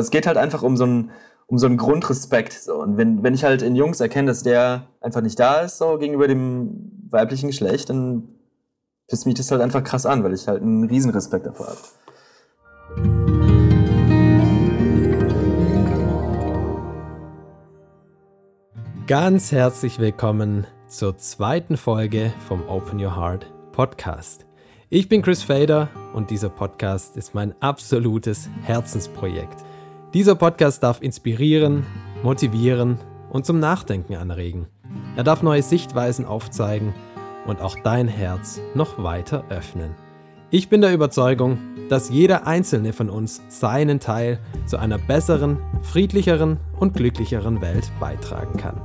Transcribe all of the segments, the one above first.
es geht halt einfach um so einen, um so einen Grundrespekt. So. Und wenn, wenn ich halt in Jungs erkenne, dass der einfach nicht da ist, so gegenüber dem weiblichen Geschlecht, dann pisst mich das halt einfach krass an, weil ich halt einen Riesenrespekt davor habe. Ganz herzlich willkommen zur zweiten Folge vom Open Your Heart Podcast. Ich bin Chris Fader und dieser Podcast ist mein absolutes Herzensprojekt. Dieser Podcast darf inspirieren, motivieren und zum Nachdenken anregen. Er darf neue Sichtweisen aufzeigen und auch dein Herz noch weiter öffnen. Ich bin der Überzeugung, dass jeder einzelne von uns seinen Teil zu einer besseren, friedlicheren und glücklicheren Welt beitragen kann.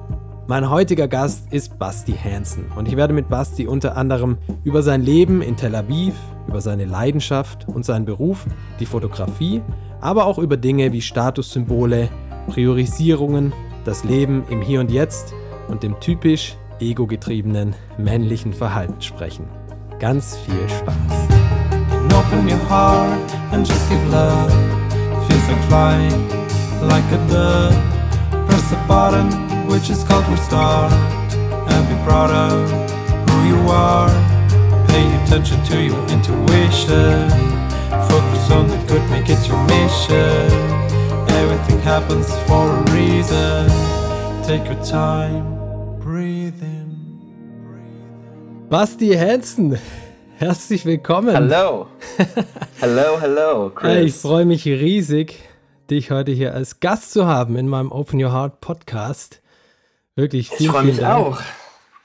Mein heutiger Gast ist Basti Hansen und ich werde mit Basti unter anderem über sein Leben in Tel Aviv, über seine Leidenschaft und seinen Beruf, die Fotografie, aber auch über Dinge wie Statussymbole, Priorisierungen, das Leben im Hier und Jetzt und dem typisch ego-getriebenen männlichen Verhalten sprechen. Ganz viel Spaß. Which is called restart. And be proud of who you are. Pay attention to your intuition. Focus on the good, make it your mission. Everything happens for a reason. Take your time, breathe in. Basti Hansen, herzlich willkommen. Hallo. Hallo, hallo, Chris. Ich freue mich riesig, dich heute hier als Gast zu haben in meinem Open Your Heart Podcast. Wirklich viel, Ich freue mich Dank. auch.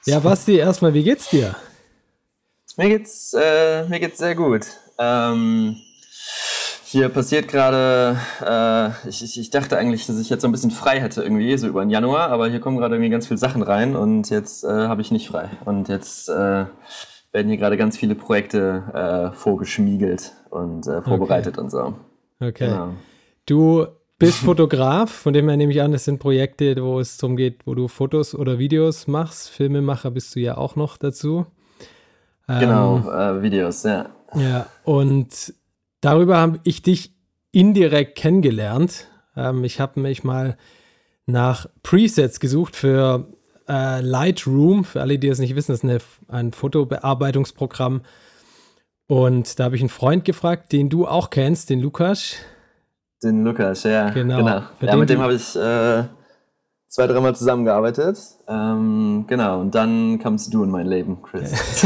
Ja, Basti, erstmal, wie geht's dir? Mir geht's, äh, mir geht's sehr gut. Ähm, hier passiert gerade, äh, ich, ich, ich, dachte eigentlich, dass ich jetzt so ein bisschen frei hätte irgendwie, so über den Januar, aber hier kommen gerade irgendwie ganz viele Sachen rein und jetzt äh, habe ich nicht frei. Und jetzt äh, werden hier gerade ganz viele Projekte äh, vorgeschmiegelt und äh, vorbereitet okay. und so. Okay. Genau. Du bist Fotograf, von dem her nehme ich an, das sind Projekte, wo es darum geht, wo du Fotos oder Videos machst. Filmemacher bist du ja auch noch dazu. Genau, ähm, Videos, ja. Ja, und Darüber habe ich dich indirekt kennengelernt. Ähm, ich habe mich mal nach Presets gesucht für äh, Lightroom. Für alle, die das nicht wissen, das ist eine, ein Fotobearbeitungsprogramm. Und da habe ich einen Freund gefragt, den du auch kennst, den Lukas. Den Lukas, ja. Genau. genau. Ja, mit dem habe ich äh, zwei, dreimal zusammengearbeitet. Ähm, genau, und dann kamst du in mein Leben, Chris.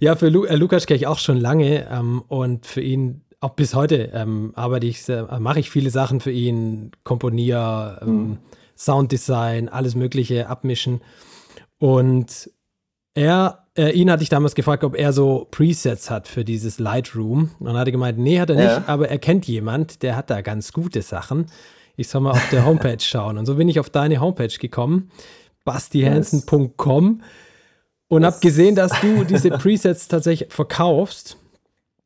ja, für Lu äh, Lukas kenne ich auch schon lange ähm, und für ihn auch bis heute ähm, arbeite ich, äh, mache ich viele Sachen für ihn, komponiere, mhm. Sounddesign, alles Mögliche, abmischen. Und er, äh, ihn hatte ich damals gefragt, ob er so Presets hat für dieses Lightroom. Und dann hat er gemeint, nee, hat er ja. nicht, aber er kennt jemand, der hat da ganz gute Sachen ich soll mal auf der Homepage schauen. Und so bin ich auf deine Homepage gekommen, bastihansen.com und habe gesehen, dass du diese Presets tatsächlich verkaufst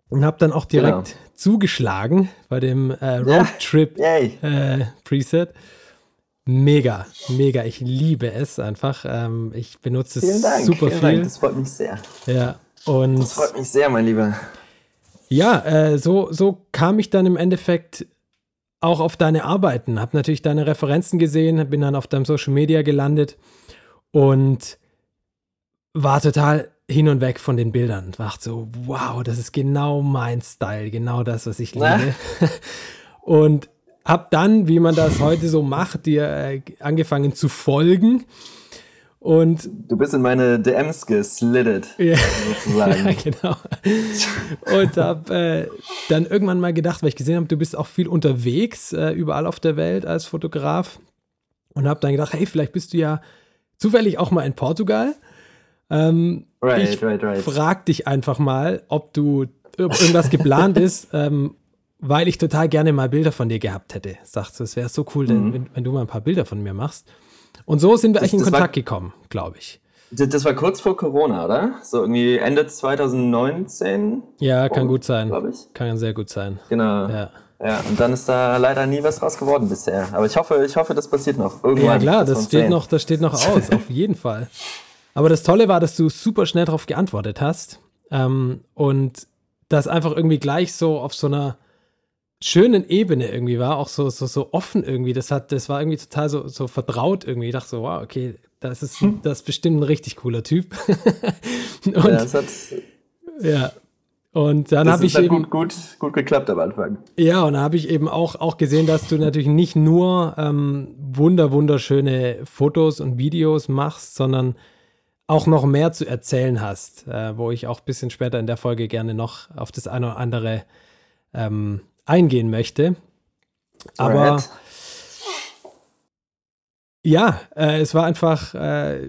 und habe dann auch direkt genau. zugeschlagen bei dem äh, Roadtrip äh, Preset. Mega, mega. Ich liebe es einfach. Ähm, ich benutze es Vielen Dank. super Vielen viel. Dank. Das freut mich sehr. Ja, und das freut mich sehr, mein Lieber. Ja, äh, so, so kam ich dann im Endeffekt auch auf deine Arbeiten, habe natürlich deine Referenzen gesehen, bin dann auf deinem Social Media gelandet und war total hin und weg von den Bildern. War so, wow, das ist genau mein Style, genau das, was ich liebe. und habe dann, wie man das heute so macht, dir äh, angefangen zu folgen und du bist in meine DMs geslittet, ja, sozusagen. ja, genau. Und habe äh, dann irgendwann mal gedacht, weil ich gesehen habe, du bist auch viel unterwegs, äh, überall auf der Welt als Fotograf. Und habe dann gedacht, hey, vielleicht bist du ja zufällig auch mal in Portugal. Ähm, right, ich right, right. Frag dich einfach mal, ob du ob irgendwas geplant ist, ähm, weil ich total gerne mal Bilder von dir gehabt hätte. Sagst du, es wäre so cool, denn, mhm. wenn, wenn, du mal ein paar Bilder von mir machst. Und so sind wir das, eigentlich in Kontakt war, gekommen, glaube ich. Das war kurz vor Corona, oder? So irgendwie Ende 2019? Ja, kann oh, gut sein. Glaube ich. Kann sehr gut sein. Genau. Ja. Ja, und dann ist da leider nie was raus geworden bisher. Aber ich hoffe, ich hoffe, das passiert noch. Irgendwann. Ja, klar, das steht, noch, das steht noch aus, auf jeden Fall. Aber das Tolle war, dass du super schnell darauf geantwortet hast. Ähm, und das einfach irgendwie gleich so auf so einer schönen Ebene irgendwie war, auch so, so, so offen irgendwie. Das hat, das war irgendwie total so, so vertraut irgendwie. Ich dachte so, wow, okay, das ist, hm. das ist bestimmt ein richtig cooler Typ. und, ja, das hat, ja. Und dann habe ich eben gut, gut, gut geklappt am Anfang. Ja, und da habe ich eben auch, auch gesehen, dass du natürlich nicht nur ähm, wunder wunderschöne Fotos und Videos machst, sondern auch noch mehr zu erzählen hast, äh, wo ich auch ein bisschen später in der Folge gerne noch auf das eine oder andere ähm, eingehen möchte. Aber ja, äh, es war einfach, äh,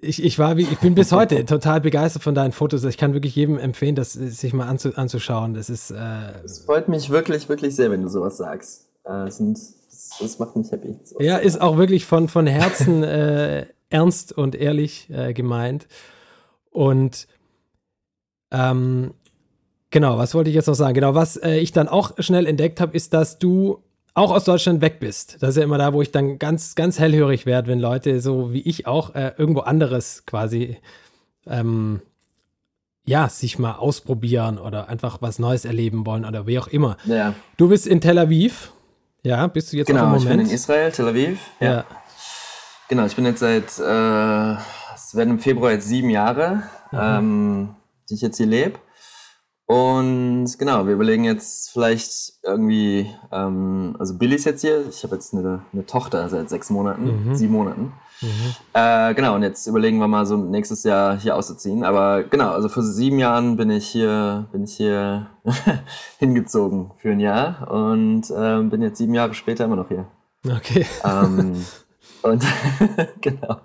ich, ich, war wie, ich bin bis heute total begeistert von deinen Fotos. Ich kann wirklich jedem empfehlen, das sich mal anzu, anzuschauen. Das ist. Äh, es freut mich wirklich, wirklich sehr, wenn du sowas sagst. Äh, sind, das, das, macht mich happy. Ja, ist auch wirklich von, von Herzen äh, ernst und ehrlich äh, gemeint. Und ähm, Genau, was wollte ich jetzt noch sagen? Genau, was äh, ich dann auch schnell entdeckt habe, ist, dass du auch aus Deutschland weg bist. Das ist ja immer da, wo ich dann ganz, ganz hellhörig werde, wenn Leute so wie ich auch äh, irgendwo anderes quasi ähm, ja, sich mal ausprobieren oder einfach was Neues erleben wollen oder wie auch immer. Ja. Du bist in Tel Aviv. Ja, bist du jetzt genau, Moment? Genau, ich bin in Israel, Tel Aviv. Ja. ja. Genau, ich bin jetzt seit, äh, es werden im Februar jetzt sieben Jahre, mhm. ähm, die ich jetzt hier lebe. Und genau, wir überlegen jetzt vielleicht irgendwie, ähm, also Billy ist jetzt hier, ich habe jetzt eine, eine, Tochter seit sechs Monaten, mhm. sieben Monaten. Mhm. Äh, genau, und jetzt überlegen wir mal so nächstes Jahr hier auszuziehen. Aber genau, also vor sieben Jahren bin ich hier, bin ich hier hingezogen für ein Jahr und äh, bin jetzt sieben Jahre später immer noch hier. Okay. Ähm, und genau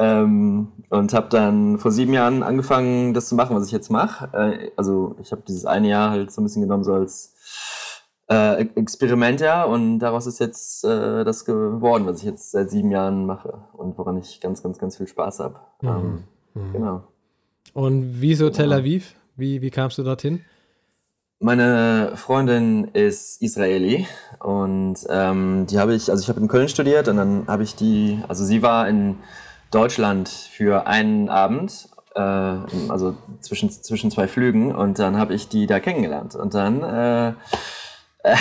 ähm, und habe dann vor sieben Jahren angefangen, das zu machen, was ich jetzt mache. Äh, also ich habe dieses eine Jahr halt so ein bisschen genommen, so als äh, Experiment ja und daraus ist jetzt äh, das geworden, was ich jetzt seit sieben Jahren mache und woran ich ganz, ganz, ganz viel Spaß habe. Mhm. Ähm, mhm. Genau. Und wieso Tel Aviv? Wie, wie kamst du dorthin? Meine Freundin ist Israeli und ähm, die habe ich, also ich habe in Köln studiert und dann habe ich die, also sie war in Deutschland für einen Abend, äh, also zwischen, zwischen zwei Flügen und dann habe ich die da kennengelernt und dann äh,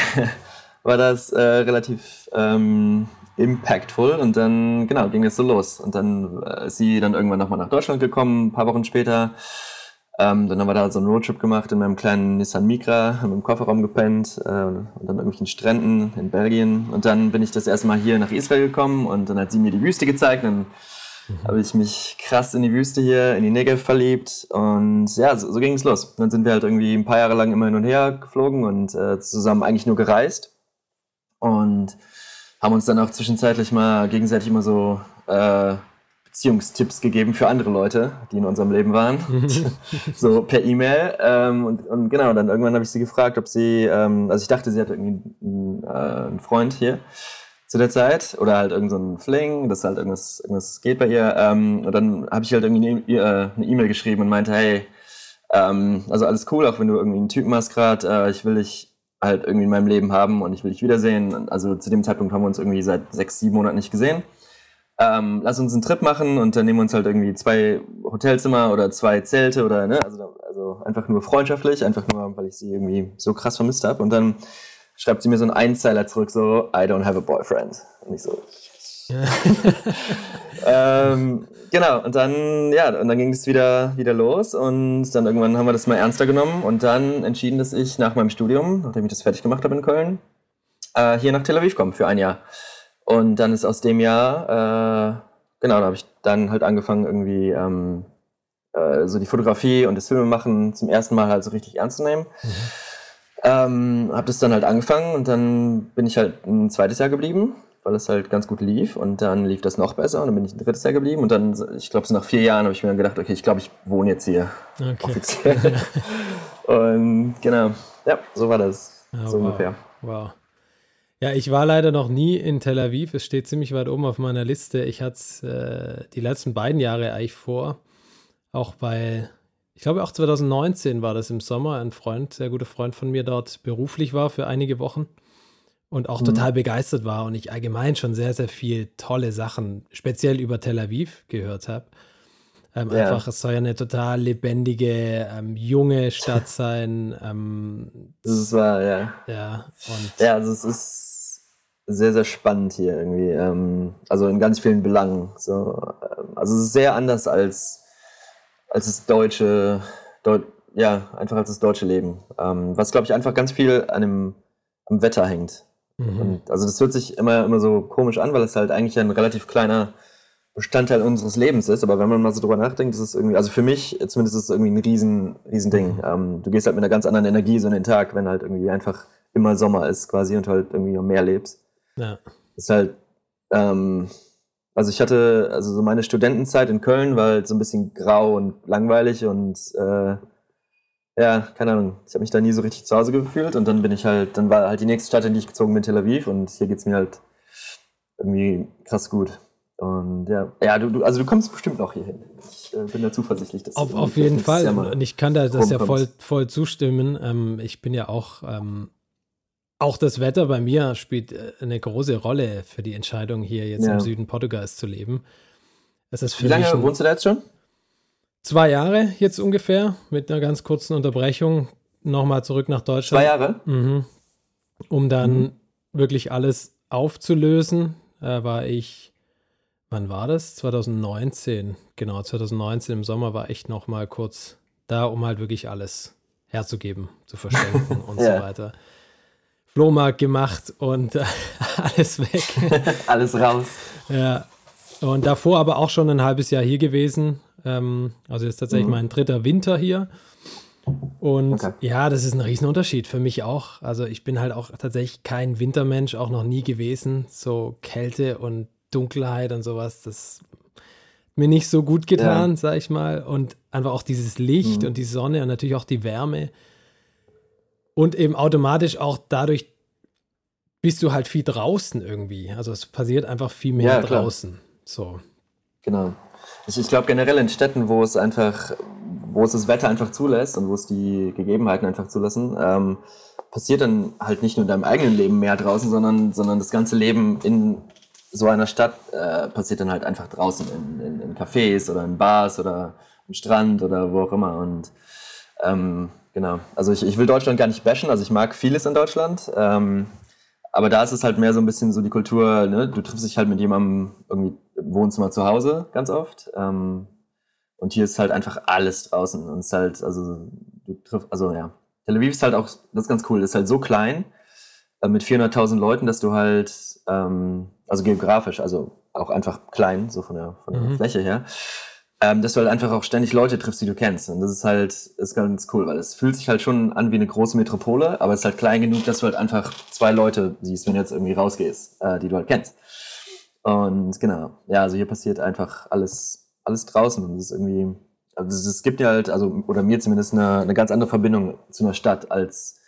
war das äh, relativ ähm, impactful und dann, genau, ging es so los und dann äh, ist sie dann irgendwann nochmal nach Deutschland gekommen, ein paar Wochen später ähm, dann haben wir da so einen Roadtrip gemacht in meinem kleinen Nissan Micra, haben im Kofferraum gepennt äh, und dann irgendwelchen Stränden in Belgien. Und dann bin ich das erste Mal hier nach Israel gekommen und dann hat sie mir die Wüste gezeigt. Dann mhm. habe ich mich krass in die Wüste hier, in die Negev verliebt. Und ja, so, so ging es los. Dann sind wir halt irgendwie ein paar Jahre lang immer hin und her geflogen und äh, zusammen eigentlich nur gereist. Und haben uns dann auch zwischenzeitlich mal gegenseitig immer so äh, Beziehungstipps gegeben für andere Leute, die in unserem Leben waren. so per E-Mail. Ähm, und, und, genau, dann irgendwann habe ich sie gefragt, ob sie, ähm, also ich dachte, sie hat irgendwie einen, äh, einen, Freund hier zu der Zeit oder halt irgendeinen so Fling, dass halt irgendwas, irgendwas geht bei ihr. Ähm, und dann habe ich halt irgendwie eine E-Mail geschrieben und meinte, hey, ähm, also alles cool, auch wenn du irgendwie einen Typen hast gerade, äh, ich will dich halt irgendwie in meinem Leben haben und ich will dich wiedersehen. Also zu dem Zeitpunkt haben wir uns irgendwie seit sechs, sieben Monaten nicht gesehen ähm, lass uns einen Trip machen und dann nehmen wir uns halt irgendwie zwei Hotelzimmer oder zwei Zelte oder, ne, also, also einfach nur freundschaftlich, einfach nur, weil ich sie irgendwie so krass vermisst habe. Und dann schreibt sie mir so einen Einzeiler zurück, so, I don't have a boyfriend. Und ich so, ähm, genau, und dann, ja, und dann ging es wieder, wieder los und dann irgendwann haben wir das mal ernster genommen und dann entschieden, dass ich nach meinem Studium, nachdem ich das fertig gemacht habe in Köln, äh, hier nach Tel Aviv komme für ein Jahr. Und dann ist aus dem Jahr, äh, genau, da habe ich dann halt angefangen, irgendwie ähm, äh, so die Fotografie und das Filmemachen zum ersten Mal halt so richtig ernst zu nehmen. Mhm. Ähm, habe das dann halt angefangen und dann bin ich halt ein zweites Jahr geblieben, weil es halt ganz gut lief und dann lief das noch besser und dann bin ich ein drittes Jahr geblieben und dann, ich glaube, so nach vier Jahren habe ich mir dann gedacht, okay, ich glaube, ich wohne jetzt hier okay. offiziell. und genau, ja, so war das, oh, so wow. ungefähr. Wow. Ja, ich war leider noch nie in Tel Aviv. Es steht ziemlich weit oben auf meiner Liste. Ich hatte es äh, die letzten beiden Jahre eigentlich vor. Auch bei, ich glaube auch 2019 war das im Sommer. Ein Freund, sehr guter Freund von mir dort beruflich war für einige Wochen und auch mhm. total begeistert war und ich allgemein schon sehr, sehr viel tolle Sachen, speziell über Tel Aviv, gehört habe. Ähm, ja. Einfach, es soll ja eine total lebendige, ähm, junge Stadt sein. Ähm, das ist wahr, ja. Ja, und ja, also es ist sehr, sehr spannend hier irgendwie. Ähm, also in ganz vielen Belangen. So, ähm, also es ist sehr anders als, als das deutsche, Deut ja, einfach als das deutsche Leben. Ähm, was, glaube ich, einfach ganz viel an dem, am Wetter hängt. Mhm. Und, also das hört sich immer, immer so komisch an, weil es halt eigentlich ein relativ kleiner Bestandteil unseres Lebens ist. Aber wenn man mal so drüber nachdenkt, ist es irgendwie, also für mich zumindest ist es irgendwie ein riesen, riesen Ding. Mhm. Ähm, du gehst halt mit einer ganz anderen Energie so in den Tag, wenn halt irgendwie einfach immer Sommer ist quasi und halt irgendwie am Meer lebst. Ja. Ist halt, ähm, also ich hatte, also so meine Studentenzeit in Köln war halt so ein bisschen grau und langweilig und äh, ja, keine Ahnung, ich habe mich da nie so richtig zu Hause gefühlt und dann bin ich halt, dann war halt die nächste Stadt, in die ich gezogen bin, Tel Aviv und hier geht es mir halt irgendwie krass gut. Und ja, ja du, du, also du kommst bestimmt noch hierhin. Ich äh, bin da zuversichtlich, dass Auf, auf jeden Fall. Und ich kann da das ja voll, voll zustimmen. Ähm, ich bin ja auch, ähm, auch das Wetter bei mir spielt äh, eine große Rolle für die Entscheidung, hier jetzt ja. im Süden Portugals zu leben. Wie lange wohnst du da jetzt schon? Zwei Jahre jetzt ungefähr, mit einer ganz kurzen Unterbrechung. Nochmal zurück nach Deutschland. Zwei Jahre? Mhm. Um dann mhm. wirklich alles aufzulösen, äh, war ich Wann war das? 2019. Genau, 2019 im Sommer war ich noch mal kurz da, um halt wirklich alles herzugeben, zu verschenken und ja. so weiter. Flohmarkt gemacht und äh, alles weg. alles raus. Ja. Und davor aber auch schon ein halbes Jahr hier gewesen. Ähm, also jetzt tatsächlich mhm. mein dritter Winter hier. Und okay. ja, das ist ein Riesenunterschied für mich auch. Also ich bin halt auch tatsächlich kein Wintermensch, auch noch nie gewesen. So Kälte und Dunkelheit und sowas, das mir nicht so gut getan, ja. sag ich mal. Und einfach auch dieses Licht mhm. und die Sonne und natürlich auch die Wärme. Und eben automatisch auch dadurch bist du halt viel draußen irgendwie. Also es passiert einfach viel mehr ja, draußen. So. Genau. Ich, ich glaube generell in Städten, wo es einfach, wo es das Wetter einfach zulässt und wo es die Gegebenheiten einfach zulassen, ähm, passiert dann halt nicht nur in deinem eigenen Leben mehr draußen, sondern, sondern das ganze Leben in so einer Stadt äh, passiert dann halt einfach draußen in, in, in, Cafés oder in Bars oder am Strand oder wo auch immer. Und ähm, genau, also ich, ich will Deutschland gar nicht bashen, also ich mag vieles in Deutschland. Ähm, aber da ist es halt mehr so ein bisschen so die Kultur, ne? du triffst dich halt mit jemandem irgendwie im Wohnzimmer zu Hause ganz oft. Ähm, und hier ist halt einfach alles draußen. Und es ist halt, also du triffst, also ja. Tel Aviv ist halt auch, das ist ganz cool, ist halt so klein äh, mit 400.000 Leuten, dass du halt ähm, also geografisch, also auch einfach klein, so von der, von der mhm. Fläche her, ähm, dass du halt einfach auch ständig Leute triffst, die du kennst. Und das ist halt, ist ganz cool, weil es fühlt sich halt schon an wie eine große Metropole, aber es ist halt klein genug, dass du halt einfach zwei Leute siehst, wenn du jetzt irgendwie rausgehst, äh, die du halt kennst. Und genau, ja, also hier passiert einfach alles, alles draußen und es ist irgendwie, also es gibt ja halt, also, oder mir zumindest eine, eine ganz andere Verbindung zu einer Stadt als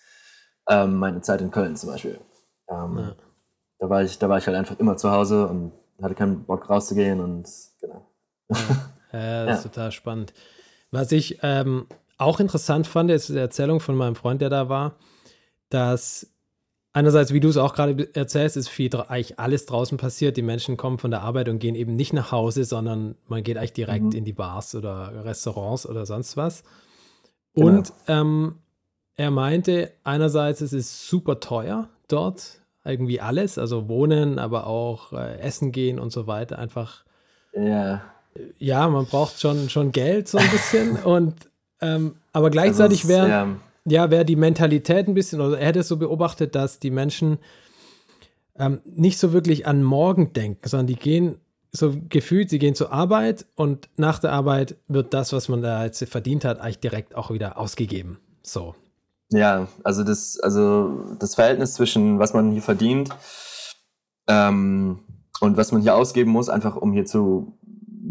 ähm, meine Zeit in Köln zum Beispiel. Ähm, ja da war ich, da war ich halt einfach immer zu Hause und hatte keinen Bock rauszugehen und genau. Ja, ja das ist total spannend. Was ich ähm, auch interessant fand, ist die Erzählung von meinem Freund, der da war, dass einerseits, wie du es auch gerade erzählst, ist viel eigentlich alles draußen passiert. Die Menschen kommen von der Arbeit und gehen eben nicht nach Hause, sondern man geht eigentlich direkt mhm. in die Bars oder Restaurants oder sonst was. Genau. Und ähm, er meinte, einerseits es ist super teuer dort irgendwie alles, also wohnen, aber auch äh, essen gehen und so weiter. Einfach. Ja. Ja, man braucht schon, schon Geld so ein bisschen und ähm, aber gleichzeitig wäre ja, ja wäre die Mentalität ein bisschen, oder er hätte es so beobachtet, dass die Menschen ähm, nicht so wirklich an morgen denken, sondern die gehen so gefühlt, sie gehen zur Arbeit und nach der Arbeit wird das, was man da jetzt verdient hat, eigentlich direkt auch wieder ausgegeben. So. Ja, also das, also das Verhältnis zwischen was man hier verdient ähm, und was man hier ausgeben muss, einfach um hier zu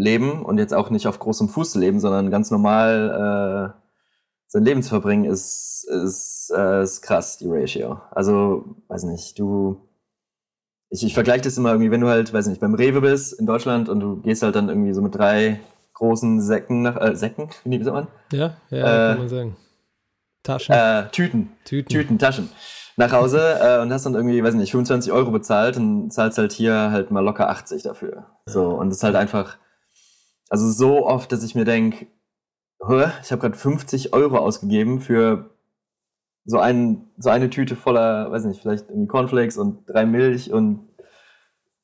leben und jetzt auch nicht auf großem Fuß zu leben, sondern ganz normal äh, sein Leben zu verbringen, ist, ist, äh, ist krass, die Ratio. Also, weiß nicht, du. Ich, ich vergleiche das immer irgendwie, wenn du halt, weiß nicht, beim Rewe bist in Deutschland und du gehst halt dann irgendwie so mit drei großen Säcken nach, äh, Säcken, wie sagt man? Ja, ja, äh, kann man sagen. Taschen. Äh, Tüten. Tüten. Tüten, Taschen. Nach Hause äh, und hast dann irgendwie, weiß nicht, 25 Euro bezahlt und zahlst halt hier halt mal locker 80 dafür. So, und das ist halt einfach, Also so oft, dass ich mir denke, ich habe gerade 50 Euro ausgegeben für so, ein, so eine Tüte voller, weiß nicht, vielleicht irgendwie Cornflakes und drei Milch und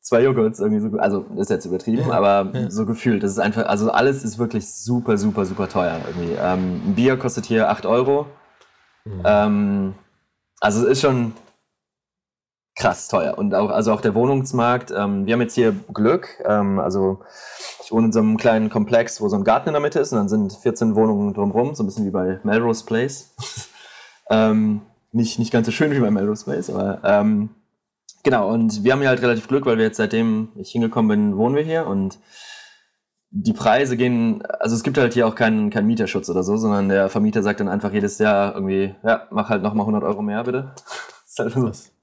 zwei Joghurts irgendwie so, also ist jetzt übertrieben, aber ja. so gefühlt. Das ist einfach, also alles ist wirklich super, super, super teuer irgendwie. Ähm, ein Bier kostet hier 8 Euro. Mhm. Ähm, also es ist schon krass teuer. Und auch, also auch der Wohnungsmarkt, ähm, wir haben jetzt hier Glück, ähm, also ich wohne in so einem kleinen Komplex, wo so ein Garten in der Mitte ist und dann sind 14 Wohnungen drumherum, so ein bisschen wie bei Melrose Place. ähm, nicht, nicht ganz so schön wie bei Melrose Place, aber ähm, genau, und wir haben hier halt relativ Glück, weil wir jetzt seitdem ich hingekommen bin, wohnen wir hier und die Preise gehen, also es gibt halt hier auch keinen, keinen Mieterschutz oder so, sondern der Vermieter sagt dann einfach jedes Jahr irgendwie, ja, mach halt nochmal 100 Euro mehr, bitte. Das ist halt so,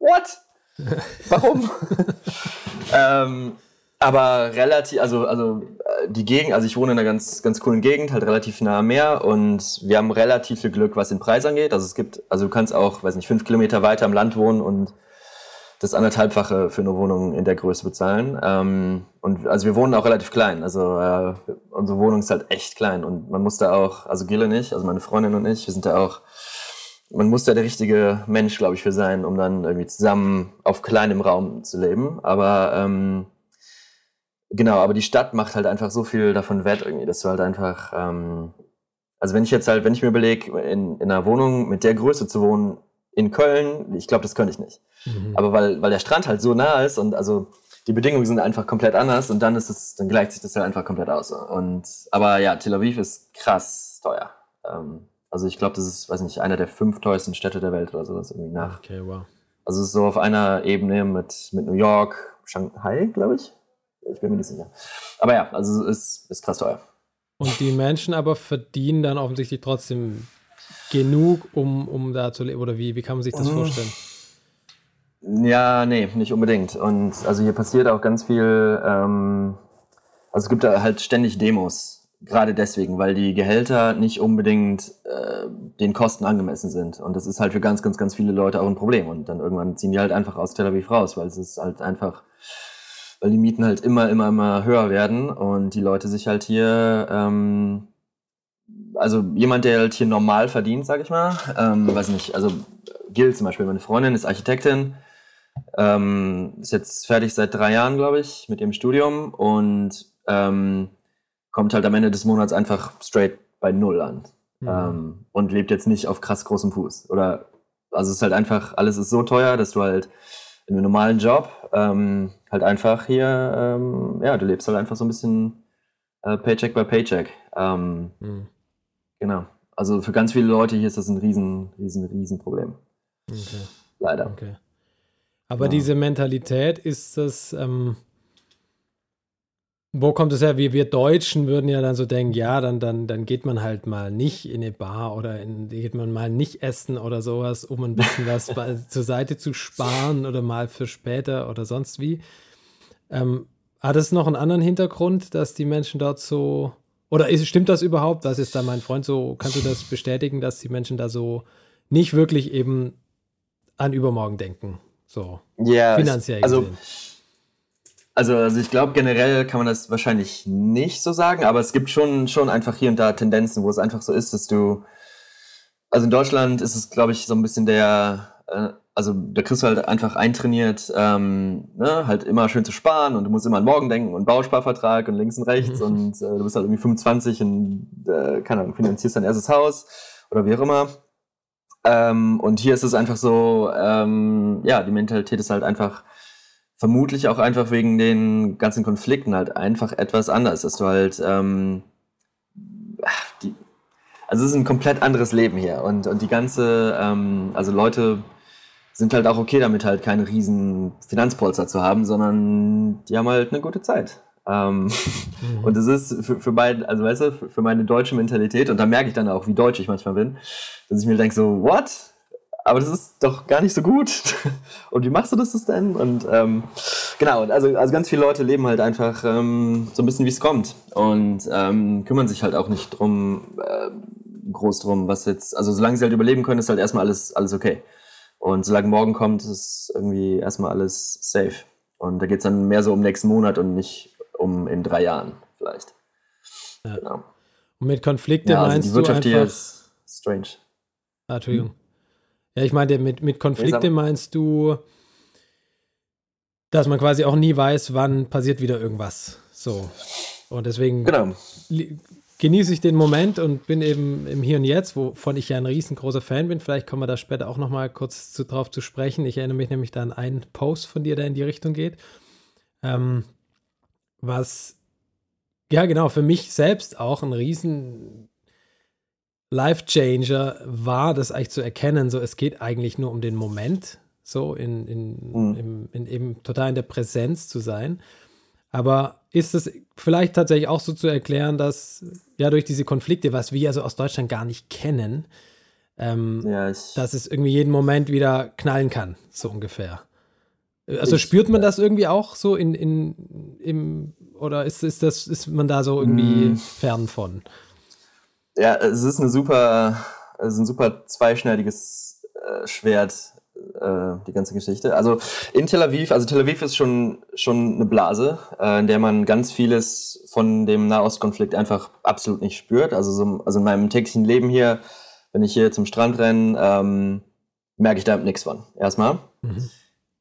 what? Warum? ähm, aber relativ, also, also äh, die Gegend, also ich wohne in einer ganz, ganz coolen Gegend, halt relativ nah am Meer und wir haben relativ viel Glück, was den Preis angeht. Also es gibt, also du kannst auch, weiß nicht, fünf Kilometer weiter im Land wohnen und das anderthalbfache für eine Wohnung in der Größe bezahlen. Ähm, und also wir wohnen auch relativ klein. Also äh, unsere Wohnung ist halt echt klein und man muss da auch, also Gille nicht, also meine Freundin und ich, wir sind da auch, man muss da der richtige Mensch, glaube ich, für sein, um dann irgendwie zusammen auf kleinem Raum zu leben. Aber ähm, genau, aber die Stadt macht halt einfach so viel davon wett irgendwie, dass du halt einfach, ähm, also wenn ich jetzt halt, wenn ich mir überlege, in, in einer Wohnung mit der Größe zu wohnen, in Köln, ich glaube, das könnte ich nicht. Mhm. Aber weil, weil der Strand halt so nah ist und also die Bedingungen sind einfach komplett anders und dann ist es, dann gleicht sich das halt einfach komplett aus. Und aber ja, Tel Aviv ist krass teuer. Ähm, also ich glaube, das ist, weiß nicht, einer der fünf teuersten Städte der Welt oder sowas irgendwie nach. Okay, wow. Also es ist so auf einer Ebene mit, mit New York, Shanghai, glaube ich. Ich bin mir nicht sicher. Aber ja, also es ist, ist krass teuer. Und die Menschen aber verdienen dann offensichtlich trotzdem genug, um, um da zu leben? Oder wie, wie kann man sich das mhm. vorstellen? Ja, nee, nicht unbedingt. Und also hier passiert auch ganz viel, ähm, also es gibt da halt ständig Demos. Gerade deswegen, weil die Gehälter nicht unbedingt äh, den Kosten angemessen sind. Und das ist halt für ganz, ganz, ganz viele Leute auch ein Problem. Und dann irgendwann ziehen die halt einfach aus Tel Aviv raus, weil es ist halt einfach, weil die Mieten halt immer, immer, immer höher werden und die Leute sich halt hier ähm, also jemand, der halt hier normal verdient, sag ich mal, ähm, weiß nicht, also Gil zum Beispiel, meine Freundin ist Architektin, ähm, ist jetzt fertig seit drei Jahren, glaube ich, mit ihrem Studium und ähm, kommt halt am Ende des Monats einfach straight bei Null an mhm. ähm, und lebt jetzt nicht auf krass großem Fuß. Oder also es ist halt einfach, alles ist so teuer, dass du halt in einem normalen Job ähm, halt einfach hier, ähm, ja, du lebst halt einfach so ein bisschen äh, Paycheck by Paycheck. Ähm, mhm. Genau. Also für ganz viele Leute hier ist das ein riesen, riesen, riesen Problem. Okay. Leider. Okay. Aber ja. diese Mentalität ist das, ähm, wo kommt es her? Wir, wir Deutschen würden ja dann so denken, ja, dann, dann, dann geht man halt mal nicht in eine Bar oder in, geht man mal nicht essen oder sowas, um ein bisschen was zur Seite zu sparen oder mal für später oder sonst wie. Ähm, hat es noch einen anderen Hintergrund, dass die Menschen dort so oder ist, stimmt das überhaupt? Was ist da mein Freund so? Kannst du das bestätigen, dass die Menschen da so nicht wirklich eben an übermorgen denken? So ja, finanziell. Also, also, also ich glaube, generell kann man das wahrscheinlich nicht so sagen, aber es gibt schon, schon einfach hier und da Tendenzen, wo es einfach so ist, dass du. Also in Deutschland ist es, glaube ich, so ein bisschen der. Äh, also da kriegst du halt einfach eintrainiert, ähm, ne, halt immer schön zu sparen und du musst immer an morgen denken und Bausparvertrag und links und rechts und äh, du bist halt irgendwie 25 und, äh, keine Ahnung, finanzierst dein erstes Haus oder wie auch immer. Ähm, und hier ist es einfach so, ähm, ja, die Mentalität ist halt einfach vermutlich auch einfach wegen den ganzen Konflikten halt einfach etwas anders, dass du halt, ähm, die, also es ist ein komplett anderes Leben hier und, und die ganze, ähm, also Leute, sind halt auch okay damit, halt keine riesen Finanzpolster zu haben, sondern die haben halt eine gute Zeit. Ähm, mhm. Und das ist für, für beide, also weißt du, für, meine deutsche Mentalität, und da merke ich dann auch, wie deutsch ich manchmal bin, dass ich mir denke so, what? Aber das ist doch gar nicht so gut. Und wie machst du das denn? Und ähm, genau, also, also ganz viele Leute leben halt einfach ähm, so ein bisschen, wie es kommt. Und ähm, kümmern sich halt auch nicht drum, äh, groß drum, was jetzt, also solange sie halt überleben können, ist halt erstmal alles, alles okay. Und solange morgen kommt, ist irgendwie erstmal alles safe. Und da geht es dann mehr so um nächsten Monat und nicht um in drei Jahren vielleicht. Ja. Genau. Und mit Konflikte ja, also meinst die Wirtschaft du einfach, hier ist strange. Ah, Entschuldigung. Hm. Ja, ich meine, mit, mit Konflikte meinst du, dass man quasi auch nie weiß, wann passiert wieder irgendwas. So. Und deswegen genau. genieße ich den Moment und bin eben im Hier und Jetzt, wovon ich ja ein riesengroßer Fan bin. Vielleicht kommen wir da später auch noch mal kurz zu, drauf zu sprechen. Ich erinnere mich nämlich da an einen Post von dir, der in die Richtung geht. Ähm, was, ja genau, für mich selbst auch ein riesen Life-Changer war, das eigentlich zu erkennen, so es geht eigentlich nur um den Moment, so in, in, mhm. in, in eben total in der Präsenz zu sein. Aber ist es vielleicht tatsächlich auch so zu erklären, dass ja durch diese Konflikte, was wir also aus Deutschland gar nicht kennen, ähm, ja, dass es irgendwie jeden Moment wieder knallen kann, so ungefähr. Also ich, spürt man das irgendwie auch so in, in im oder ist, ist das ist man da so irgendwie mm. fern von? Ja, es ist eine super, es ist ein super zweischneidiges äh, Schwert, äh, die ganze Geschichte. Also in Tel Aviv, also Tel Aviv ist schon, schon eine Blase, äh, in der man ganz vieles von dem Nahostkonflikt einfach absolut nicht spürt. Also, so, also in meinem täglichen Leben hier, wenn ich hier zum Strand renne, ähm, merke ich da nichts von. Erstmal. Mhm.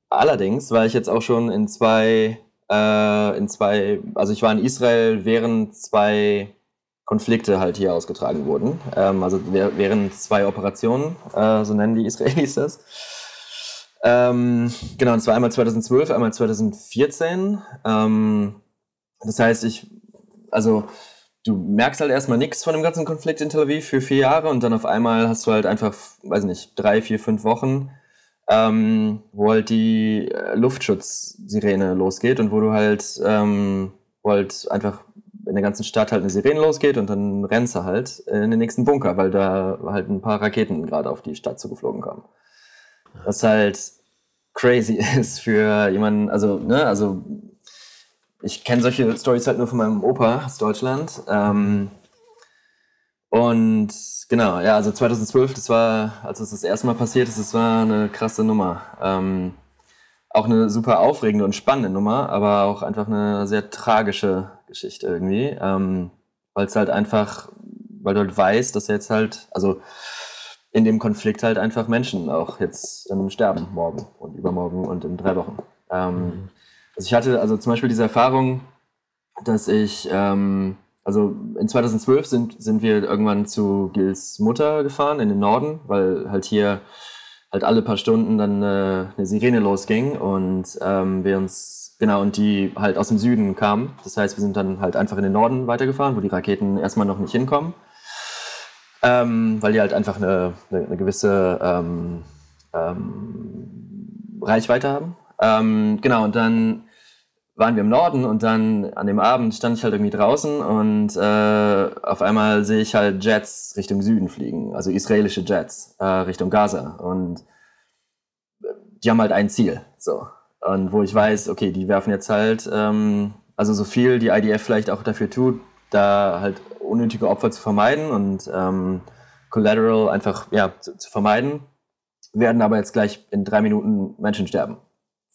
Allerdings war ich jetzt auch schon in zwei, äh, in zwei, also ich war in Israel, während zwei Konflikte halt hier ausgetragen wurden. Ähm, also während zwei Operationen, äh, so nennen die Israelis das. Ähm, genau, und zwar einmal 2012, einmal 2014. Ähm, das heißt, ich, also du merkst halt erstmal nichts von dem ganzen Konflikt in Tel Aviv für vier Jahre und dann auf einmal hast du halt einfach, weiß nicht, drei, vier, fünf Wochen, ähm, wo halt die äh, Luftschutzsirene losgeht und wo du halt, ähm, wo halt einfach in der ganzen Stadt halt eine Sirene losgeht und dann rennst du halt in den nächsten Bunker, weil da halt ein paar Raketen gerade auf die Stadt zugeflogen kommen. Was halt crazy ist für jemanden, also, ne, also ich kenne solche Stories halt nur von meinem Opa aus Deutschland. Ähm, und genau, ja, also 2012, das war, als es das erste Mal passiert ist, das war eine krasse Nummer. Ähm, auch eine super aufregende und spannende Nummer, aber auch einfach eine sehr tragische Geschichte irgendwie. Ähm, weil es halt einfach, weil du halt weißt, dass jetzt halt, also in dem Konflikt halt einfach Menschen auch jetzt dann sterben, morgen und übermorgen und in drei Wochen. Ähm, mhm. Also ich hatte also zum Beispiel diese Erfahrung, dass ich, ähm, also in 2012 sind, sind wir irgendwann zu Gils Mutter gefahren in den Norden, weil halt hier halt alle paar Stunden dann äh, eine Sirene losging und ähm, wir uns, genau, und die halt aus dem Süden kam. Das heißt, wir sind dann halt einfach in den Norden weitergefahren, wo die Raketen erstmal noch nicht hinkommen ähm, weil die halt einfach eine, eine, eine gewisse ähm, ähm, Reichweite haben. Ähm, genau, und dann waren wir im Norden und dann an dem Abend stand ich halt irgendwie draußen und äh, auf einmal sehe ich halt Jets Richtung Süden fliegen, also israelische Jets äh, Richtung Gaza und die haben halt ein Ziel, so. Und wo ich weiß, okay, die werfen jetzt halt, ähm, also so viel die IDF vielleicht auch dafür tut, da halt unnötige Opfer zu vermeiden und ähm, Collateral einfach ja, zu, zu, vermeiden, werden aber jetzt gleich in drei Minuten Menschen sterben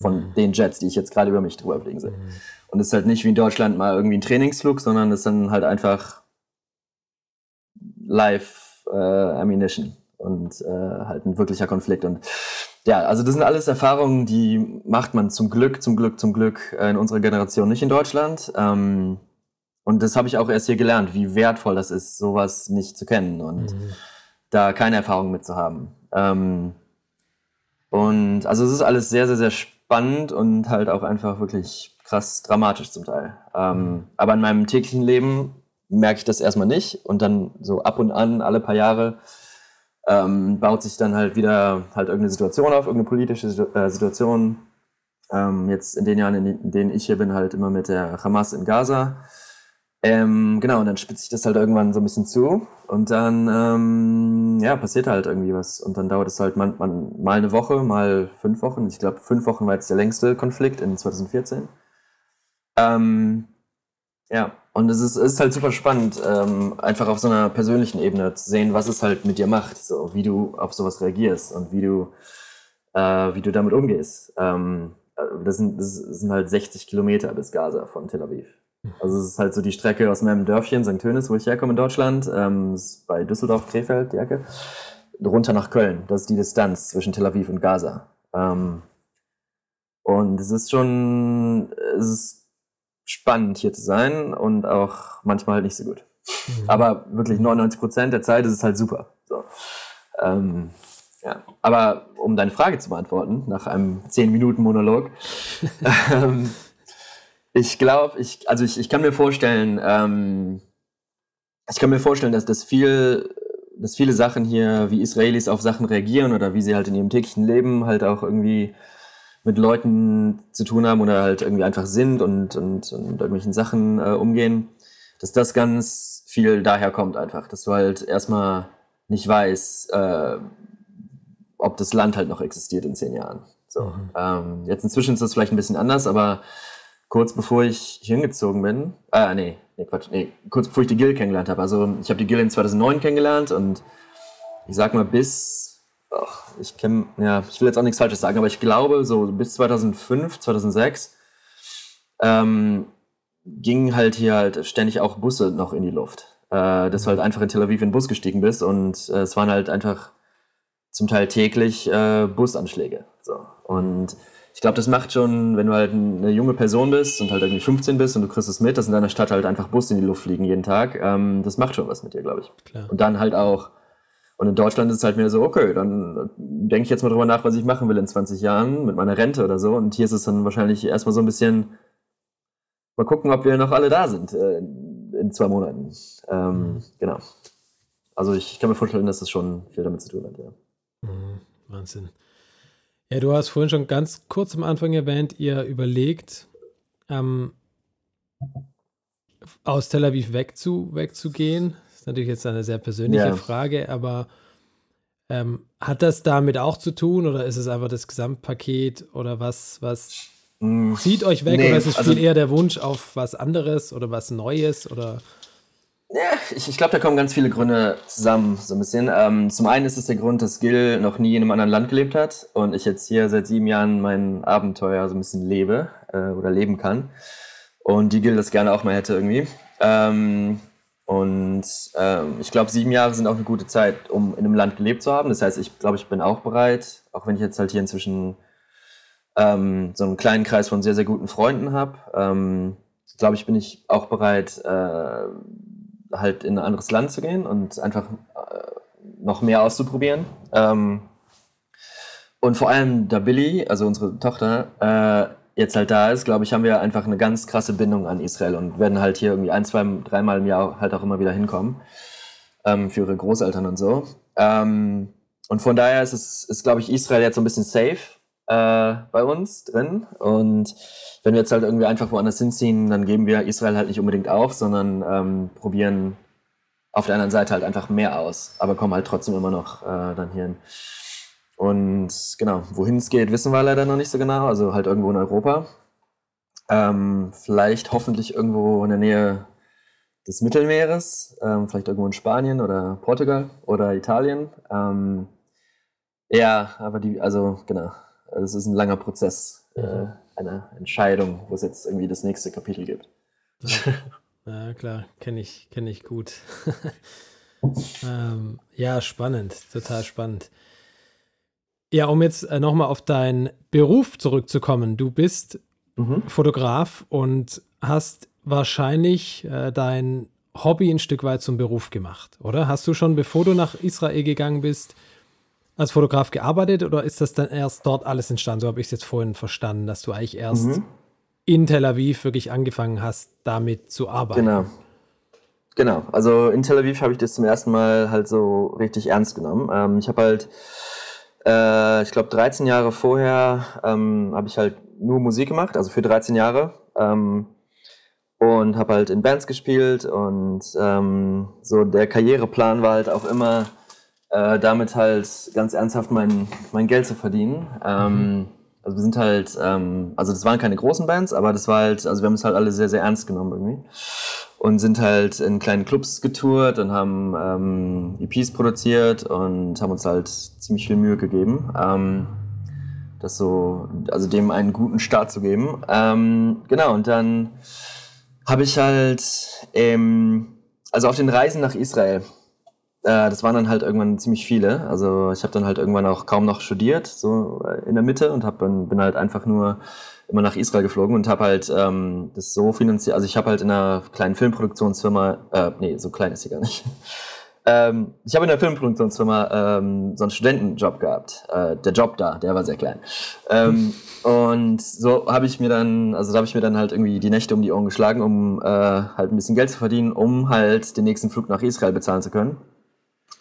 von mhm. den Jets, die ich jetzt gerade über mich drüber fliegen sehe. Mhm. Und es ist halt nicht wie in Deutschland mal irgendwie ein Trainingsflug, sondern es ist dann halt einfach live äh, Ammunition und äh, halt ein wirklicher Konflikt. Und ja, also das sind alles Erfahrungen, die macht man zum Glück, zum Glück, zum Glück äh, in unserer Generation nicht in Deutschland. Ähm, und das habe ich auch erst hier gelernt, wie wertvoll das ist, sowas nicht zu kennen und mhm. da keine Erfahrung mit zu haben. Ähm, und also es ist alles sehr, sehr, sehr spannend und halt auch einfach wirklich krass dramatisch zum Teil. Ähm, mhm. Aber in meinem täglichen Leben merke ich das erstmal nicht und dann so ab und an, alle paar Jahre, ähm, baut sich dann halt wieder halt irgendeine Situation auf, irgendeine politische äh, Situation. Ähm, jetzt in den Jahren, in denen ich hier bin, halt immer mit der Hamas in Gaza. Ähm, genau, und dann spitzt sich das halt irgendwann so ein bisschen zu und dann, ähm, ja, passiert halt irgendwie was. Und dann dauert es halt man, man, mal eine Woche, mal fünf Wochen. Ich glaube, fünf Wochen war jetzt der längste Konflikt in 2014. Ähm, ja, und es ist, ist halt super spannend, ähm, einfach auf so einer persönlichen Ebene zu sehen, was es halt mit dir macht, so wie du auf sowas reagierst und wie du, äh, wie du damit umgehst. Ähm, äh, das, sind, das sind halt 60 Kilometer bis Gaza von Tel Aviv. Also es ist halt so die Strecke aus meinem Dörfchen, St. Tönis, wo ich herkomme in Deutschland, ähm, bei Düsseldorf, Krefeld, die Ecke, runter nach Köln. Das ist die Distanz zwischen Tel Aviv und Gaza. Ähm, und es ist schon, es ist spannend hier zu sein und auch manchmal halt nicht so gut. Mhm. Aber wirklich 99 Prozent der Zeit ist es halt super. So. Ähm, ja. Aber um deine Frage zu beantworten, nach einem 10-Minuten-Monolog, ähm, ich glaube, ich, also ich, ich kann mir vorstellen, ähm, ich kann mir vorstellen, dass das viel, dass viele Sachen hier, wie Israelis auf Sachen reagieren oder wie sie halt in ihrem täglichen Leben halt auch irgendwie mit Leuten zu tun haben oder halt irgendwie einfach sind und, und, und mit irgendwelchen Sachen äh, umgehen, dass das ganz viel daher kommt einfach, dass du halt erstmal nicht weißt, äh, ob das Land halt noch existiert in zehn Jahren. So. Mhm. Ähm, jetzt inzwischen ist das vielleicht ein bisschen anders, aber kurz bevor ich hier hingezogen bin, äh, nee, nee, Quatsch, nee, kurz bevor ich die Gill kennengelernt habe. Also ich habe die Gill in 2009 kennengelernt und ich sag mal bis, oh, ich kenne, ja, ich will jetzt auch nichts Falsches sagen, aber ich glaube so bis 2005, 2006 ähm, gingen halt hier halt ständig auch Busse noch in die Luft. Äh, dass du halt einfach in Tel Aviv in den Bus gestiegen bist und äh, es waren halt einfach zum Teil täglich äh, Busanschläge. So. Und ich glaube, das macht schon, wenn du halt eine junge Person bist und halt irgendwie 15 bist und du kriegst es mit, dass in deiner Stadt halt einfach Busse in die Luft fliegen jeden Tag, ähm, das macht schon was mit dir, glaube ich. Klar. Und dann halt auch, und in Deutschland ist es halt mehr so, okay, dann denke ich jetzt mal drüber nach, was ich machen will in 20 Jahren mit meiner Rente oder so. Und hier ist es dann wahrscheinlich erstmal so ein bisschen, mal gucken, ob wir noch alle da sind äh, in zwei Monaten. Ähm, mhm. Genau. Also ich, ich, kann mir vorstellen, dass das schon viel damit zu tun hat, ja. Mhm. Wahnsinn. Ja, du hast vorhin schon ganz kurz am Anfang erwähnt, ihr überlegt, ähm, aus Tel Aviv wegzu, wegzugehen. Das ist natürlich jetzt eine sehr persönliche ja. Frage, aber ähm, hat das damit auch zu tun oder ist es einfach das Gesamtpaket oder was, was mm, zieht euch weg nee, oder ist es also, viel eher der Wunsch auf was anderes oder was Neues oder? Ja, ich, ich glaube, da kommen ganz viele Gründe zusammen, so ein bisschen. Ähm, zum einen ist es der Grund, dass Gil noch nie in einem anderen Land gelebt hat und ich jetzt hier seit sieben Jahren mein Abenteuer so ein bisschen lebe äh, oder leben kann. Und die Gil das gerne auch mal hätte irgendwie. Ähm, und ähm, ich glaube, sieben Jahre sind auch eine gute Zeit, um in einem Land gelebt zu haben. Das heißt, ich glaube, ich bin auch bereit, auch wenn ich jetzt halt hier inzwischen ähm, so einen kleinen Kreis von sehr, sehr guten Freunden habe. Ähm, glaube ich, bin ich auch bereit, äh, halt in ein anderes Land zu gehen und einfach äh, noch mehr auszuprobieren. Ähm, und vor allem, da Billy, also unsere Tochter, äh, jetzt halt da ist, glaube ich, haben wir einfach eine ganz krasse Bindung an Israel und werden halt hier irgendwie ein, zwei, dreimal im Jahr halt auch immer wieder hinkommen. Ähm, für ihre Großeltern und so. Ähm, und von daher ist es, ist, glaube ich, Israel jetzt so ein bisschen safe äh, bei uns drin. Und wenn wir jetzt halt irgendwie einfach woanders hinziehen, dann geben wir Israel halt nicht unbedingt auf, sondern ähm, probieren auf der anderen Seite halt einfach mehr aus, aber kommen halt trotzdem immer noch äh, dann hin. Und genau, wohin es geht, wissen wir leider noch nicht so genau, also halt irgendwo in Europa. Ähm, vielleicht hoffentlich irgendwo in der Nähe des Mittelmeeres, ähm, vielleicht irgendwo in Spanien oder Portugal oder Italien. Ähm, ja, aber die, also genau, es ist ein langer Prozess. Äh, eine Entscheidung, wo es jetzt irgendwie das nächste Kapitel gibt. Ja, klar, kenne ich, kenne ich gut. ähm, ja, spannend, total spannend. Ja, um jetzt äh, nochmal auf deinen Beruf zurückzukommen. Du bist mhm. Fotograf und hast wahrscheinlich äh, dein Hobby ein Stück weit zum Beruf gemacht, oder? Hast du schon, bevor du nach Israel gegangen bist, als Fotograf gearbeitet oder ist das dann erst dort alles entstanden? So habe ich es jetzt vorhin verstanden, dass du eigentlich erst mhm. in Tel Aviv wirklich angefangen hast, damit zu arbeiten. Genau. Genau, also in Tel Aviv habe ich das zum ersten Mal halt so richtig ernst genommen. Ähm, ich habe halt, äh, ich glaube, 13 Jahre vorher ähm, habe ich halt nur Musik gemacht, also für 13 Jahre. Ähm, und habe halt in Bands gespielt und ähm, so der Karriereplan war halt auch immer, äh, damit halt ganz ernsthaft mein, mein Geld zu verdienen. Ähm, mhm. Also wir sind halt, ähm, also das waren keine großen Bands, aber das war halt, also wir haben es halt alle sehr, sehr ernst genommen irgendwie. Und sind halt in kleinen Clubs getourt und haben ähm, EPs produziert und haben uns halt ziemlich viel Mühe gegeben, ähm, das so, also dem einen guten Start zu geben. Ähm, genau, und dann habe ich halt, ähm, also auf den Reisen nach Israel, äh, das waren dann halt irgendwann ziemlich viele. Also ich habe dann halt irgendwann auch kaum noch studiert, so äh, in der Mitte und hab, bin halt einfach nur immer nach Israel geflogen und habe halt ähm, das so finanziert. Also ich habe halt in einer kleinen Filmproduktionsfirma, äh, nee, so klein ist sie gar nicht. ähm, ich habe in der Filmproduktionsfirma ähm, so einen Studentenjob gehabt. Äh, der Job da, der war sehr klein. Ähm, und so habe ich mir dann, also da habe ich mir dann halt irgendwie die Nächte um die Ohren geschlagen, um äh, halt ein bisschen Geld zu verdienen, um halt den nächsten Flug nach Israel bezahlen zu können.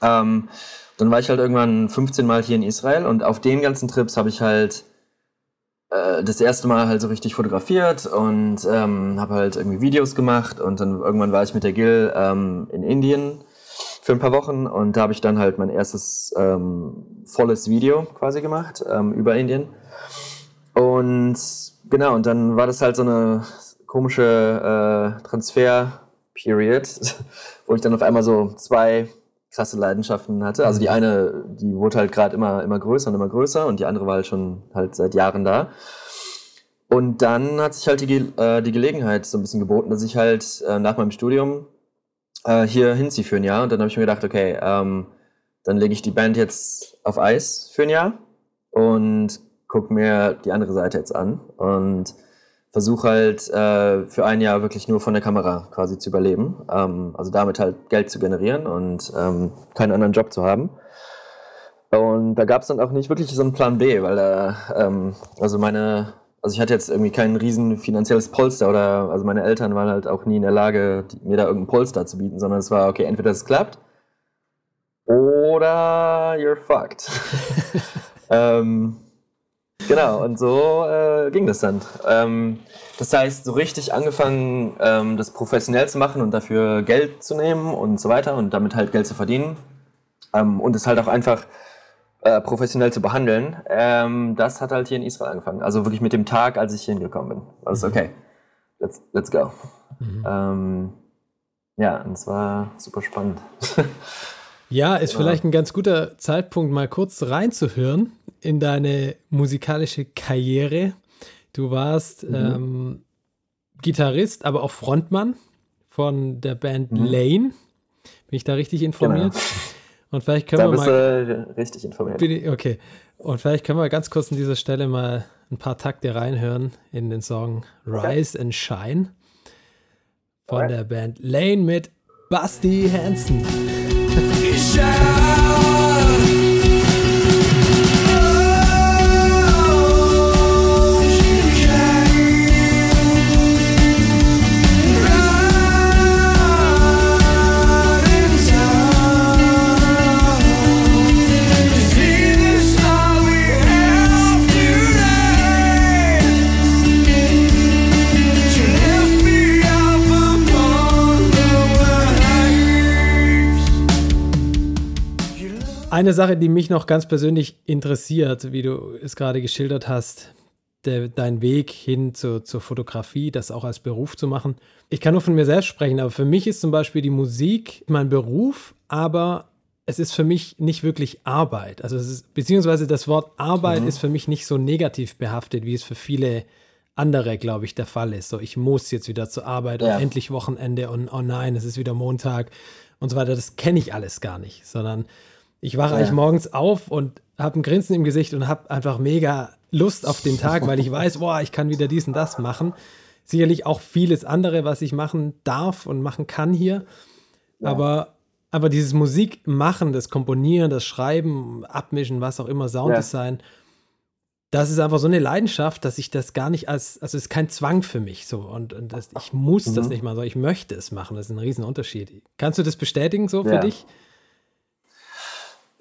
Ähm, dann war ich halt irgendwann 15 Mal hier in Israel und auf den ganzen Trips habe ich halt äh, das erste Mal halt so richtig fotografiert und ähm, habe halt irgendwie Videos gemacht und dann irgendwann war ich mit der Gil ähm, in Indien für ein paar Wochen und da habe ich dann halt mein erstes ähm, volles Video quasi gemacht ähm, über Indien. Und genau und dann war das halt so eine komische äh, Transfer-Period, wo ich dann auf einmal so zwei krasse Leidenschaften hatte. Also die mhm. eine, die wurde halt gerade immer, immer größer und immer größer und die andere war halt schon halt seit Jahren da. Und dann hat sich halt die, äh, die Gelegenheit so ein bisschen geboten, dass ich halt äh, nach meinem Studium äh, hier hinziehe für ein Jahr. Und dann habe ich mir gedacht, okay, ähm, dann lege ich die Band jetzt auf Eis für ein Jahr und gucke mir die andere Seite jetzt an. Und versuche halt äh, für ein Jahr wirklich nur von der Kamera quasi zu überleben. Ähm, also damit halt Geld zu generieren und ähm, keinen anderen Job zu haben. Und da gab es dann auch nicht wirklich so einen Plan B, weil da, ähm, also meine, also ich hatte jetzt irgendwie kein riesen finanzielles Polster oder, also meine Eltern waren halt auch nie in der Lage, mir da irgendein Polster zu bieten, sondern es war, okay, entweder es klappt oder you're fucked. ähm, Genau, und so äh, ging das dann. Ähm, das heißt, so richtig angefangen, ähm, das professionell zu machen und dafür Geld zu nehmen und so weiter und damit halt Geld zu verdienen ähm, und es halt auch einfach äh, professionell zu behandeln, ähm, das hat halt hier in Israel angefangen. Also wirklich mit dem Tag, als ich hier hingekommen bin. Also okay, let's, let's go. Mhm. Ähm, ja, und es war super spannend. Ja, ist vielleicht ein ganz guter Zeitpunkt, mal kurz reinzuhören in deine musikalische Karriere. Du warst mhm. ähm, Gitarrist, aber auch Frontmann von der Band mhm. Lane. Bin ich da richtig informiert? Genau. Und vielleicht können da wir mal. Du richtig informiert. Ich, okay. Und vielleicht können wir ganz kurz an dieser Stelle mal ein paar Takte reinhören in den Song Rise okay. and Shine von Alright. der Band Lane mit Basti Hansen. Shine. Eine Sache, die mich noch ganz persönlich interessiert, wie du es gerade geschildert hast, der, dein Weg hin zu, zur Fotografie, das auch als Beruf zu machen. Ich kann nur von mir selbst sprechen, aber für mich ist zum Beispiel die Musik mein Beruf, aber es ist für mich nicht wirklich Arbeit. Also ist, beziehungsweise das Wort Arbeit mhm. ist für mich nicht so negativ behaftet, wie es für viele andere, glaube ich, der Fall ist. So, ich muss jetzt wieder zur Arbeit ja. und endlich Wochenende und oh nein, es ist wieder Montag und so weiter. Das kenne ich alles gar nicht, sondern ich wache ja. eigentlich morgens auf und habe ein Grinsen im Gesicht und habe einfach mega Lust auf den Tag, weil ich weiß, boah, ich kann wieder dies und das machen. Sicherlich auch vieles andere, was ich machen darf und machen kann hier. Ja. Aber, aber dieses Musik machen, das Komponieren, das Schreiben, Abmischen, was auch immer, Sounddesign, ja. das ist einfach so eine Leidenschaft, dass ich das gar nicht als, also es ist kein Zwang für mich so und, und das, ich muss mhm. das nicht machen, sondern ich möchte es machen. Das ist ein Riesenunterschied. Kannst du das bestätigen so für dich?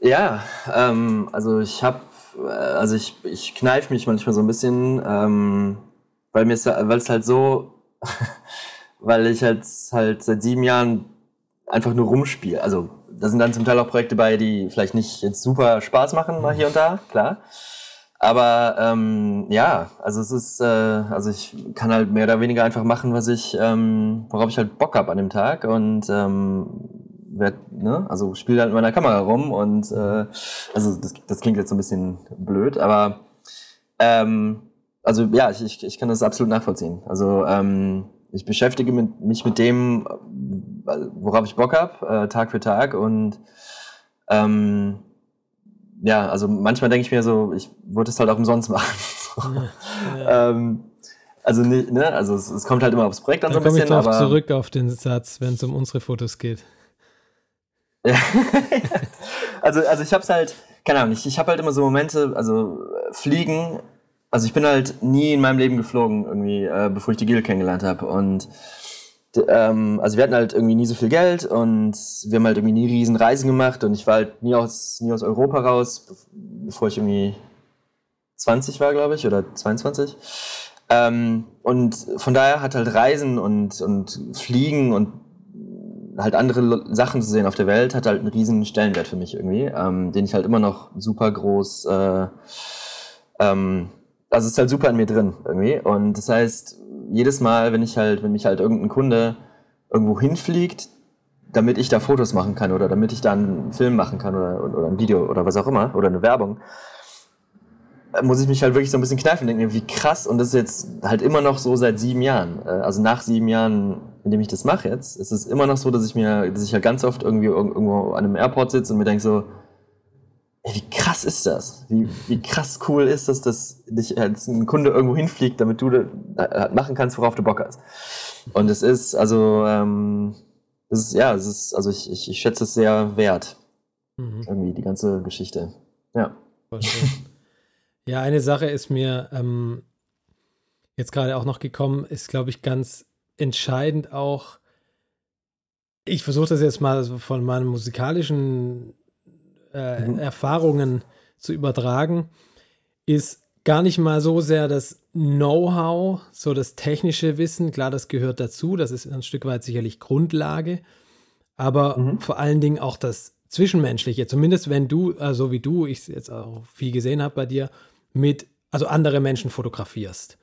Ja, ähm, also ich habe, äh, also ich, ich kneife mich manchmal so ein bisschen, ähm, weil mir weil es halt so, weil ich halt halt seit sieben Jahren einfach nur rumspiele. Also da sind dann zum Teil auch Projekte bei, die vielleicht nicht jetzt super Spaß machen, mal hier und da, klar. Aber ähm, ja, also es ist, äh, also ich kann halt mehr oder weniger einfach machen, was ich, ähm, worauf ich halt Bock habe an dem Tag und ähm, werd, ne, also spiele halt mit meiner Kamera rum und äh, also das, das klingt jetzt so ein bisschen blöd, aber ähm, also ja, ich, ich, ich kann das absolut nachvollziehen. Also ähm, ich beschäftige mich mit dem, worauf ich Bock habe, äh, Tag für Tag. Und ähm, ja, also manchmal denke ich mir so, ich würde es halt auch umsonst machen. Ja, ja. ähm, also, ne, also es, es, kommt halt immer aufs Projekt an da so ein bisschen. Ich aber zurück auf den Satz, wenn es um unsere Fotos geht. Also, also ich habe es halt, keine Ahnung, ich, ich habe halt immer so Momente, also Fliegen, also ich bin halt nie in meinem Leben geflogen, irgendwie, äh, bevor ich die Gil kennengelernt habe. Und ähm, also wir hatten halt irgendwie nie so viel Geld und wir haben halt irgendwie nie riesen Reisen gemacht und ich war halt nie aus, nie aus Europa raus, bevor ich irgendwie 20 war, glaube ich, oder 22. Ähm, und von daher hat halt Reisen und, und Fliegen und halt andere Sachen zu sehen auf der Welt hat halt einen riesen Stellenwert für mich irgendwie, ähm, den ich halt immer noch super groß, äh, ähm, also ist halt super in mir drin irgendwie. Und das heißt, jedes Mal, wenn ich halt, wenn mich halt irgendein Kunde irgendwo hinfliegt, damit ich da Fotos machen kann oder damit ich da einen Film machen kann oder, oder ein Video oder was auch immer oder eine Werbung, muss ich mich halt wirklich so ein bisschen kneifen und denken, wie krass, und das ist jetzt halt immer noch so seit sieben Jahren. Äh, also nach sieben Jahren, in dem ich das mache jetzt, ist es immer noch so, dass ich mir, dass ich halt ganz oft irgendwie irgendwo an einem Airport sitze und mir denke so, ey, wie krass ist das? Wie, wie krass cool ist das, dass dich als ein Kunde irgendwo hinfliegt, damit du da machen kannst, worauf du Bock hast. Und es ist, also, ähm, es ist, ja, es ist, also ich, ich, ich schätze es sehr wert. Mhm. Irgendwie, die ganze Geschichte. Ja. Voll schön. Ja, eine Sache ist mir ähm, jetzt gerade auch noch gekommen, ist, glaube ich, ganz entscheidend auch. Ich versuche das jetzt mal von meinen musikalischen äh, mhm. Erfahrungen zu übertragen, ist gar nicht mal so sehr das Know-how, so das technische Wissen. Klar, das gehört dazu, das ist ein Stück weit sicherlich Grundlage, aber mhm. vor allen Dingen auch das Zwischenmenschliche. Zumindest wenn du, äh, so wie du, ich jetzt auch viel gesehen habe bei dir, mit, also andere Menschen fotografierst.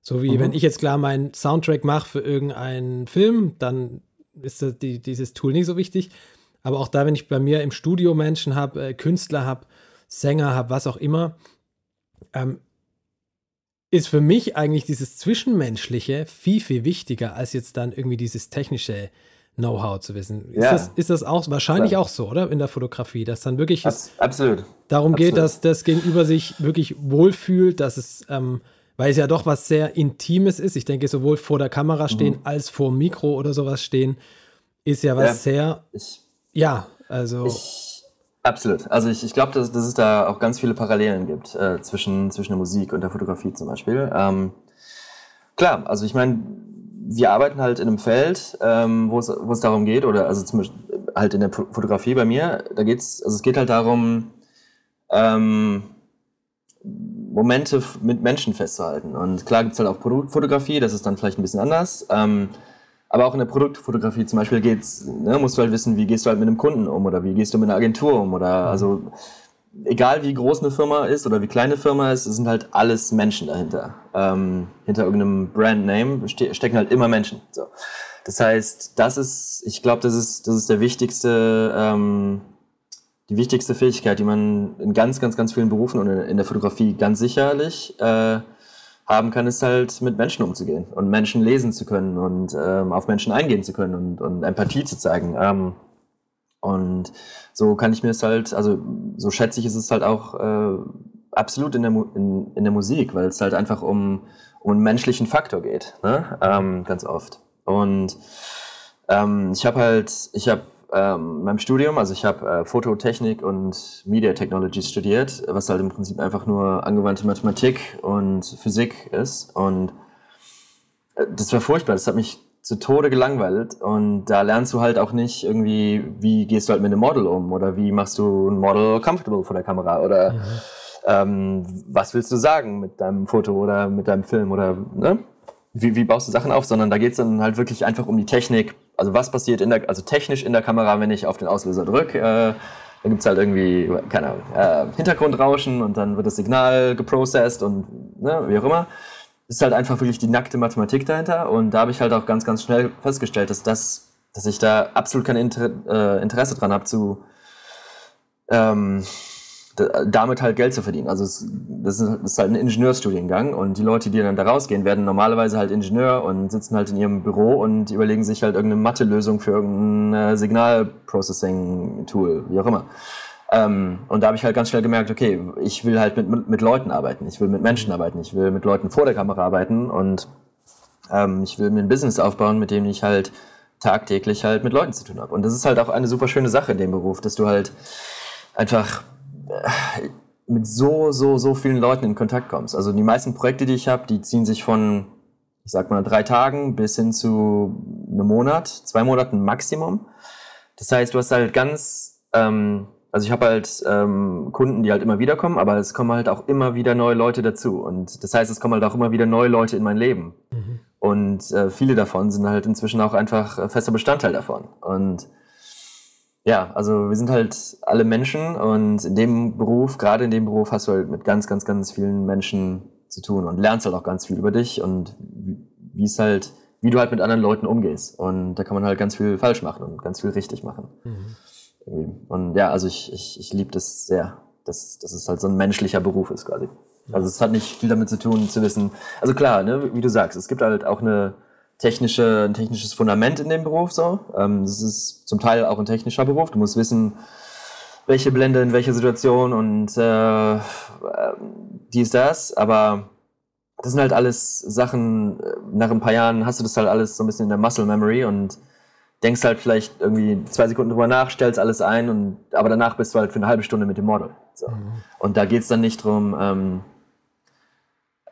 So wie mhm. wenn ich jetzt klar meinen Soundtrack mache für irgendeinen Film, dann ist das, die, dieses Tool nicht so wichtig. Aber auch da, wenn ich bei mir im Studio Menschen habe, äh, Künstler habe, Sänger habe, was auch immer, ähm, ist für mich eigentlich dieses Zwischenmenschliche viel, viel wichtiger als jetzt dann irgendwie dieses technische Know-how zu wissen. Ist, ja. das, ist das auch wahrscheinlich ja. auch so, oder? In der Fotografie, dass dann wirklich Abs absolut. darum absolut. geht, dass das Gegenüber sich wirklich wohlfühlt, dass es, ähm, weil es ja doch was sehr Intimes ist. Ich denke, sowohl vor der Kamera stehen mhm. als vor dem Mikro oder sowas stehen, ist ja was ja. sehr. Ich, ja, also. Ich, absolut. Also ich, ich glaube, dass, dass es da auch ganz viele Parallelen gibt äh, zwischen, zwischen der Musik und der Fotografie zum Beispiel. Ähm, klar, also ich meine, wir arbeiten halt in einem Feld, ähm, wo, es, wo es darum geht, oder also zum Beispiel halt in der Fotografie bei mir, da geht's, also es geht halt darum, ähm, Momente mit Menschen festzuhalten. Und klar gibt es halt auch Produktfotografie, das ist dann vielleicht ein bisschen anders. Ähm, aber auch in der Produktfotografie zum Beispiel geht's, ne, musst du halt wissen, wie gehst du halt mit einem Kunden um oder wie gehst du mit einer Agentur um oder also egal wie groß eine Firma ist oder wie kleine Firma ist, es sind halt alles Menschen dahinter. Ähm, hinter irgendeinem Brandname ste stecken halt immer Menschen. So. Das heißt, das ist, ich glaube, das ist, das ist der wichtigste, ähm, die wichtigste Fähigkeit, die man in ganz, ganz, ganz vielen Berufen und in der Fotografie ganz sicherlich äh, haben kann, ist halt mit Menschen umzugehen und Menschen lesen zu können und ähm, auf Menschen eingehen zu können und, und Empathie zu zeigen. Und so kann ich mir es halt, also so schätze ich es halt auch äh, absolut in der, in, in der Musik, weil es halt einfach um, um einen menschlichen Faktor geht, ne? ähm, ganz oft. Und ähm, ich habe halt, ich habe ähm, in meinem Studium, also ich habe äh, Fototechnik und Media Technologies studiert, was halt im Prinzip einfach nur angewandte Mathematik und Physik ist. Und äh, das war furchtbar, das hat mich zu Tode gelangweilt und da lernst du halt auch nicht irgendwie, wie gehst du halt mit einem Model um oder wie machst du ein Model comfortable vor der Kamera oder mhm. ähm, was willst du sagen mit deinem Foto oder mit deinem Film oder ne? wie, wie baust du Sachen auf, sondern da geht es dann halt wirklich einfach um die Technik. Also was passiert in der, also technisch in der Kamera, wenn ich auf den Auslöser drücke. Äh, dann gibt es halt irgendwie, keine Ahnung, äh, Hintergrundrauschen und dann wird das Signal geprocessed und ne, wie auch immer ist halt einfach wirklich die nackte Mathematik dahinter. Und da habe ich halt auch ganz, ganz schnell festgestellt, dass das, dass ich da absolut kein Inter äh, Interesse dran habe, ähm, damit halt Geld zu verdienen. Also es, das, ist, das, ist, halt ein Ingenieurstudiengang und die Leute, die dann da rausgehen, werden normalerweise halt Ingenieur und sitzen halt in ihrem Büro und überlegen sich halt irgendeine Mathe-Lösung für irgendein Signalprocessing-Tool, wie auch immer. Ähm, und da habe ich halt ganz schnell gemerkt, okay, ich will halt mit, mit Leuten arbeiten, ich will mit Menschen arbeiten, ich will mit Leuten vor der Kamera arbeiten und ähm, ich will mir ein Business aufbauen, mit dem ich halt tagtäglich halt mit Leuten zu tun habe. Und das ist halt auch eine super schöne Sache in dem Beruf, dass du halt einfach äh, mit so, so, so vielen Leuten in Kontakt kommst. Also die meisten Projekte, die ich habe, die ziehen sich von, ich sag mal, drei Tagen bis hin zu einem Monat, zwei Monaten Maximum. Das heißt, du hast halt ganz, ähm, also ich habe halt ähm, Kunden, die halt immer wieder kommen, aber es kommen halt auch immer wieder neue Leute dazu. Und das heißt, es kommen halt auch immer wieder neue Leute in mein Leben. Mhm. Und äh, viele davon sind halt inzwischen auch einfach äh, fester Bestandteil davon. Und ja, also wir sind halt alle Menschen und in dem Beruf, gerade in dem Beruf, hast du halt mit ganz, ganz, ganz vielen Menschen zu tun und lernst halt auch ganz viel über dich und wie es halt, wie du halt mit anderen Leuten umgehst. Und da kann man halt ganz viel falsch machen und ganz viel richtig machen. Mhm. Und ja, also ich, ich, ich liebe das sehr, dass, dass es halt so ein menschlicher Beruf ist quasi. Also es hat nicht viel damit zu tun, zu wissen. Also klar, ne, wie du sagst, es gibt halt auch eine technische, ein technisches Fundament in dem Beruf so. Ähm, das ist zum Teil auch ein technischer Beruf. Du musst wissen, welche Blende in welcher Situation und äh, dies, das. Aber das sind halt alles Sachen, äh, nach ein paar Jahren hast du das halt alles so ein bisschen in der Muscle Memory und denkst halt vielleicht irgendwie zwei Sekunden drüber nach, stellst alles ein und aber danach bist du halt für eine halbe Stunde mit dem Model. So. Mhm. Und da geht es dann nicht drum, ähm,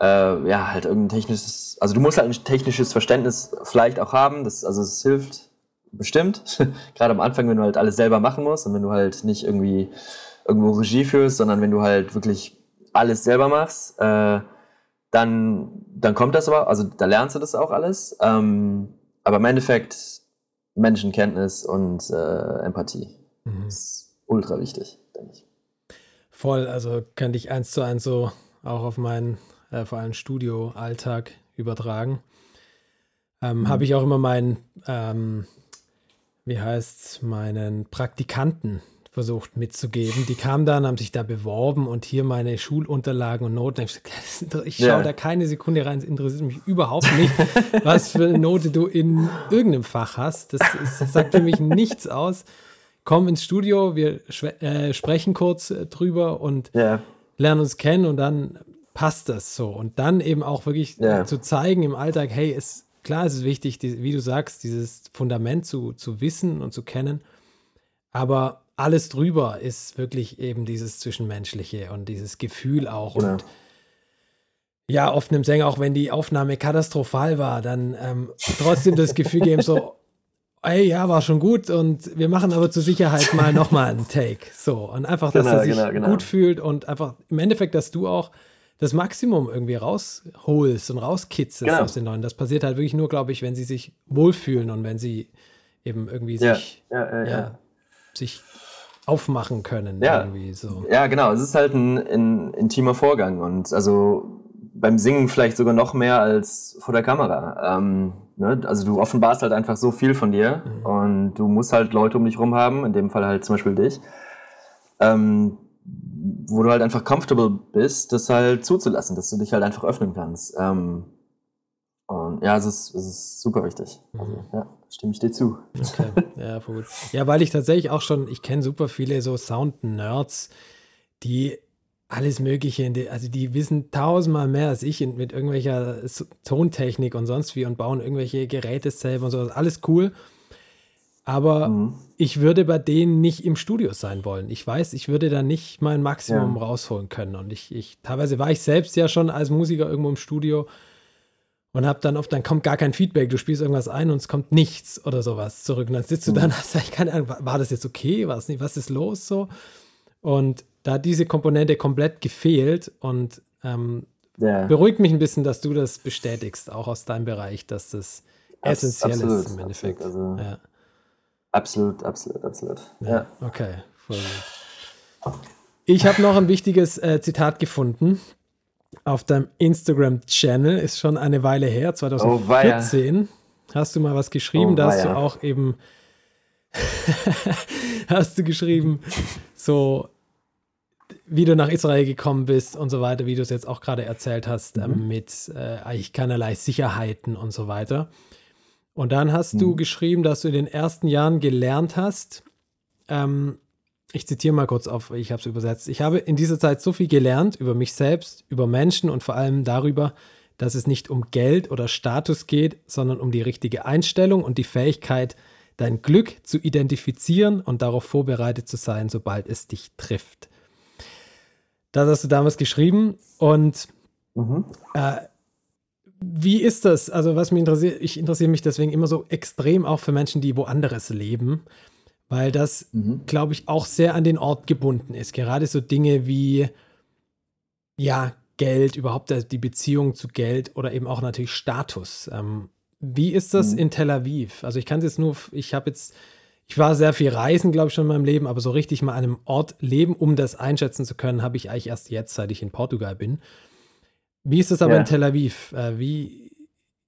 äh, ja, halt irgendein technisches, also du musst halt ein technisches Verständnis vielleicht auch haben, das, also es hilft bestimmt, gerade am Anfang, wenn du halt alles selber machen musst und wenn du halt nicht irgendwie irgendwo Regie führst, sondern wenn du halt wirklich alles selber machst, äh, dann, dann kommt das aber, also da lernst du das auch alles, ähm, aber im Endeffekt Menschenkenntnis und äh, Empathie mhm. ist ultra wichtig, denke ich. Voll, also könnte ich eins zu eins so auch auf meinen äh, vor allem Studioalltag übertragen. Ähm, mhm. Habe ich auch immer meinen, ähm, wie heißt meinen Praktikanten versucht mitzugeben. Die kamen dann, haben sich da beworben und hier meine Schulunterlagen und Noten. Ich schaue ja. da keine Sekunde rein, es interessiert mich überhaupt nicht, was für eine Note du in irgendeinem Fach hast. Das, das sagt für mich nichts aus. Komm ins Studio, wir äh, sprechen kurz äh, drüber und ja. lernen uns kennen und dann passt das so. Und dann eben auch wirklich ja. zu zeigen im Alltag, hey, ist, klar, es ist wichtig, die, wie du sagst, dieses Fundament zu, zu wissen und zu kennen. Aber alles drüber ist wirklich eben dieses Zwischenmenschliche und dieses Gefühl auch. Genau. Und ja, oft einem Sänger, auch wenn die Aufnahme katastrophal war, dann ähm, trotzdem das Gefühl geben, so, ey, ja, war schon gut und wir machen aber zur Sicherheit mal nochmal einen Take. So, und einfach, dass genau, er sich genau, genau. gut fühlt und einfach im Endeffekt, dass du auch das Maximum irgendwie rausholst und rauskitzelst genau. aus den Leuten. Das passiert halt wirklich nur, glaube ich, wenn sie sich wohlfühlen und wenn sie eben irgendwie ja. sich, ja, ja, sich aufmachen können. Ja. Irgendwie so. ja, genau. Es ist halt ein, ein intimer Vorgang und also beim Singen vielleicht sogar noch mehr als vor der Kamera. Ähm, ne? Also du offenbarst halt einfach so viel von dir mhm. und du musst halt Leute um dich rum haben, in dem Fall halt zum Beispiel dich. Ähm, wo du halt einfach comfortable bist, das halt zuzulassen, dass du dich halt einfach öffnen kannst. Ähm, und ja, es ist, es ist super wichtig. Also, mhm. ja, stimme ich dir zu. Okay, ja, voll gut. Ja, weil ich tatsächlich auch schon, ich kenne super viele so Sound-Nerds, die alles Mögliche, die, also die wissen tausendmal mehr als ich mit irgendwelcher Tontechnik und sonst wie und bauen irgendwelche Geräte selber und so. Alles cool. Aber mhm. ich würde bei denen nicht im Studio sein wollen. Ich weiß, ich würde da nicht mein Maximum ja. rausholen können. Und ich, ich, teilweise war ich selbst ja schon als Musiker irgendwo im Studio und habe dann oft, dann kommt gar kein Feedback. Du spielst irgendwas ein und es kommt nichts oder sowas zurück. Und dann sitzt du mhm. da und hast eigentlich keine Ahnung, war das jetzt okay? War es nicht? Was ist los so? Und da hat diese Komponente komplett gefehlt und ähm, ja. beruhigt mich ein bisschen, dass du das bestätigst, auch aus deinem Bereich, dass das essentiell absolut, ist im Endeffekt. Absolut, also, ja. Absolut, absolut, absolut. Ja. Okay, voll gut. Ich habe noch ein wichtiges äh, Zitat gefunden. Auf deinem Instagram-Channel ist schon eine Weile her, 2014. Oh, hast du mal was geschrieben, oh, da hast du auch eben hast du geschrieben, so wie du nach Israel gekommen bist und so weiter, wie du es jetzt auch gerade erzählt hast, ähm, mhm. ähm, mit äh, eigentlich keinerlei Sicherheiten und so weiter. Und dann hast mhm. du geschrieben, dass du in den ersten Jahren gelernt hast, ähm, ich zitiere mal kurz auf, ich habe es übersetzt. Ich habe in dieser Zeit so viel gelernt über mich selbst, über Menschen und vor allem darüber, dass es nicht um Geld oder Status geht, sondern um die richtige Einstellung und die Fähigkeit, dein Glück zu identifizieren und darauf vorbereitet zu sein, sobald es dich trifft. Das hast du damals geschrieben und mhm. äh, wie ist das? Also, was mich interessiert, ich interessiere mich deswegen immer so extrem auch für Menschen, die woanders leben, weil das, mhm. glaube ich, auch sehr an den Ort gebunden ist. Gerade so Dinge wie, ja, Geld, überhaupt die Beziehung zu Geld oder eben auch natürlich Status. Ähm, wie ist das mhm. in Tel Aviv? Also, ich kann es jetzt nur, ich habe jetzt ich war sehr viel reisen, glaube ich, schon in meinem Leben, aber so richtig mal an einem Ort leben, um das einschätzen zu können, habe ich eigentlich erst jetzt, seit ich in Portugal bin. Wie ist das aber ja. in Tel Aviv? Äh, wie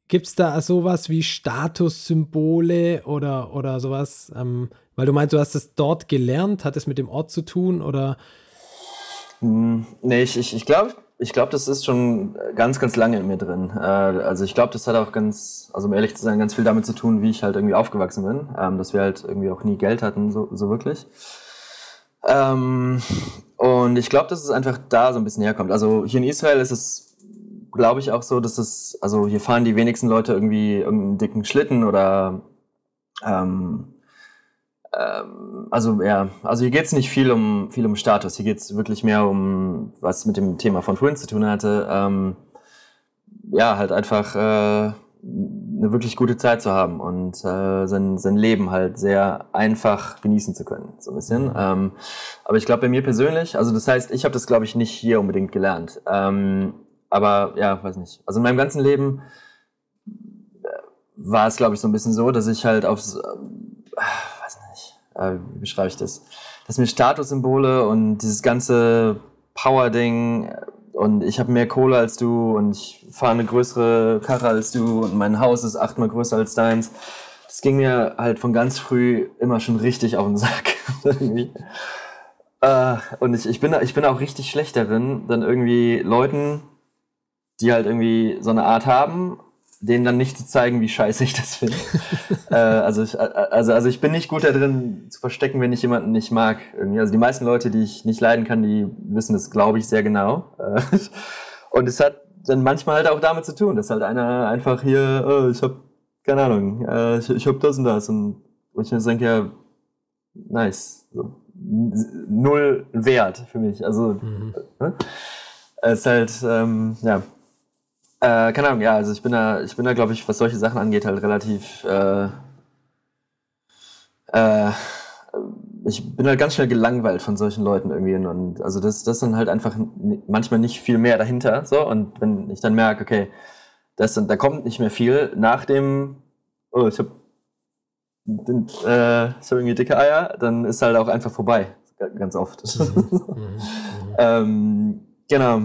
gibt es da sowas wie Statussymbole oder, oder sowas? Ähm, weil du meinst, du hast es dort gelernt, hat es mit dem Ort zu tun oder? Hm, nee, ich, ich, ich glaube, ich glaube, das ist schon ganz, ganz lange in mir drin. Äh, also ich glaube, das hat auch ganz, also um ehrlich zu sein, ganz viel damit zu tun, wie ich halt irgendwie aufgewachsen bin. Ähm, dass wir halt irgendwie auch nie Geld hatten, so, so wirklich. Ähm, und ich glaube, dass es einfach da so ein bisschen herkommt. Also hier in Israel ist es, glaube ich, auch so, dass es, also hier fahren die wenigsten Leute irgendwie irgendeinen dicken Schlitten oder ähm, also ja, also hier geht es nicht viel um viel um Status. Hier geht es wirklich mehr um was mit dem Thema von vorhin zu tun hatte. Ähm, ja, halt einfach äh, eine wirklich gute Zeit zu haben und äh, sein, sein Leben halt sehr einfach genießen zu können, so ein bisschen. Ähm, aber ich glaube bei mir persönlich, also das heißt, ich habe das glaube ich nicht hier unbedingt gelernt. Ähm, aber ja, weiß nicht. Also in meinem ganzen Leben äh, war es glaube ich so ein bisschen so, dass ich halt aufs äh, äh, wie beschreibe ich das? Das mir Statussymbole und dieses ganze Power-Ding und ich habe mehr Kohle als du und ich fahre eine größere Karre als du und mein Haus ist achtmal größer als deins. Das ging mir halt von ganz früh immer schon richtig auf den Sack. Äh, und ich, ich, bin, ich bin auch richtig schlecht darin, dann irgendwie Leuten, die halt irgendwie so eine Art haben denen dann nicht zu zeigen, wie scheiße ich das finde. äh, also, ich, äh, also, also ich bin nicht gut darin zu verstecken, wenn ich jemanden nicht mag. Irgendwie. Also die meisten Leute, die ich nicht leiden kann, die wissen das, glaube ich, sehr genau. Äh, und es hat dann manchmal halt auch damit zu tun, dass halt einer einfach hier, oh, ich habe keine Ahnung, äh, ich, ich habe das und das und ich denke, ja, nice. So, null Wert für mich. Also mhm. äh, es ist halt, ähm, ja, äh, keine Ahnung, ja, also ich bin da, ich bin da, glaube ich, was solche Sachen angeht, halt relativ, äh, äh, ich bin halt ganz schnell gelangweilt von solchen Leuten irgendwie und also das, das sind halt einfach manchmal nicht viel mehr dahinter, so und wenn ich dann merke, okay, das, da kommt nicht mehr viel nach dem, oh, ich habe äh, ich habe irgendwie dicke Eier, dann ist halt auch einfach vorbei, ganz oft. Mhm. mhm. ähm, genau.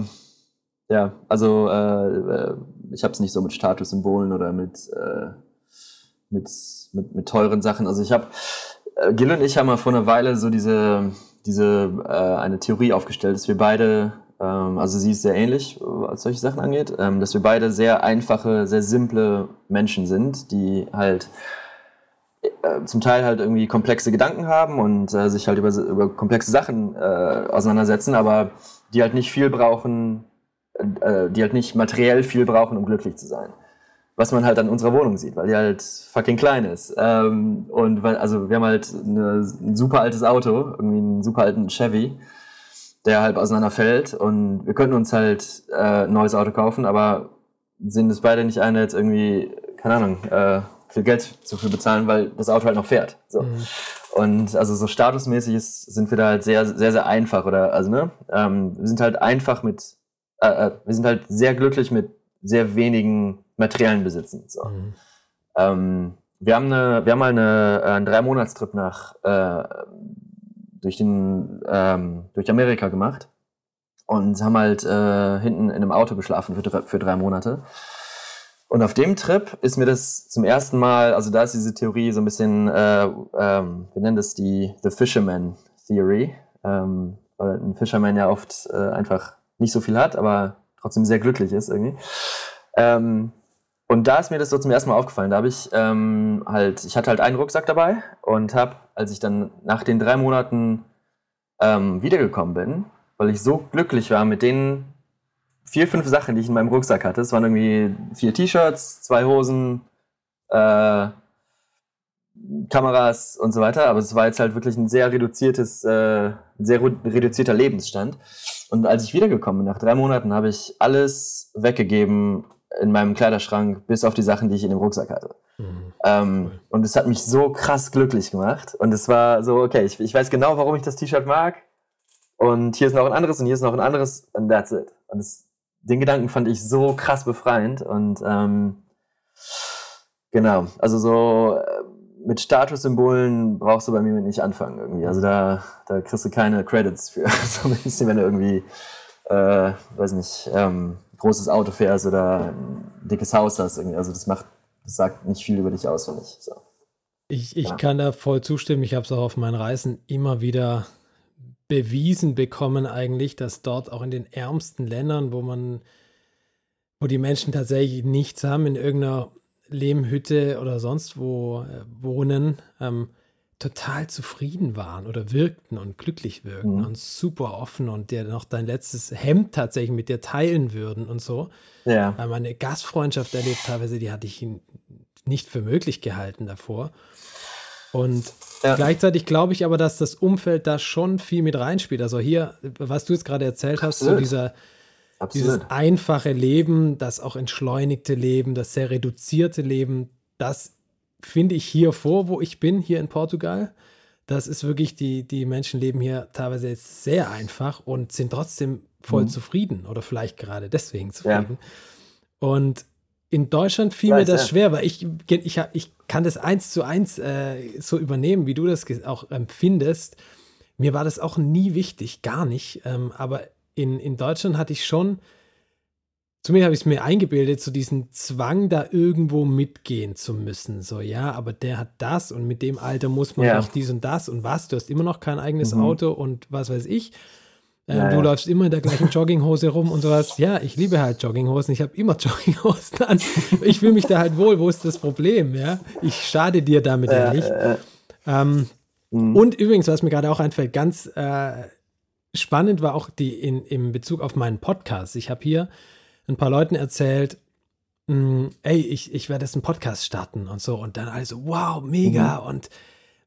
Ja, also äh, äh ich habe es nicht so mit Statussymbolen oder mit, äh, mit, mit, mit teuren Sachen. Also ich habe, äh, Gil und ich haben mal vor einer Weile so diese, diese äh, eine Theorie aufgestellt, dass wir beide, ähm, also sie ist sehr ähnlich, was solche Sachen angeht, ähm, dass wir beide sehr einfache, sehr simple Menschen sind, die halt äh, zum Teil halt irgendwie komplexe Gedanken haben und äh, sich halt über, über komplexe Sachen äh, auseinandersetzen, aber die halt nicht viel brauchen, äh, die halt nicht materiell viel brauchen, um glücklich zu sein. Was man halt an unserer Wohnung sieht, weil die halt fucking klein ist. Ähm, und weil, also wir haben halt eine, ein super altes Auto, irgendwie einen super alten Chevy, der halt auseinanderfällt und wir könnten uns halt äh, ein neues Auto kaufen, aber sind es beide nicht eine jetzt irgendwie, keine Ahnung, äh, viel Geld zu viel bezahlen, weil das Auto halt noch fährt. So. Mhm. Und also so statusmäßig ist, sind wir da halt sehr, sehr, sehr einfach oder also ne, ähm, wir sind halt einfach mit äh, äh, wir sind halt sehr glücklich mit sehr wenigen materiellen Besitzen. So. Mhm. Ähm, wir haben eine, wir haben mal eine, äh, einen Drei-Monats-Trip nach äh, durch den ähm, durch Amerika gemacht und haben halt äh, hinten in einem Auto geschlafen für, für drei Monate. Und auf dem Trip ist mir das zum ersten Mal, also da ist diese Theorie so ein bisschen, äh, ähm, wir nennen das die The Fisherman Theory. Ähm, weil ein Fisherman ja oft äh, einfach nicht so viel hat, aber trotzdem sehr glücklich ist irgendwie. Ähm, und da ist mir das so zum ersten Mal aufgefallen. Da habe ich ähm, halt, ich hatte halt einen Rucksack dabei und habe, als ich dann nach den drei Monaten ähm, wiedergekommen bin, weil ich so glücklich war mit den vier, fünf Sachen, die ich in meinem Rucksack hatte. Es waren irgendwie vier T-Shirts, zwei Hosen, äh, Kameras und so weiter, aber es war jetzt halt wirklich ein sehr reduziertes, äh, sehr reduzierter Lebensstand. Und als ich wiedergekommen bin, nach drei Monaten, habe ich alles weggegeben in meinem Kleiderschrank, bis auf die Sachen, die ich in dem Rucksack hatte. Mhm. Ähm, und es hat mich so krass glücklich gemacht. Und es war so, okay, ich, ich weiß genau, warum ich das T-Shirt mag. Und hier ist noch ein anderes und hier ist noch ein anderes und that's it. Und das, den Gedanken fand ich so krass befreiend. Und ähm, genau, also so äh, mit Statussymbolen brauchst du bei mir nicht anfangen irgendwie. Also da, da kriegst du keine Credits für. so ein bisschen, wenn du irgendwie, äh, weiß nicht, ähm, großes Auto fährst oder ein dickes Haus hast. Irgendwie. Also das macht, das sagt nicht viel über dich aus, finde ich. So. Ich, ich ja. kann da voll zustimmen. Ich habe es auch auf meinen Reisen immer wieder bewiesen bekommen, eigentlich, dass dort auch in den ärmsten Ländern, wo man, wo die Menschen tatsächlich nichts haben, in irgendeiner Lehmhütte oder sonst wo äh, wohnen, ähm, total zufrieden waren oder wirkten und glücklich wirkten mhm. und super offen und dir noch dein letztes Hemd tatsächlich mit dir teilen würden und so. Ja. Weil meine Gastfreundschaft erlebt teilweise, die hatte ich nicht für möglich gehalten davor. Und ja. gleichzeitig glaube ich aber, dass das Umfeld da schon viel mit reinspielt. Also hier, was du jetzt gerade erzählt hast, Absolut. so dieser Absolut. Dieses einfache Leben, das auch entschleunigte Leben, das sehr reduzierte Leben, das finde ich hier vor, wo ich bin, hier in Portugal. Das ist wirklich, die, die Menschen leben hier teilweise jetzt sehr einfach und sind trotzdem voll mhm. zufrieden oder vielleicht gerade deswegen zufrieden. Ja. Und in Deutschland fiel Weiß, mir das ja. schwer, weil ich, ich, ich kann das eins zu eins äh, so übernehmen, wie du das auch empfindest. Mir war das auch nie wichtig, gar nicht. Ähm, aber in, in Deutschland hatte ich schon, zumindest habe ich es mir eingebildet, so diesen Zwang, da irgendwo mitgehen zu müssen. So, ja, aber der hat das und mit dem Alter muss man ja. auch dies und das und was. Du hast immer noch kein eigenes mhm. Auto und was weiß ich. Äh, ja, du ja. läufst immer in der gleichen Jogginghose rum und sowas. Ja, ich liebe halt Jogginghosen. Ich habe immer Jogginghosen an. Ich fühle mich da halt wohl. Wo ist das Problem? Ja, ich schade dir damit ja, nicht. Ähm, mhm. Und übrigens, was mir gerade auch einfällt, ganz äh, spannend war auch die in, in Bezug auf meinen Podcast. Ich habe hier ein paar Leuten erzählt, mh, hm, ey, ich, ich werde jetzt einen Podcast starten und so. Und dann also, wow, mega. Mhm. Und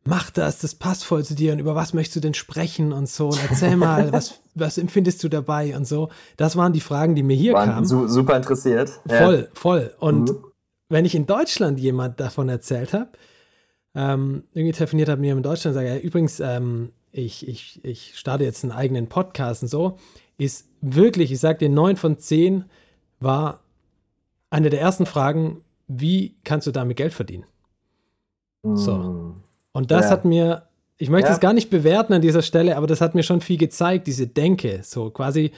mach das, das passt voll zu dir. Und über was möchtest du denn sprechen und so? Und erzähl mal, was, was empfindest du dabei und so. Das waren die Fragen, die mir hier waren kamen. Su super interessiert. Voll, voll. Und mhm. wenn ich in Deutschland jemand davon erzählt habe, ähm, irgendwie telefoniert habe mit jemand in Deutschland, sage ja, übrigens, ähm, ich, ich, ich starte jetzt einen eigenen Podcast und so, ist wirklich, ich sage dir, neun von zehn war eine der ersten Fragen, wie kannst du damit Geld verdienen? So. Mm. Und das ja. hat mir, ich möchte es gar nicht bewerten an dieser Stelle, aber das hat mir schon viel gezeigt, diese Denke. So quasi,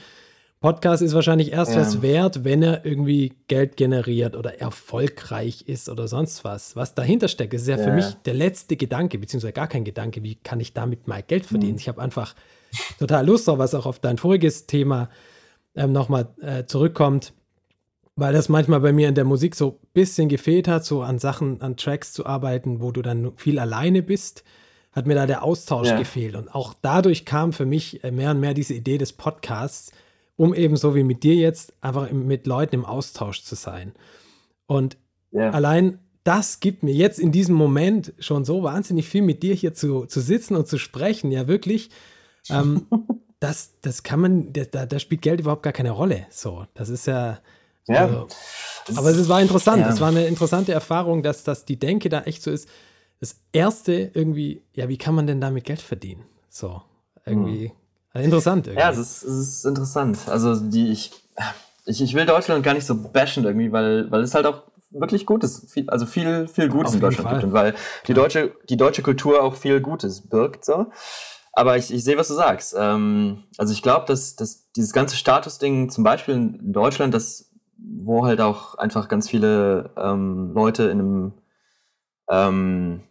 Podcast ist wahrscheinlich erst ja. was wert, wenn er irgendwie Geld generiert oder erfolgreich ist oder sonst was. Was dahinter steckt, ist ja, ja. für mich der letzte Gedanke, beziehungsweise gar kein Gedanke, wie kann ich damit mal Geld verdienen. Mhm. Ich habe einfach total Lust drauf, was auch auf dein voriges Thema ähm, nochmal äh, zurückkommt, weil das manchmal bei mir in der Musik so ein bisschen gefehlt hat, so an Sachen, an Tracks zu arbeiten, wo du dann viel alleine bist hat mir da der Austausch ja. gefehlt. Und auch dadurch kam für mich äh, mehr und mehr diese Idee des Podcasts, um eben so wie mit dir jetzt einfach mit Leuten im Austausch zu sein. Und ja. allein das gibt mir jetzt in diesem Moment schon so wahnsinnig viel mit dir hier zu, zu sitzen und zu sprechen. Ja, wirklich. Ähm, das, das kann man, da, da spielt Geld überhaupt gar keine Rolle. So, das ist ja. ja also, aber es war interessant. Ja. Es war eine interessante Erfahrung, dass, dass die Denke da echt so ist. Das erste irgendwie, ja, wie kann man denn damit Geld verdienen? So, irgendwie. Hm Interessant irgendwie. Ja, es ist, es ist interessant. Also die, ich, ich, ich will Deutschland gar nicht so bashen irgendwie, weil, weil es halt auch wirklich gut ist. Viel, also viel, viel Gutes Auf in Deutschland gibt und weil die deutsche, die deutsche Kultur auch viel Gutes birgt. So. Aber ich, ich sehe, was du sagst. Ähm, also ich glaube, dass, dass dieses ganze Statusding, zum Beispiel in Deutschland, das, wo halt auch einfach ganz viele ähm, Leute in einem ähm,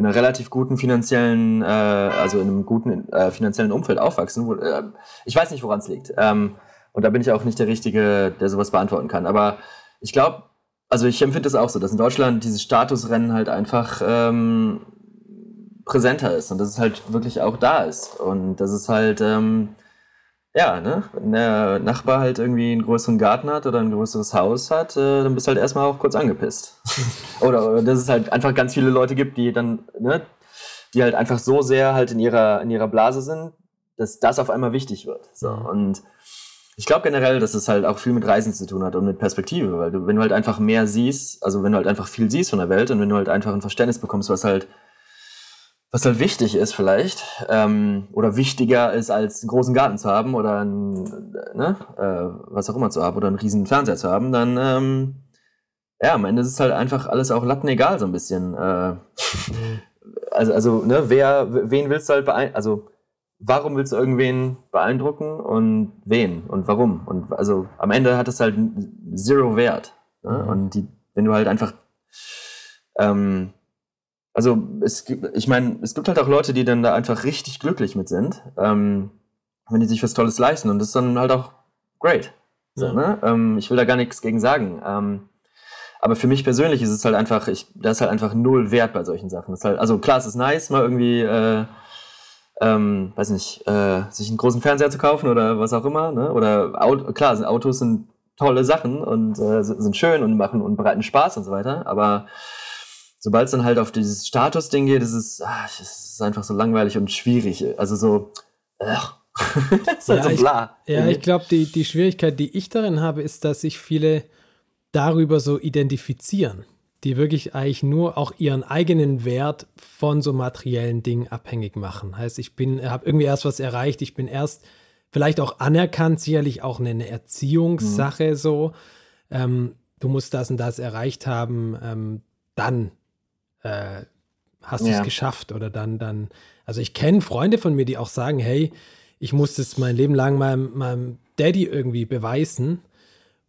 in einer relativ guten finanziellen, äh, also in einem guten äh, finanziellen Umfeld aufwachsen. Wo, äh, ich weiß nicht, woran es liegt. Ähm, und da bin ich auch nicht der Richtige, der sowas beantworten kann. Aber ich glaube, also ich empfinde es auch so, dass in Deutschland dieses Statusrennen halt einfach ähm, präsenter ist und dass es halt wirklich auch da ist. Und dass es halt, ähm, ja, ne, wenn der Nachbar halt irgendwie einen größeren Garten hat oder ein größeres Haus hat, äh, dann bist du halt erstmal auch kurz angepisst. oder, dass es halt einfach ganz viele Leute gibt, die dann, ne, die halt einfach so sehr halt in ihrer, in ihrer Blase sind, dass das auf einmal wichtig wird. So. Mhm. Und ich glaube generell, dass es halt auch viel mit Reisen zu tun hat und mit Perspektive, weil du, wenn du halt einfach mehr siehst, also wenn du halt einfach viel siehst von der Welt und wenn du halt einfach ein Verständnis bekommst, was halt, was halt wichtig ist vielleicht, ähm, oder wichtiger ist, als einen großen Garten zu haben oder ein, ne, äh, was auch immer zu haben oder einen riesen Fernseher zu haben, dann, ähm, ja, am Ende ist es halt einfach alles auch lattenegal so ein bisschen. Äh, also, also, ne, wer, wen willst du halt beeinflussen, also, warum willst du irgendwen beeindrucken und wen und warum? Und also am Ende hat es halt zero Wert. Ne? Mhm. Und die, wenn du halt einfach, ähm, also es gibt, ich meine, es gibt halt auch Leute, die dann da einfach richtig glücklich mit sind, ähm, wenn die sich was Tolles leisten und das ist dann halt auch great. So, ja. ne? ähm, ich will da gar nichts gegen sagen. Ähm, aber für mich persönlich ist es halt einfach, ich, da ist halt einfach null Wert bei solchen Sachen. Halt, also klar, es ist nice, mal irgendwie äh, ähm, weiß nicht, äh, sich einen großen Fernseher zu kaufen oder was auch immer. Ne? Oder Auto, klar, Autos sind tolle Sachen und äh, sind schön und machen und bereiten Spaß und so weiter. Aber sobald es dann halt auf dieses Status-Ding geht, ist es, ach, es ist einfach so langweilig und schwierig. Also so, ach. ist halt ja, so bla. Ich, ja, ich glaube, die, die Schwierigkeit, die ich darin habe, ist, dass sich viele darüber so identifizieren die wirklich eigentlich nur auch ihren eigenen Wert von so materiellen Dingen abhängig machen. Heißt, ich bin, habe irgendwie erst was erreicht, ich bin erst vielleicht auch anerkannt, sicherlich auch eine Erziehungssache mhm. so. Ähm, du musst das und das erreicht haben, ähm, dann äh, hast du es geschafft oder dann, dann. Also ich kenne Freunde von mir, die auch sagen, hey, ich muss es mein Leben lang meinem, meinem Daddy irgendwie beweisen.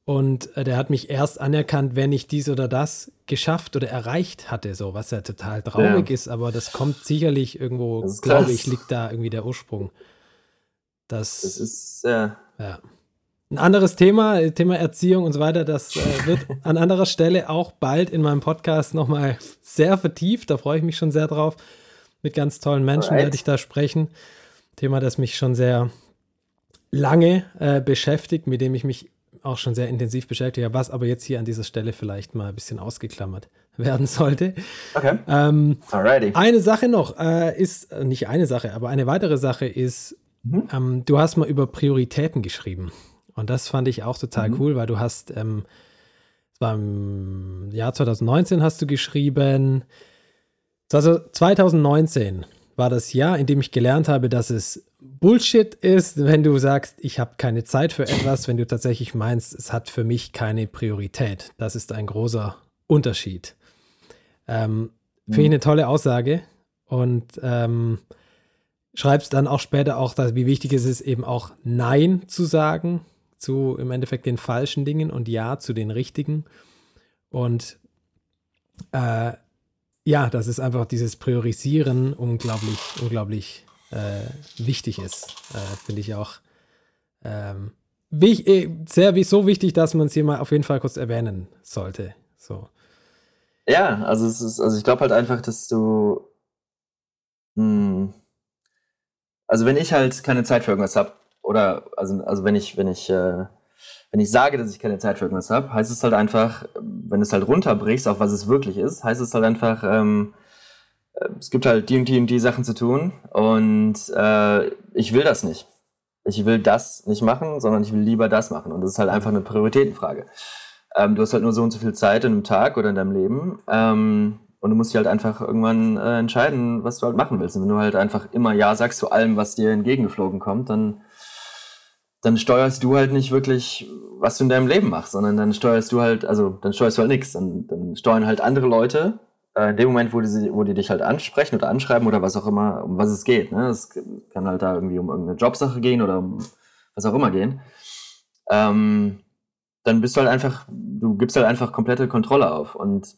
Und äh, der hat mich erst anerkannt, wenn ich dies oder das geschafft oder erreicht hatte, so was ja total traurig ja. ist, aber das kommt sicherlich irgendwo, glaube ich, liegt da irgendwie der Ursprung. Das, das ist ja. ja. Ein anderes Thema, Thema Erziehung und so weiter, das äh, wird an anderer Stelle auch bald in meinem Podcast nochmal sehr vertieft. Da freue ich mich schon sehr drauf. Mit ganz tollen Menschen Alright. werde ich da sprechen. Thema, das mich schon sehr lange äh, beschäftigt, mit dem ich mich auch schon sehr intensiv beschäftigt was aber jetzt hier an dieser Stelle vielleicht mal ein bisschen ausgeklammert werden sollte. Okay. Ähm, Alrighty. Eine Sache noch äh, ist, äh, nicht eine Sache, aber eine weitere Sache ist, mhm. ähm, du hast mal über Prioritäten geschrieben. Und das fand ich auch total mhm. cool, weil du hast, ähm, es war im Jahr 2019 hast du geschrieben, also 2019 war das Jahr, in dem ich gelernt habe, dass es Bullshit ist, wenn du sagst, ich habe keine Zeit für etwas, wenn du tatsächlich meinst, es hat für mich keine Priorität. Das ist ein großer Unterschied. Ähm, Finde ich mhm. eine tolle Aussage und ähm, schreibst dann auch später auch, dass, wie wichtig es ist, eben auch Nein zu sagen zu im Endeffekt den falschen Dingen und Ja zu den richtigen. Und äh, ja, das ist einfach dieses Priorisieren unglaublich, unglaublich äh, wichtig ist. Äh, Finde ich auch ähm, wich, äh, sehr so wichtig, dass man es hier mal auf jeden Fall kurz erwähnen sollte. So. Ja, also es ist, also ich glaube halt einfach, dass du mh, hm, also wenn ich halt keine Zeit für irgendwas habe, oder also, also wenn ich, wenn ich, äh, wenn ich sage, dass ich keine Zeit für irgendwas habe, heißt es halt einfach, wenn du es halt runterbrichst, auf was es wirklich ist, heißt es halt einfach, ähm, es gibt halt die und die und die Sachen zu tun und äh, ich will das nicht. Ich will das nicht machen, sondern ich will lieber das machen. Und das ist halt einfach eine Prioritätenfrage. Ähm, du hast halt nur so und so viel Zeit in einem Tag oder in deinem Leben. Ähm, und du musst dich halt einfach irgendwann äh, entscheiden, was du halt machen willst. Und wenn du halt einfach immer Ja sagst zu allem, was dir entgegengeflogen kommt, dann, dann steuerst du halt nicht wirklich, was du in deinem Leben machst, sondern dann steuerst du halt, also dann steuerst du halt nichts. Dann, dann steuern halt andere Leute äh, in dem Moment, wo die, wo die dich halt ansprechen oder anschreiben oder was auch immer, um was es geht. Ne? Es kann halt da irgendwie um irgendeine Jobsache gehen oder um was auch immer gehen. Ähm, dann bist du halt einfach, du gibst halt einfach komplette Kontrolle auf. Und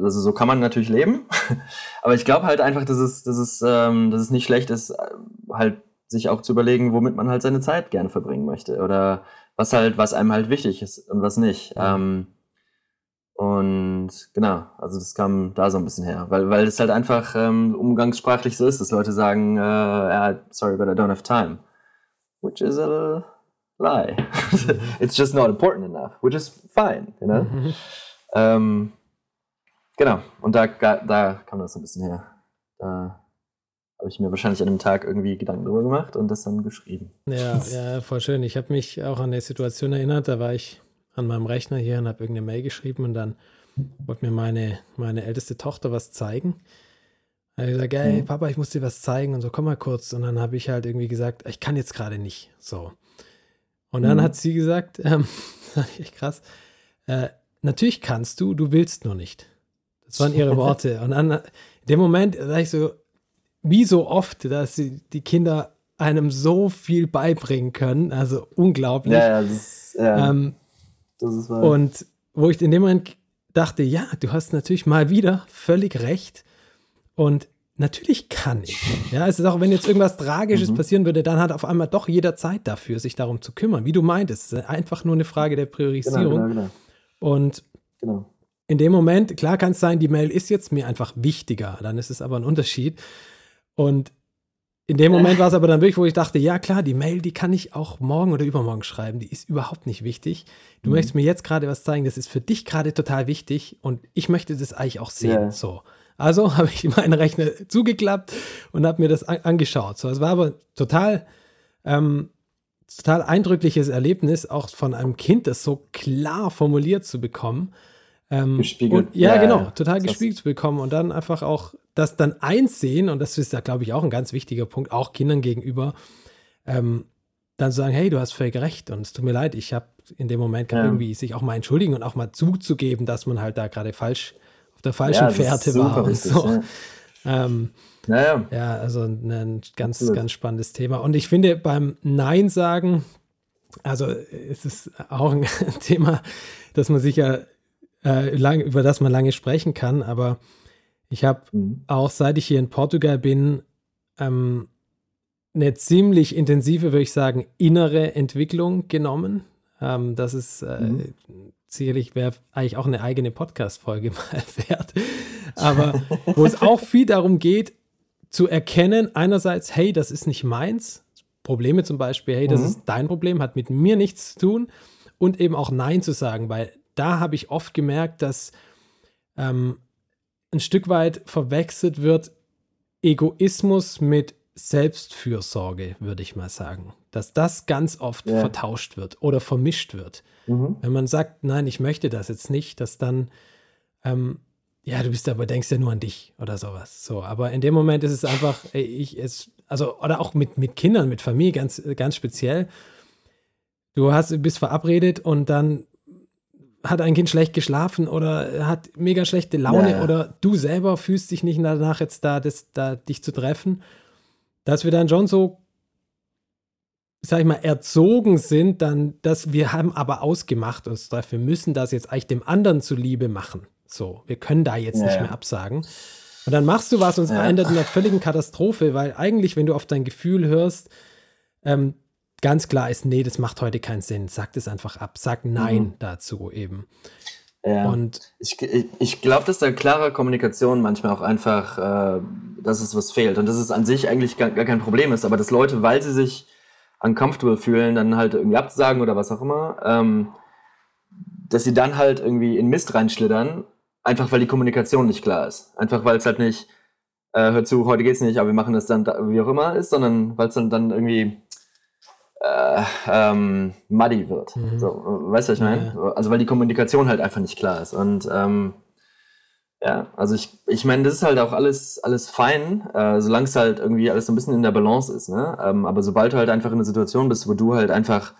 also so kann man natürlich leben. Aber ich glaube halt einfach, dass es, dass, es, ähm, dass es nicht schlecht ist, äh, halt sich auch zu überlegen, womit man halt seine Zeit gerne verbringen möchte. Oder was halt, was einem halt wichtig ist und was nicht. Ähm, und genau, also das kam da so ein bisschen her, weil, weil es halt einfach ähm, umgangssprachlich so ist, dass Leute sagen, äh, sorry, but I don't have time. Which is a lie. It's just not important enough, which is fine, you know? Mhm. Ähm, genau, und da, da kam das so ein bisschen her. Da habe ich mir wahrscheinlich an dem Tag irgendwie Gedanken drüber gemacht und das dann geschrieben. Ja, ja, voll schön. Ich habe mich auch an eine Situation erinnert, da war ich an meinem Rechner hier und habe irgendeine Mail geschrieben und dann wollte mir meine, meine älteste Tochter was zeigen. Da habe ich gesagt, hey mhm. Papa, ich muss dir was zeigen und so, komm mal kurz. Und dann habe ich halt irgendwie gesagt, ich kann jetzt gerade nicht. So. Und dann mhm. hat sie gesagt, ähm, echt krass, äh, natürlich kannst du, du willst nur nicht. Das waren ihre Worte. Und dann, in dem Moment, da ich so, wie so oft, dass die Kinder einem so viel beibringen können. Also unglaublich. Ja, ja, das ist, ja. Ähm, das ist wahr. Und wo ich in dem Moment dachte, ja, du hast natürlich mal wieder völlig recht. Und natürlich kann ich. Ja, es ist auch, wenn jetzt irgendwas Tragisches mhm. passieren würde, dann hat auf einmal doch jeder Zeit dafür, sich darum zu kümmern. Wie du meintest, es ist einfach nur eine Frage der Priorisierung. Genau, genau, genau. Und genau. in dem Moment, klar kann es sein, die Mail ist jetzt mir einfach wichtiger. Dann ist es aber ein Unterschied. Und in dem Moment war es aber dann wirklich, wo ich dachte, ja klar, die Mail, die kann ich auch morgen oder übermorgen schreiben, die ist überhaupt nicht wichtig. Du mhm. möchtest mir jetzt gerade was zeigen, das ist für dich gerade total wichtig und ich möchte das eigentlich auch sehen. Yeah. So. Also habe ich meinen Rechner zugeklappt und habe mir das an angeschaut. So, es war aber total, ähm, total eindrückliches Erlebnis, auch von einem Kind, das so klar formuliert zu bekommen. Ähm, gespiegelt. Und, ja, ja, genau, total gespiegelt zu bekommen und dann einfach auch das dann einsehen, und das ist da, glaube ich, auch ein ganz wichtiger Punkt, auch Kindern gegenüber, ähm, dann sagen, hey, du hast völlig recht und es tut mir leid, ich habe in dem Moment ja. irgendwie sich auch mal entschuldigen und auch mal zuzugeben, dass man halt da gerade falsch auf der falschen ja, Fährte war und richtig, so. Ja. Ähm, naja. ja, also ein ganz, Absolut. ganz spannendes Thema. Und ich finde beim Nein sagen, also es ist auch ein Thema, dass man sicher äh, lang, über das man lange sprechen kann, aber ich habe mhm. auch seit ich hier in Portugal bin, ähm, eine ziemlich intensive, würde ich sagen, innere Entwicklung genommen. Ähm, das ist äh, mhm. sicherlich wäre eigentlich auch eine eigene Podcast-Folge mal wert. Aber wo es auch viel darum geht, zu erkennen, einerseits, hey, das ist nicht meins. Probleme zum Beispiel, hey, das mhm. ist dein Problem, hat mit mir nichts zu tun. Und eben auch Nein zu sagen, weil da habe ich oft gemerkt, dass ähm, ein Stück weit verwechselt wird Egoismus mit Selbstfürsorge, würde ich mal sagen. Dass das ganz oft ja. vertauscht wird oder vermischt wird. Mhm. Wenn man sagt, nein, ich möchte das jetzt nicht, dass dann, ähm, ja, du bist aber, denkst ja nur an dich oder sowas. So, aber in dem Moment ist es einfach, ey, ich es, also, oder auch mit, mit Kindern, mit Familie ganz, ganz speziell. Du hast, bist verabredet und dann hat ein Kind schlecht geschlafen oder hat mega schlechte Laune ja, ja. oder du selber fühlst dich nicht danach jetzt da, das, da dich zu treffen, dass wir dann schon so, sag ich mal, erzogen sind, dann, dass wir haben aber ausgemacht uns treffen. Wir müssen das jetzt eigentlich dem anderen zuliebe machen. So, wir können da jetzt ja, nicht mehr absagen. Und dann machst du was und es endet in einer völligen Katastrophe, weil eigentlich, wenn du auf dein Gefühl hörst, ähm, ganz klar ist, nee, das macht heute keinen Sinn. Sag das einfach ab. Sag Nein mhm. dazu eben. Ja. Und ich, ich, ich glaube, dass da klare Kommunikation manchmal auch einfach, äh, dass es was fehlt. Und dass es an sich eigentlich gar, gar, kein Problem ist, aber dass Leute, weil sie sich uncomfortable fühlen, dann halt irgendwie abzusagen oder was auch immer, ähm, dass sie dann halt irgendwie in Mist reinschlittern, einfach weil die Kommunikation nicht klar ist. Einfach weil es halt nicht, äh, hör zu, heute geht's nicht, aber wir machen das dann da, wie auch immer ist, sondern weil es dann, dann irgendwie äh, ähm, muddy wird. Mhm. So, weißt du, was ich meine? Ja. Also weil die Kommunikation halt einfach nicht klar ist. Und ähm, ja, also ich, ich meine, das ist halt auch alles, alles fein, äh, solange es halt irgendwie alles so ein bisschen in der Balance ist. Ne? Ähm, aber sobald du halt einfach in einer Situation bist, wo du halt einfach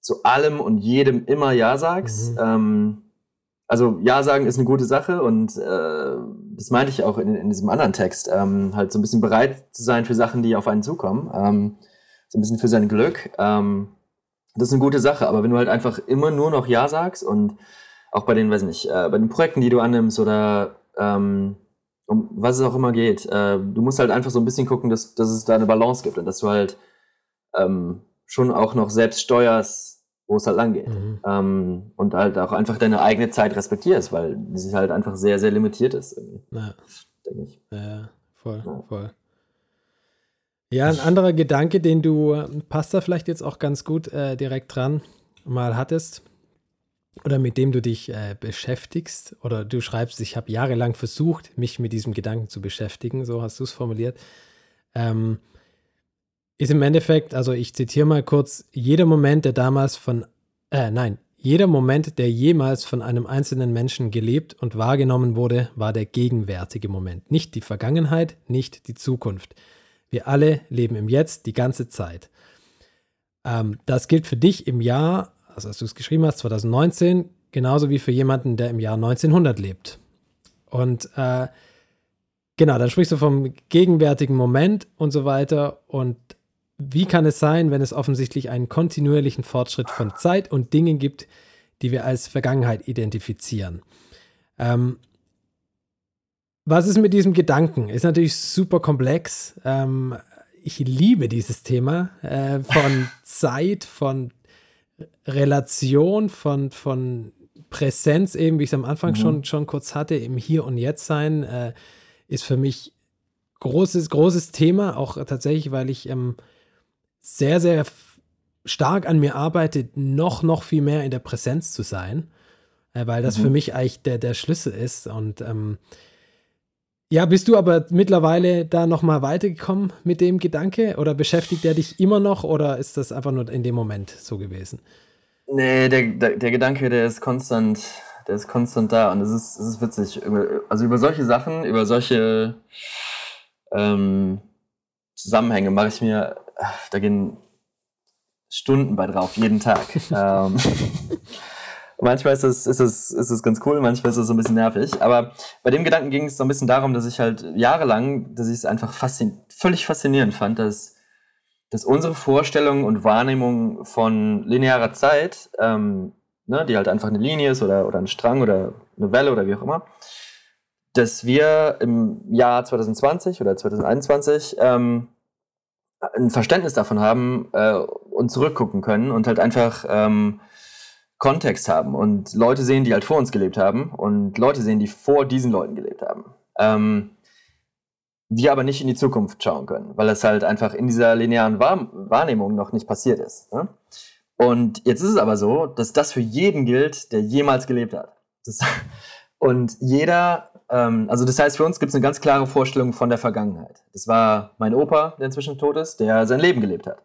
zu allem und jedem immer Ja sagst, mhm. ähm, also Ja sagen ist eine gute Sache und äh, das meinte ich auch in, in diesem anderen Text, ähm, halt so ein bisschen bereit zu sein für Sachen, die auf einen zukommen. Ähm, so ein bisschen für sein Glück. Ähm, das ist eine gute Sache, aber wenn du halt einfach immer nur noch Ja sagst und auch bei den, weiß nicht, äh, bei den Projekten, die du annimmst oder ähm, um was es auch immer geht. Äh, du musst halt einfach so ein bisschen gucken, dass, dass es da eine Balance gibt und dass du halt ähm, schon auch noch selbst steuerst, wo es halt lang geht. Mhm. Ähm, und halt auch einfach deine eigene Zeit respektierst, weil sie halt einfach sehr, sehr limitiert ist. Ja. Denke ich. Ja, voll, ja. voll. Ja, ein anderer Gedanke, den du, passt da vielleicht jetzt auch ganz gut äh, direkt dran, mal hattest oder mit dem du dich äh, beschäftigst oder du schreibst, ich habe jahrelang versucht, mich mit diesem Gedanken zu beschäftigen, so hast du es formuliert, ähm, ist im Endeffekt, also ich zitiere mal kurz, jeder Moment, der damals von, äh, nein, jeder Moment, der jemals von einem einzelnen Menschen gelebt und wahrgenommen wurde, war der gegenwärtige Moment, nicht die Vergangenheit, nicht die Zukunft. Wir alle leben im Jetzt die ganze Zeit. Ähm, das gilt für dich im Jahr, also als du es geschrieben hast, 2019, genauso wie für jemanden, der im Jahr 1900 lebt. Und äh, genau, dann sprichst du vom gegenwärtigen Moment und so weiter. Und wie kann es sein, wenn es offensichtlich einen kontinuierlichen Fortschritt von Zeit und Dingen gibt, die wir als Vergangenheit identifizieren? Ähm, was ist mit diesem Gedanken? Ist natürlich super komplex. Ähm, ich liebe dieses Thema äh, von Zeit, von Relation, von, von Präsenz, eben wie ich es am Anfang mhm. schon, schon kurz hatte, im Hier und Jetzt sein, äh, ist für mich großes, großes Thema, auch tatsächlich, weil ich ähm, sehr, sehr stark an mir arbeite, noch, noch viel mehr in der Präsenz zu sein, äh, weil das mhm. für mich eigentlich der, der Schlüssel ist und ähm, ja, bist du aber mittlerweile da nochmal weitergekommen mit dem Gedanke oder beschäftigt der dich immer noch oder ist das einfach nur in dem Moment so gewesen? Nee, der, der, der Gedanke, der ist konstant, der ist konstant da und es ist, es ist witzig. Also über solche Sachen, über solche ähm, Zusammenhänge mache ich mir, da gehen Stunden bei drauf, jeden Tag. ähm, manchmal ist es, ist, es, ist es ganz cool, manchmal ist es so ein bisschen nervig. Aber bei dem Gedanken ging es so ein bisschen darum, dass ich halt jahrelang, dass ich es einfach faszin völlig faszinierend fand, dass, dass unsere Vorstellung und Wahrnehmung von linearer Zeit, ähm, ne, die halt einfach eine Linie ist oder, oder ein Strang oder eine Welle oder wie auch immer, dass wir im Jahr 2020 oder 2021 ähm, ein Verständnis davon haben äh, und zurückgucken können und halt einfach ähm, Kontext haben und Leute sehen, die halt vor uns gelebt haben und Leute sehen, die vor diesen Leuten gelebt haben. Ähm, wir aber nicht in die Zukunft schauen können, weil es halt einfach in dieser linearen Wahr Wahrnehmung noch nicht passiert ist. Ne? Und jetzt ist es aber so, dass das für jeden gilt, der jemals gelebt hat. Das, und jeder, ähm, also das heißt, für uns gibt es eine ganz klare Vorstellung von der Vergangenheit. Das war mein Opa, der inzwischen tot ist, der sein Leben gelebt hat.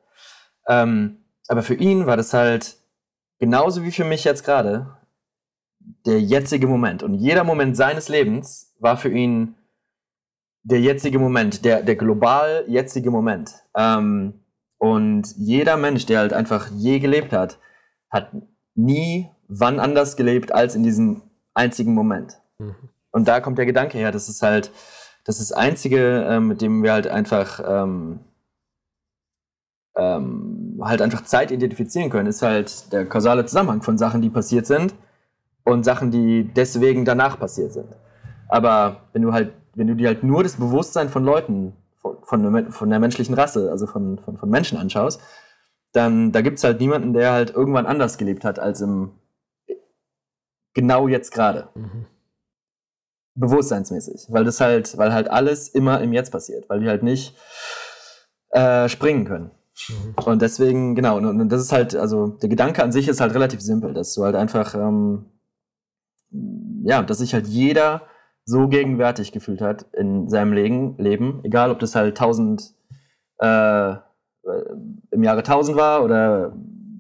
Ähm, aber für ihn war das halt genauso wie für mich jetzt gerade, der jetzige Moment. Und jeder Moment seines Lebens war für ihn der jetzige Moment, der, der global jetzige Moment. Ähm, und jeder Mensch, der halt einfach je gelebt hat, hat nie wann anders gelebt als in diesem einzigen Moment. Mhm. Und da kommt der Gedanke her, das ist halt das ist das Einzige, äh, mit dem wir halt einfach ähm, ähm, halt einfach Zeit identifizieren können, ist halt der kausale Zusammenhang von Sachen, die passiert sind und Sachen, die deswegen danach passiert sind. Aber wenn du halt, wenn du dir halt nur das Bewusstsein von Leuten, von, von, von der menschlichen Rasse, also von, von, von Menschen anschaust, dann da gibt es halt niemanden, der halt irgendwann anders gelebt hat als im genau jetzt gerade. Mhm. Bewusstseinsmäßig. Weil das halt, weil halt alles immer im Jetzt passiert, weil die halt nicht äh, springen können. Mhm. Und deswegen, genau, und, und, das ist halt, also der Gedanke an sich ist halt relativ simpel, dass du halt einfach, ähm, ja, dass sich halt jeder so gegenwärtig gefühlt hat in seinem Leben, Leben egal ob das halt 1000 äh, im Jahre 1000 war oder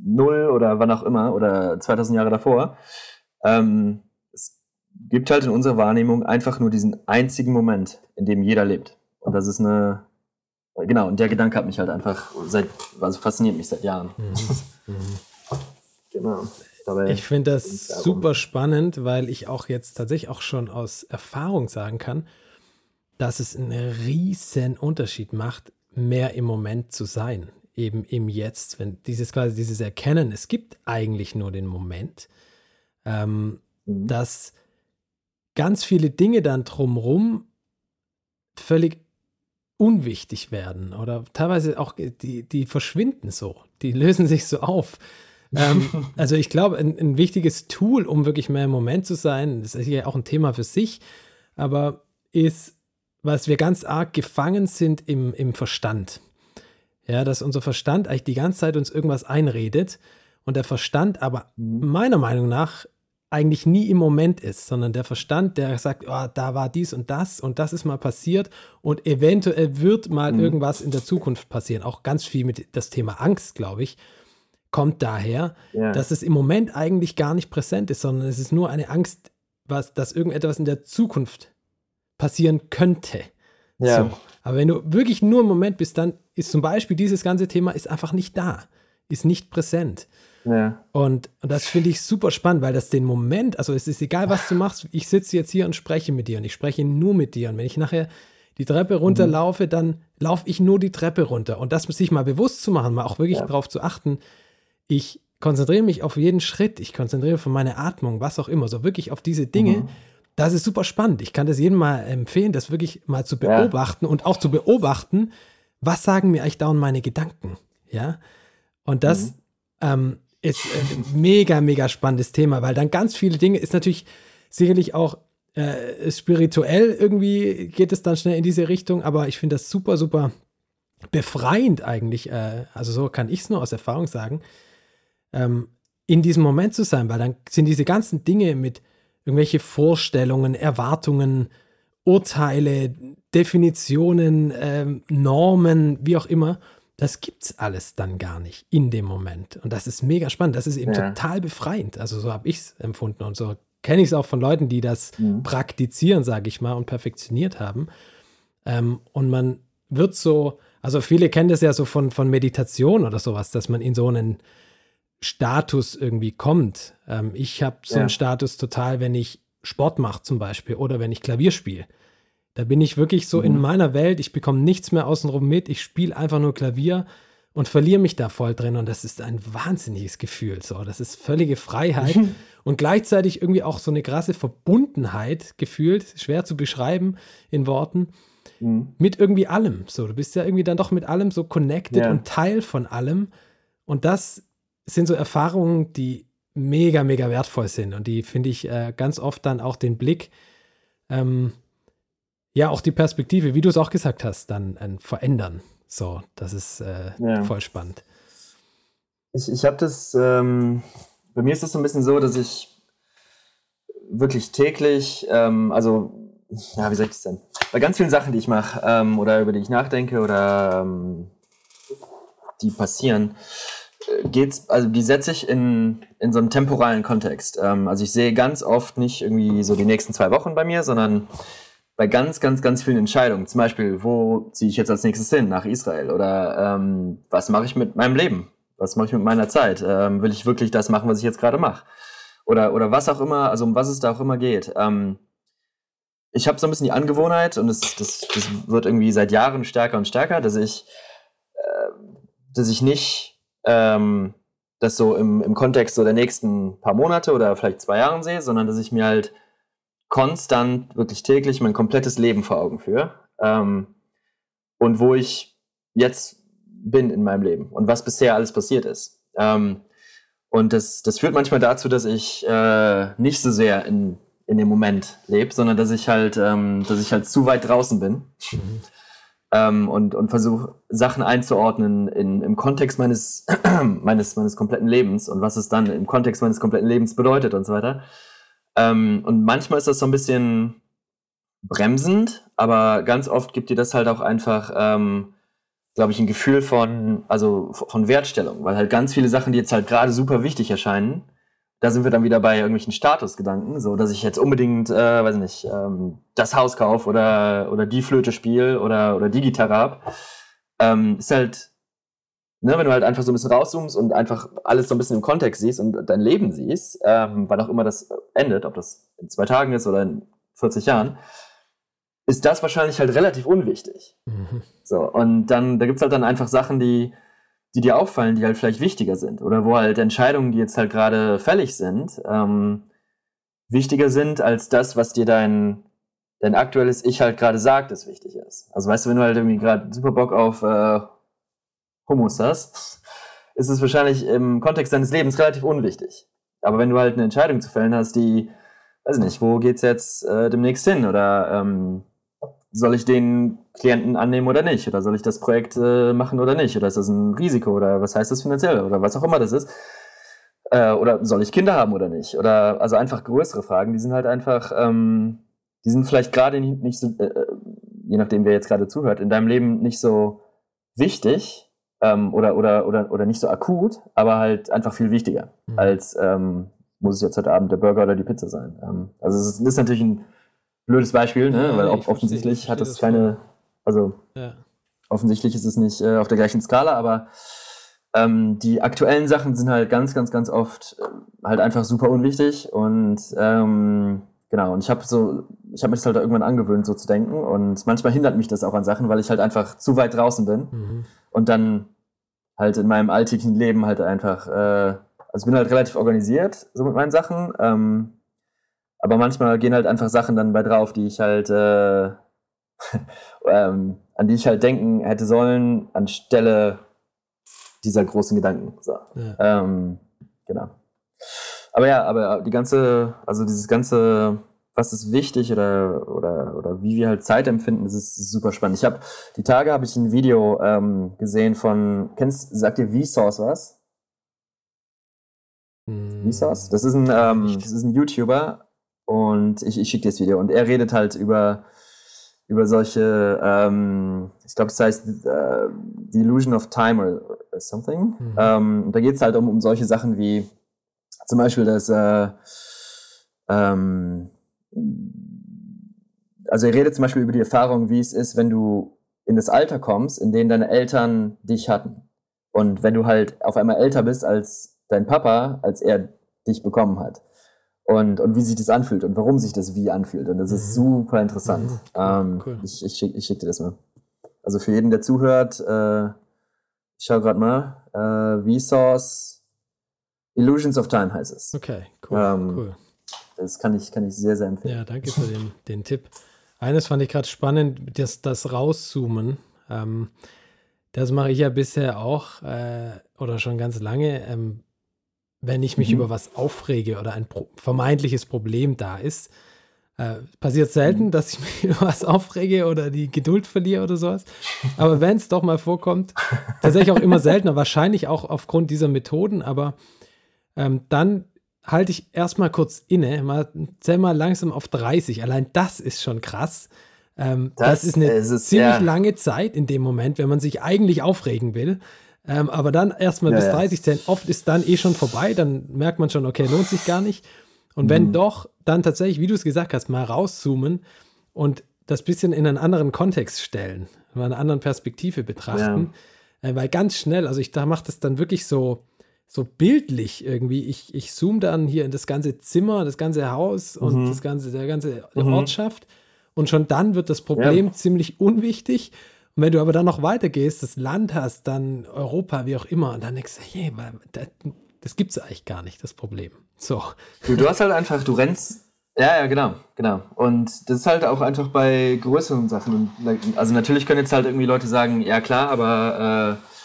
0 oder wann auch immer oder 2000 Jahre davor. Ähm, es gibt halt in unserer Wahrnehmung einfach nur diesen einzigen Moment, in dem jeder lebt. Und das ist eine Genau, und der Gedanke hat mich halt einfach seit, also fasziniert mich seit Jahren. Mhm. Mhm. genau. Dabei ich finde das super spannend, weil ich auch jetzt tatsächlich auch schon aus Erfahrung sagen kann, dass es einen riesen Unterschied macht, mehr im Moment zu sein, eben im Jetzt, wenn dieses quasi dieses Erkennen, es gibt eigentlich nur den Moment, ähm, mhm. dass ganz viele Dinge dann drumrum völlig unwichtig werden oder teilweise auch die, die verschwinden so, die lösen sich so auf. ähm, also ich glaube, ein, ein, wichtiges Tool, um wirklich mehr im Moment zu sein, das ist ja auch ein Thema für sich, aber ist, was wir ganz arg gefangen sind im, im Verstand. Ja, dass unser Verstand eigentlich die ganze Zeit uns irgendwas einredet und der Verstand aber mhm. meiner Meinung nach eigentlich nie im Moment ist, sondern der Verstand, der sagt, oh, da war dies und das und das ist mal passiert und eventuell wird mal mhm. irgendwas in der Zukunft passieren. Auch ganz viel mit das Thema Angst, glaube ich, kommt daher, ja. dass es im Moment eigentlich gar nicht präsent ist, sondern es ist nur eine Angst, was, dass irgendetwas in der Zukunft passieren könnte. Ja. So. Aber wenn du wirklich nur im Moment bist, dann ist zum Beispiel dieses ganze Thema ist einfach nicht da, ist nicht präsent. Ja. Und, und das finde ich super spannend, weil das den Moment, also es ist egal, was du machst, ich sitze jetzt hier und spreche mit dir und ich spreche nur mit dir. Und wenn ich nachher die Treppe runterlaufe, mhm. dann laufe ich nur die Treppe runter. Und das sich mal bewusst zu machen, mal auch wirklich ja. darauf zu achten, ich konzentriere mich auf jeden Schritt, ich konzentriere mich auf meine Atmung, was auch immer, so wirklich auf diese Dinge. Mhm. Das ist super spannend. Ich kann das jedem mal empfehlen, das wirklich mal zu beobachten ja. und auch zu beobachten, was sagen mir eigentlich dauernd meine Gedanken. Ja. Und das, mhm. ähm, ist ein mega, mega spannendes Thema, weil dann ganz viele Dinge ist natürlich sicherlich auch äh, spirituell irgendwie geht es dann schnell in diese Richtung, aber ich finde das super, super befreiend eigentlich. Äh, also so kann ich es nur aus Erfahrung sagen, ähm, in diesem Moment zu sein, weil dann sind diese ganzen Dinge mit irgendwelche Vorstellungen, Erwartungen, Urteile, Definitionen, äh, Normen, wie auch immer, das gibt's alles dann gar nicht in dem Moment. Und das ist mega spannend. Das ist eben ja. total befreiend. Also so habe ich es empfunden und so kenne ich es auch von Leuten, die das mhm. praktizieren, sage ich mal, und perfektioniert haben. Ähm, und man wird so, also viele kennen das ja so von, von Meditation oder sowas, dass man in so einen Status irgendwie kommt. Ähm, ich habe so ja. einen Status total, wenn ich Sport mache zum Beispiel oder wenn ich Klavier spiele. Da bin ich wirklich so mhm. in meiner Welt, ich bekomme nichts mehr außenrum mit, ich spiele einfach nur Klavier und verliere mich da voll drin und das ist ein wahnsinniges Gefühl. So, das ist völlige Freiheit und gleichzeitig irgendwie auch so eine krasse Verbundenheit gefühlt, schwer zu beschreiben in Worten, mhm. mit irgendwie allem. So, du bist ja irgendwie dann doch mit allem so connected ja. und Teil von allem und das sind so Erfahrungen, die mega, mega wertvoll sind und die finde ich äh, ganz oft dann auch den Blick ähm, ja auch die Perspektive, wie du es auch gesagt hast, dann äh, verändern. So, das ist äh, ja. voll spannend. Ich, ich habe das, ähm, bei mir ist das so ein bisschen so, dass ich wirklich täglich, ähm, also, ja, wie sag ich das denn? Bei ganz vielen Sachen, die ich mache ähm, oder über die ich nachdenke oder ähm, die passieren, äh, geht's, also die setze ich in, in so einem temporalen Kontext. Ähm, also ich sehe ganz oft nicht irgendwie so die nächsten zwei Wochen bei mir, sondern bei ganz, ganz, ganz vielen Entscheidungen. Zum Beispiel, wo ziehe ich jetzt als nächstes hin? Nach Israel? Oder ähm, was mache ich mit meinem Leben? Was mache ich mit meiner Zeit? Ähm, will ich wirklich das machen, was ich jetzt gerade mache? Oder, oder was auch immer, also um was es da auch immer geht. Ähm, ich habe so ein bisschen die Angewohnheit, und das, das, das wird irgendwie seit Jahren stärker und stärker, dass ich, äh, dass ich nicht ähm, das so im, im Kontext so der nächsten paar Monate oder vielleicht zwei Jahren sehe, sondern dass ich mir halt konstant, wirklich täglich mein komplettes Leben vor Augen führe. Ähm, und wo ich jetzt bin in meinem Leben und was bisher alles passiert ist. Ähm, und das, das führt manchmal dazu, dass ich äh, nicht so sehr in, in dem Moment lebe, sondern dass ich halt, ähm, dass ich halt zu weit draußen bin. Mhm. Ähm, und, und versuche Sachen einzuordnen in, im Kontext meines, meines, meines kompletten Lebens und was es dann im Kontext meines kompletten Lebens bedeutet und so weiter. Ähm, und manchmal ist das so ein bisschen bremsend, aber ganz oft gibt dir das halt auch einfach, ähm, glaube ich, ein Gefühl von, also von Wertstellung, weil halt ganz viele Sachen, die jetzt halt gerade super wichtig erscheinen, da sind wir dann wieder bei irgendwelchen Statusgedanken, so dass ich jetzt unbedingt, äh, weiß nicht, ähm, das Haus kaufe oder, oder die Flöte spiele oder, oder die Gitarre hab. Ähm, ist halt ne, wenn du halt einfach so ein bisschen rauszoomst und einfach alles so ein bisschen im Kontext siehst und dein Leben siehst, ähm, wann auch immer das endet, ob das in zwei Tagen ist oder in 40 Jahren, ist das wahrscheinlich halt relativ unwichtig. Mhm. So, und dann, da gibt es halt dann einfach Sachen, die, die dir auffallen, die halt vielleicht wichtiger sind. Oder wo halt Entscheidungen, die jetzt halt gerade fällig sind, ähm, wichtiger sind als das, was dir dein, dein aktuelles Ich halt gerade sagt, das wichtig ist. Also weißt du, wenn du halt irgendwie gerade super Bock auf äh, Hummus hast, ist es wahrscheinlich im Kontext deines Lebens relativ unwichtig. Aber wenn du halt eine Entscheidung zu fällen hast, die, weiß ich nicht, wo geht's jetzt äh, demnächst hin? Oder ähm, soll ich den Klienten annehmen oder nicht? Oder soll ich das Projekt äh, machen oder nicht? Oder ist das ein Risiko? Oder was heißt das finanziell? Oder was auch immer das ist. Äh, oder soll ich Kinder haben oder nicht? Oder also einfach größere Fragen, die sind halt einfach, ähm, die sind vielleicht gerade nicht, nicht so, äh, äh, je nachdem wer jetzt gerade zuhört, in deinem Leben nicht so wichtig ähm, oder, oder, oder, oder nicht so akut, aber halt einfach viel wichtiger mhm. als ähm, muss es jetzt heute Abend der Burger oder die Pizza sein. Ähm, also es ist, ist, natürlich ein blödes Beispiel, ne? Ja, weil ob, offensichtlich hat das keine, also ja. offensichtlich ist es nicht äh, auf der gleichen Skala, aber ähm, die aktuellen Sachen sind halt ganz, ganz, ganz oft äh, halt einfach super unwichtig und ähm, genau, und ich habe so, ich habe mich halt irgendwann angewöhnt, so zu denken und manchmal hindert mich das auch an Sachen, weil ich halt einfach zu weit draußen bin mhm. Und dann halt in meinem alltäglichen Leben halt einfach, äh, also ich bin halt relativ organisiert so mit meinen Sachen, ähm, aber manchmal gehen halt einfach Sachen dann bei drauf, die ich halt, äh, ähm, an die ich halt denken hätte sollen, anstelle dieser großen Gedanken. So. Ja. Ähm, genau. Aber ja, aber die ganze, also dieses ganze, was ist wichtig oder, oder, oder wie wir halt Zeit empfinden, das ist super spannend. Ich habe, die Tage habe ich ein Video ähm, gesehen von, kennst, sagt dir Vsauce was? Hm. Vsauce? Das ist ein, ähm, das ist ein YouTuber und ich, ich schicke dir das Video und er redet halt über über solche, ähm, ich glaube, es heißt uh, The Illusion of Time or, something. Mhm. Ähm, da geht es halt um, um solche Sachen wie zum Beispiel das, äh, ähm, also er redet zum Beispiel über die Erfahrung, wie es ist, wenn du in das Alter kommst, in dem deine Eltern dich hatten. Und wenn du halt auf einmal älter bist als dein Papa, als er dich bekommen hat und, und wie sich das anfühlt und warum sich das wie anfühlt. Und das ist mhm. super interessant. Mhm, cool, ähm, cool. Ich, ich schicke schick dir das mal. Also für jeden, der zuhört, äh, ich schau gerade mal, äh, Vsauce Illusions of Time heißt es. Okay, cool, ähm, cool. Das kann ich, kann ich sehr, sehr empfehlen. Ja, danke für den, den Tipp. Eines fand ich gerade spannend, das, das Rauszoomen. Ähm, das mache ich ja bisher auch äh, oder schon ganz lange. Ähm, wenn ich mich mhm. über was aufrege oder ein pro vermeintliches Problem da ist. Äh, passiert selten, mhm. dass ich mich über was aufrege oder die Geduld verliere oder sowas. Aber wenn es doch mal vorkommt, tatsächlich auch immer seltener, wahrscheinlich auch aufgrund dieser Methoden, aber ähm, dann halte ich erstmal kurz inne, mal, zähl mal langsam auf 30. Allein das ist schon krass. Ähm, das, das, ist eine ist, ziemlich ja. lange Zeit in dem Moment, wenn man sich eigentlich aufregen will. Ähm, aber dann erstmal ja, bis 30 Cent. Oft ist dann eh schon vorbei, dann merkt man schon, okay, lohnt sich gar nicht. Und wenn mhm. doch, dann tatsächlich, wie du es gesagt hast, mal rauszoomen und das bisschen in einen anderen Kontext stellen, mal eine andere Perspektive betrachten. Ja. Äh, weil ganz schnell, also ich da mache das dann wirklich so, so bildlich irgendwie. Ich, ich zoome dann hier in das ganze Zimmer, das ganze Haus und mhm. das ganze, der ganze mhm. Ortschaft. Und schon dann wird das Problem ja. ziemlich unwichtig. Und wenn du aber dann noch weitergehst, das Land hast, dann Europa, wie auch immer, und dann denkst du, hey, das, das gibt es eigentlich gar nicht, das Problem. So. Du, du hast halt einfach, du rennst ja, ja, genau, genau. Und das ist halt auch einfach bei größeren Sachen. Also natürlich können jetzt halt irgendwie Leute sagen, ja klar, aber äh,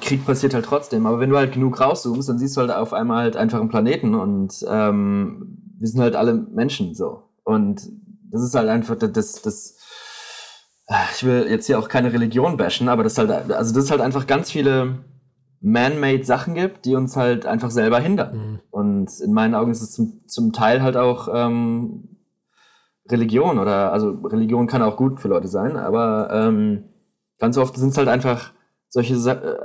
Krieg passiert halt trotzdem. Aber wenn du halt genug rauszoomst, dann siehst du halt auf einmal halt einfach einen Planeten und ähm, wir sind halt alle Menschen so. Und das ist halt einfach das, das, ich will jetzt hier auch keine Religion bashen, aber das halt, also das ist halt einfach ganz viele man-made Sachen gibt, die uns halt einfach selber hindern. Mhm. Und in meinen Augen ist es zum, zum Teil halt auch ähm, Religion oder, also Religion kann auch gut für Leute sein, aber ähm, ganz oft sind es halt einfach solche,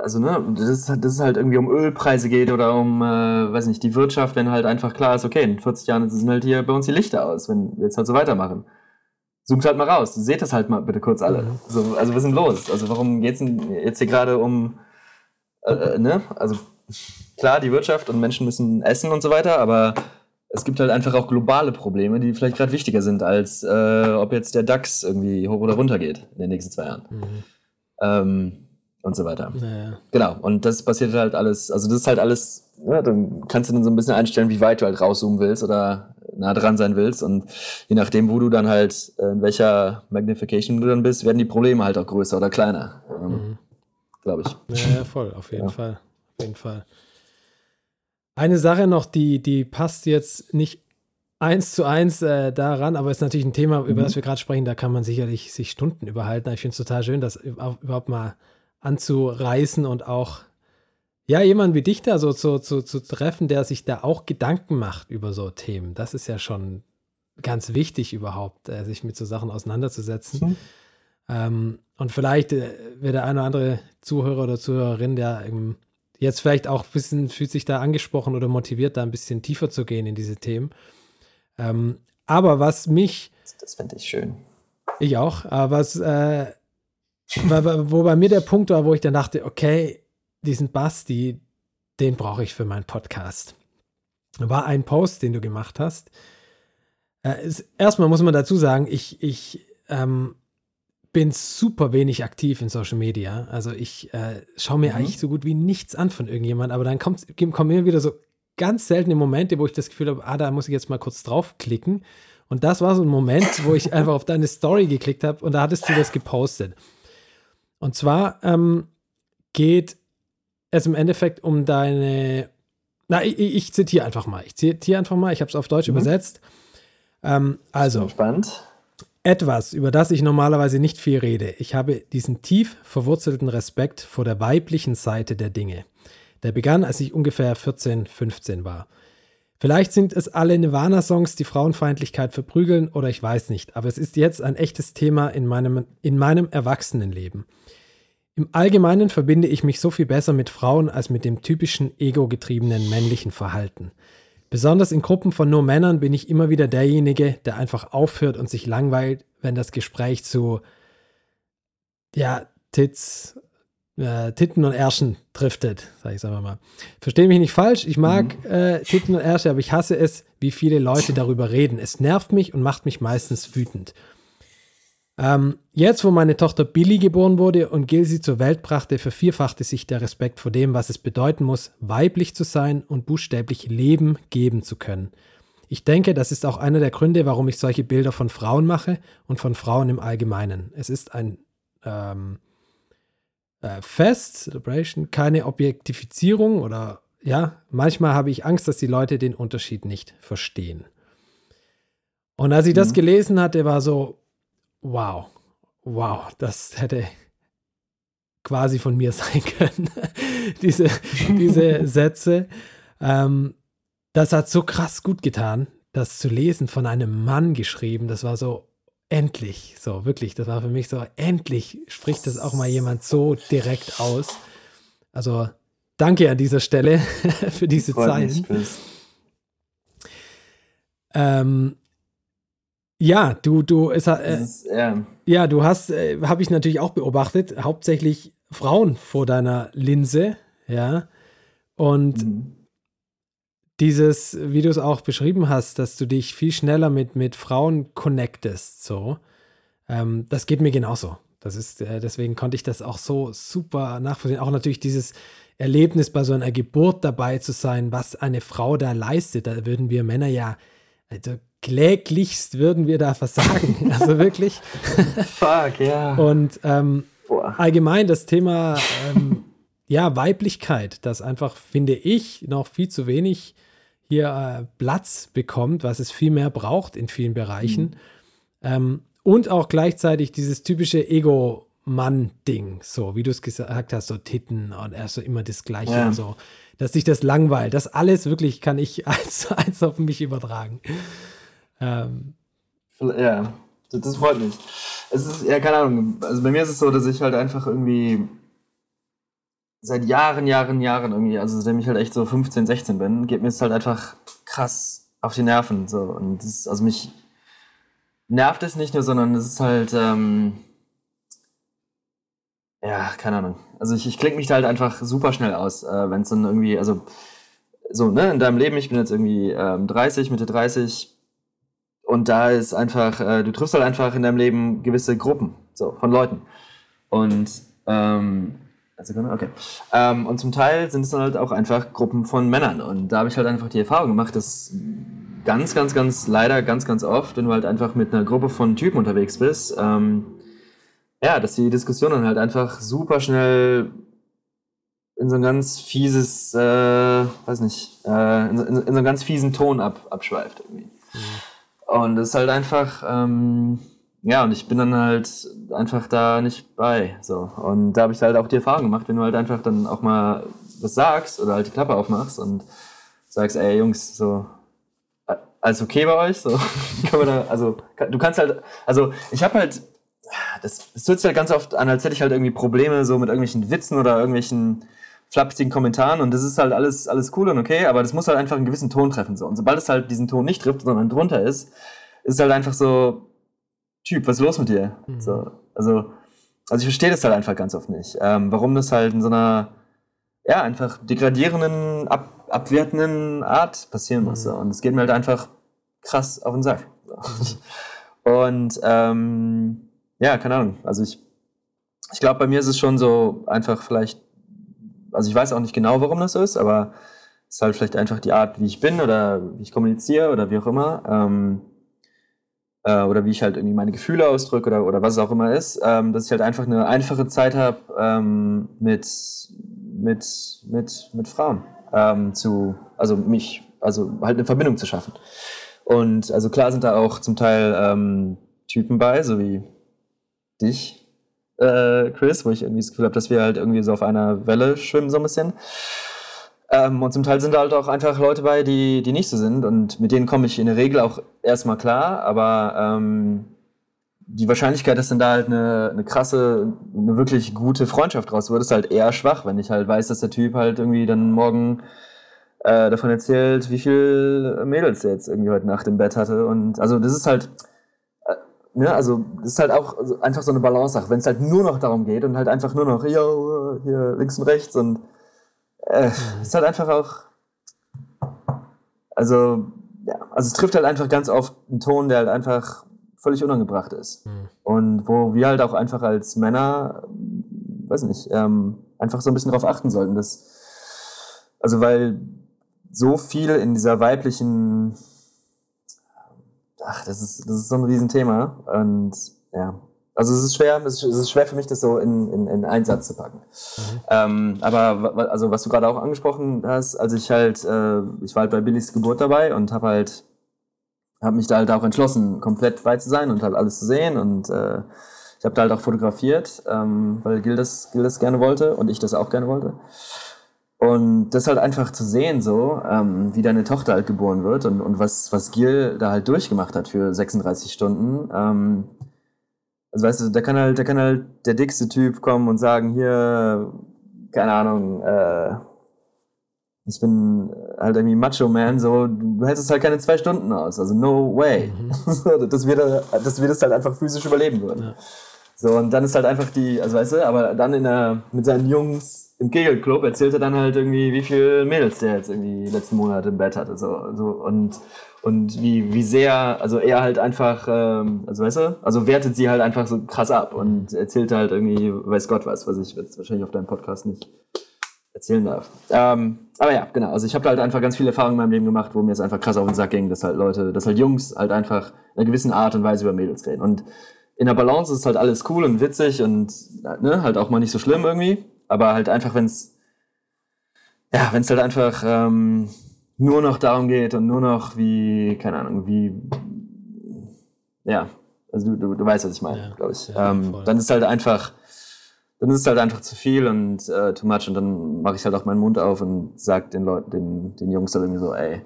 also ne, das ist, das ist halt irgendwie um Ölpreise geht oder um, äh, weiß nicht, die Wirtschaft, wenn halt einfach klar ist, okay, in 40 Jahren sind halt hier bei uns die Lichter aus, wenn wir jetzt halt so weitermachen zoomt halt mal raus. Seht das halt mal bitte kurz alle. Mhm. So, also was ist denn los? Also warum geht's denn jetzt hier gerade um, äh, äh, ne? Also klar, die Wirtschaft und Menschen müssen essen und so weiter, aber es gibt halt einfach auch globale Probleme, die vielleicht gerade wichtiger sind, als äh, ob jetzt der DAX irgendwie hoch oder runter geht in den nächsten zwei Jahren. Mhm. Ähm, und so weiter. Naja. Genau, und das passiert halt alles, also das ist halt alles, ne, dann kannst du dann so ein bisschen einstellen, wie weit du halt rauszoomen willst oder nah dran sein willst. Und je nachdem, wo du dann halt, äh, in welcher Magnification du dann bist, werden die Probleme halt auch größer oder kleiner. Ähm, mhm. Glaube ich. Ja, ja, voll, auf jeden ja. Fall. Auf jeden Fall. Eine Sache noch, die, die passt jetzt nicht eins zu eins äh, daran, aber ist natürlich ein Thema, über mhm. das wir gerade sprechen, da kann man sicherlich sich Stunden überhalten. Ich finde es total schön, das überhaupt mal anzureißen und auch ja, jemand wie dich da so zu, zu, zu treffen, der sich da auch Gedanken macht über so Themen. Das ist ja schon ganz wichtig überhaupt, äh, sich mit so Sachen auseinanderzusetzen. Mhm. Ähm, und vielleicht äh, wird der eine oder andere Zuhörer oder Zuhörerin, der ähm, jetzt vielleicht auch ein bisschen fühlt sich da angesprochen oder motiviert, da ein bisschen tiefer zu gehen in diese Themen. Ähm, aber was mich. Das fände ich schön. Ich auch. Aber was, äh, wo bei mir der Punkt war, wo ich dann dachte, okay, diesen Basti, den brauche ich für meinen Podcast. War ein Post, den du gemacht hast. Äh, ist, erstmal muss man dazu sagen, ich, ich ähm, bin super wenig aktiv in Social Media. Also ich äh, schaue mir mhm. eigentlich so gut wie nichts an von irgendjemand, aber dann kommt, kommen immer wieder so ganz seltene Momente, wo ich das Gefühl habe, ah, da muss ich jetzt mal kurz draufklicken. Und das war so ein Moment, wo ich einfach auf deine Story geklickt habe und da hattest du das gepostet. Und zwar ähm, geht es im Endeffekt um deine. Na, ich, ich zitiere einfach mal. Ich zitiere einfach mal. Ich habe es auf Deutsch mhm. übersetzt. Ähm, also. Spannend. Etwas, über das ich normalerweise nicht viel rede. Ich habe diesen tief verwurzelten Respekt vor der weiblichen Seite der Dinge. Der begann, als ich ungefähr 14, 15 war. Vielleicht sind es alle Nirvana-Songs, die Frauenfeindlichkeit verprügeln oder ich weiß nicht, aber es ist jetzt ein echtes Thema in meinem, in meinem Erwachsenenleben. Im Allgemeinen verbinde ich mich so viel besser mit Frauen als mit dem typischen ego-getriebenen männlichen Verhalten. Besonders in Gruppen von nur Männern bin ich immer wieder derjenige, der einfach aufhört und sich langweilt, wenn das Gespräch zu ja, Tits, äh, Titten und Ärschen driftet, sage ich es einfach mal. Verstehe mich nicht falsch, ich mag mhm. äh, Titten und Ärsche, aber ich hasse es, wie viele Leute darüber reden. Es nervt mich und macht mich meistens wütend. Ähm, jetzt, wo meine Tochter Billy geboren wurde und Gil sie zur Welt brachte, vervierfachte sich der Respekt vor dem, was es bedeuten muss, weiblich zu sein und buchstäblich Leben geben zu können. Ich denke, das ist auch einer der Gründe, warum ich solche Bilder von Frauen mache und von Frauen im Allgemeinen. Es ist ein ähm, äh, Fest, Celebration, keine Objektifizierung oder ja, manchmal habe ich Angst, dass die Leute den Unterschied nicht verstehen. Und als ich mhm. das gelesen hatte, war so, wow, wow, das hätte quasi von mir sein können, diese, diese Sätze. Ähm, das hat so krass gut getan, das zu lesen von einem Mann geschrieben. Das war so endlich, so wirklich, das war für mich so endlich spricht das auch mal jemand so direkt aus. Also danke an dieser Stelle für diese Zeilen. Ähm, ja, du, du, es, äh, ist, ja. ja, du hast, äh, habe ich natürlich auch beobachtet, hauptsächlich Frauen vor deiner Linse, ja. Und mhm. Dieses, wie du es auch beschrieben hast, dass du dich viel schneller mit, mit Frauen connectest, so, ähm, das geht mir genauso. Das ist, äh, deswegen konnte ich das auch so super nachvollziehen. Auch natürlich dieses Erlebnis bei so einer Geburt dabei zu sein, was eine Frau da leistet. Da würden wir Männer ja, also kläglichst würden wir da versagen. Also wirklich. Fuck, ja. Und ähm, allgemein das Thema ähm, ja, Weiblichkeit, das einfach, finde ich, noch viel zu wenig hier äh, Platz bekommt, was es viel mehr braucht in vielen Bereichen. Mhm. Ähm, und auch gleichzeitig dieses typische Ego-Mann-Ding, so wie du es gesagt hast, so Titten und erst so immer das Gleiche ja. und so, dass sich das langweilt. Das alles wirklich kann ich eins zu eins auf mich übertragen. Ähm, ja, das freut mich. Es ist, ja, keine Ahnung. Also bei mir ist es so, dass ich halt einfach irgendwie seit Jahren, Jahren, Jahren irgendwie, also seitdem ich halt echt so 15, 16 bin, geht mir es halt einfach krass auf die Nerven. So. Und das ist, also mich nervt es nicht nur, sondern es ist halt, ähm, ja, keine Ahnung. Also ich, ich klinge mich da halt einfach super schnell aus, äh, wenn es dann irgendwie, also so, ne, in deinem Leben, ich bin jetzt irgendwie ähm, 30, Mitte 30, und da ist einfach, äh, du triffst halt einfach in deinem Leben gewisse Gruppen so, von Leuten. Und, ähm, also, okay. Ähm, und zum Teil sind es dann halt auch einfach Gruppen von Männern. Und da habe ich halt einfach die Erfahrung gemacht, dass ganz, ganz, ganz, leider ganz, ganz oft, wenn du halt einfach mit einer Gruppe von Typen unterwegs bist, ähm, ja, dass die Diskussion dann halt einfach super schnell in so ein ganz fieses, äh, weiß nicht, äh, in, in, in, so einen ganz fiesen Ton ab, abschweift irgendwie. Mhm. Und das ist halt einfach, ähm, ja, und ich bin dann halt einfach da nicht bei. So. Und da habe ich halt auch die Erfahrung gemacht, wenn du halt einfach dann auch mal was sagst oder halt die Klappe aufmachst und sagst, ey Jungs, so, alles okay bei euch? So, kann da, also, du kannst halt, also ich habe halt, das, das hört sich halt ganz oft an, als hätte ich halt irgendwie Probleme so mit irgendwelchen Witzen oder irgendwelchen flapsigen Kommentaren und das ist halt alles, alles cool und okay, aber das muss halt einfach einen gewissen Ton treffen. So. Und sobald es halt diesen Ton nicht trifft, sondern drunter ist, ist es halt einfach so, Typ, was ist los mit dir? Mhm. So, also, also ich verstehe das halt einfach ganz oft nicht. Ähm, warum das halt in so einer, ja, einfach degradierenden, ab, abwertenden Art passieren muss. Mhm. Und es geht mir halt einfach krass auf den Sack. und ähm, ja, keine Ahnung. Also ich, ich glaube, bei mir ist es schon so einfach vielleicht also ich weiß auch nicht genau, warum das so ist, aber es ist halt vielleicht einfach die Art, wie ich bin oder wie ich kommuniziere oder wie auch immer. Ähm, äh, oder wie ich halt irgendwie meine Gefühle ausdrücke oder, oder was es auch immer ist, ähm, dass ich halt einfach eine einfache Zeit habe ähm, mit, mit, mit, mit Frauen ähm, zu, also mich, also halt eine Verbindung zu schaffen. Und also klar sind da auch zum Teil ähm, Typen bei, so wie dich, äh, Chris, wo ich irgendwie das Gefühl habe, dass wir halt irgendwie so auf einer Welle schwimmen so ein bisschen. Ähm, und zum Teil sind da halt auch einfach Leute bei, die, die nicht so sind und mit denen komme ich in der Regel auch erstmal klar, aber ähm, die Wahrscheinlichkeit, dass dann da halt eine, eine krasse, eine wirklich gute Freundschaft raus wird, ist halt eher schwach, wenn ich halt weiß, dass der Typ halt irgendwie dann morgen äh, davon erzählt, wie viel Mädels er jetzt irgendwie heute Nacht im Bett hatte. Und also das ist halt, ne, also das ist halt auch einfach so eine Balance-Sache. Wenn es halt nur noch darum geht und halt einfach nur noch, yo, hier links und rechts und äh, ist halt einfach auch, also, ja, also es trifft halt einfach ganz oft einen Ton, der halt einfach völlig unangebracht ist. Mhm. Und wo wir halt auch einfach als Männer, weiß nicht, ähm, einfach so ein bisschen drauf achten sollten, dass, also weil so viel in dieser weiblichen ach, das ist, das ist so ein Riesenthema. Und ja, also es ist schwer, es ist schwer für mich, das so in, in, in einen Satz zu packen. Mhm. Ähm, aber also was du gerade auch angesprochen hast, als ich halt, äh, ich war halt bei Billys Geburt dabei und habe halt, habe mich da halt auch entschlossen, komplett bei zu sein und halt alles zu sehen und äh, ich habe da halt auch fotografiert, ähm, weil Gil das, Gil das gerne wollte und ich das auch gerne wollte. Und das halt einfach zu sehen, so, ähm, wie deine Tochter halt geboren wird und, und was, was Gil da halt durchgemacht hat für 36 Stunden. Ähm, also weißt du, da kann halt, da kann halt der dickste Typ kommen und sagen, hier, keine Ahnung, äh, ich bin halt irgendwie Macho Man, so, du hältst es halt keine zwei Stunden aus, also no way. Mhm. dass, wir da, dass wir das halt einfach physisch überleben würden. Ja. So, und dann ist halt einfach die, also weißt du, aber dann in der, mit seinen Jungs im Kegelclub erzählt er dann halt irgendwie, wie viele Mädels der jetzt irgendwie letzten Monate im Bett hatte. So, so und, und wie, wie sehr, also er halt einfach, ähm, also weißt du, also wertet sie halt einfach so krass ab und erzählt halt irgendwie, weiß Gott was, was ich jetzt wahrscheinlich auf deinem Podcast nicht erzählen darf. Ähm, aber ja, genau, also ich habe halt einfach ganz viele Erfahrungen in meinem Leben gemacht, wo mir es einfach krass auf den Sack ging, dass halt Leute, dass halt Jungs halt einfach in einer gewissen Art und Weise über Mädels reden. Und in der Balance ist halt alles cool und witzig und ne, halt auch mal nicht so schlimm irgendwie aber halt einfach, wenn es, ja, wenn es halt einfach ähm, nur noch darum geht und nur noch wie, keine Ahnung, wie, ja, also du, du, du weißt, was ich meine, ja, glaube ich. Ja, ähm, dann ist halt einfach, dann ist es halt einfach zu viel und äh, too much und dann mache ich halt auch meinen Mund auf und sag den Leuten, den, den Jungs dann irgendwie so, ey,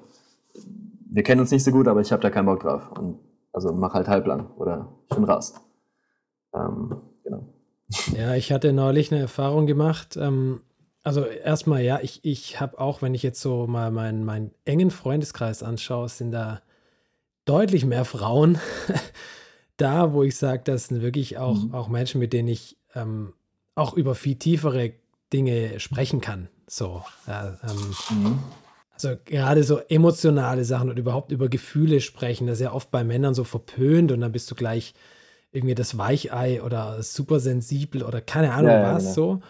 wir kennen uns nicht so gut, aber ich habe da keinen Bock drauf. Und also mach halt halblang oder ich bin raus. Ähm. Ja, ich hatte neulich eine Erfahrung gemacht. Ähm, also erstmal, ja, ich, ich habe auch, wenn ich jetzt so mal meinen, meinen engen Freundeskreis anschaue, sind da deutlich mehr Frauen da, wo ich sage, das sind wirklich auch, mhm. auch Menschen, mit denen ich ähm, auch über viel tiefere Dinge sprechen kann. So, ja, ähm, mhm. Also gerade so emotionale Sachen und überhaupt über Gefühle sprechen, das ist ja oft bei Männern so verpönt und dann bist du gleich irgendwie das Weichei oder super sensibel oder keine Ahnung ja, was genau. so.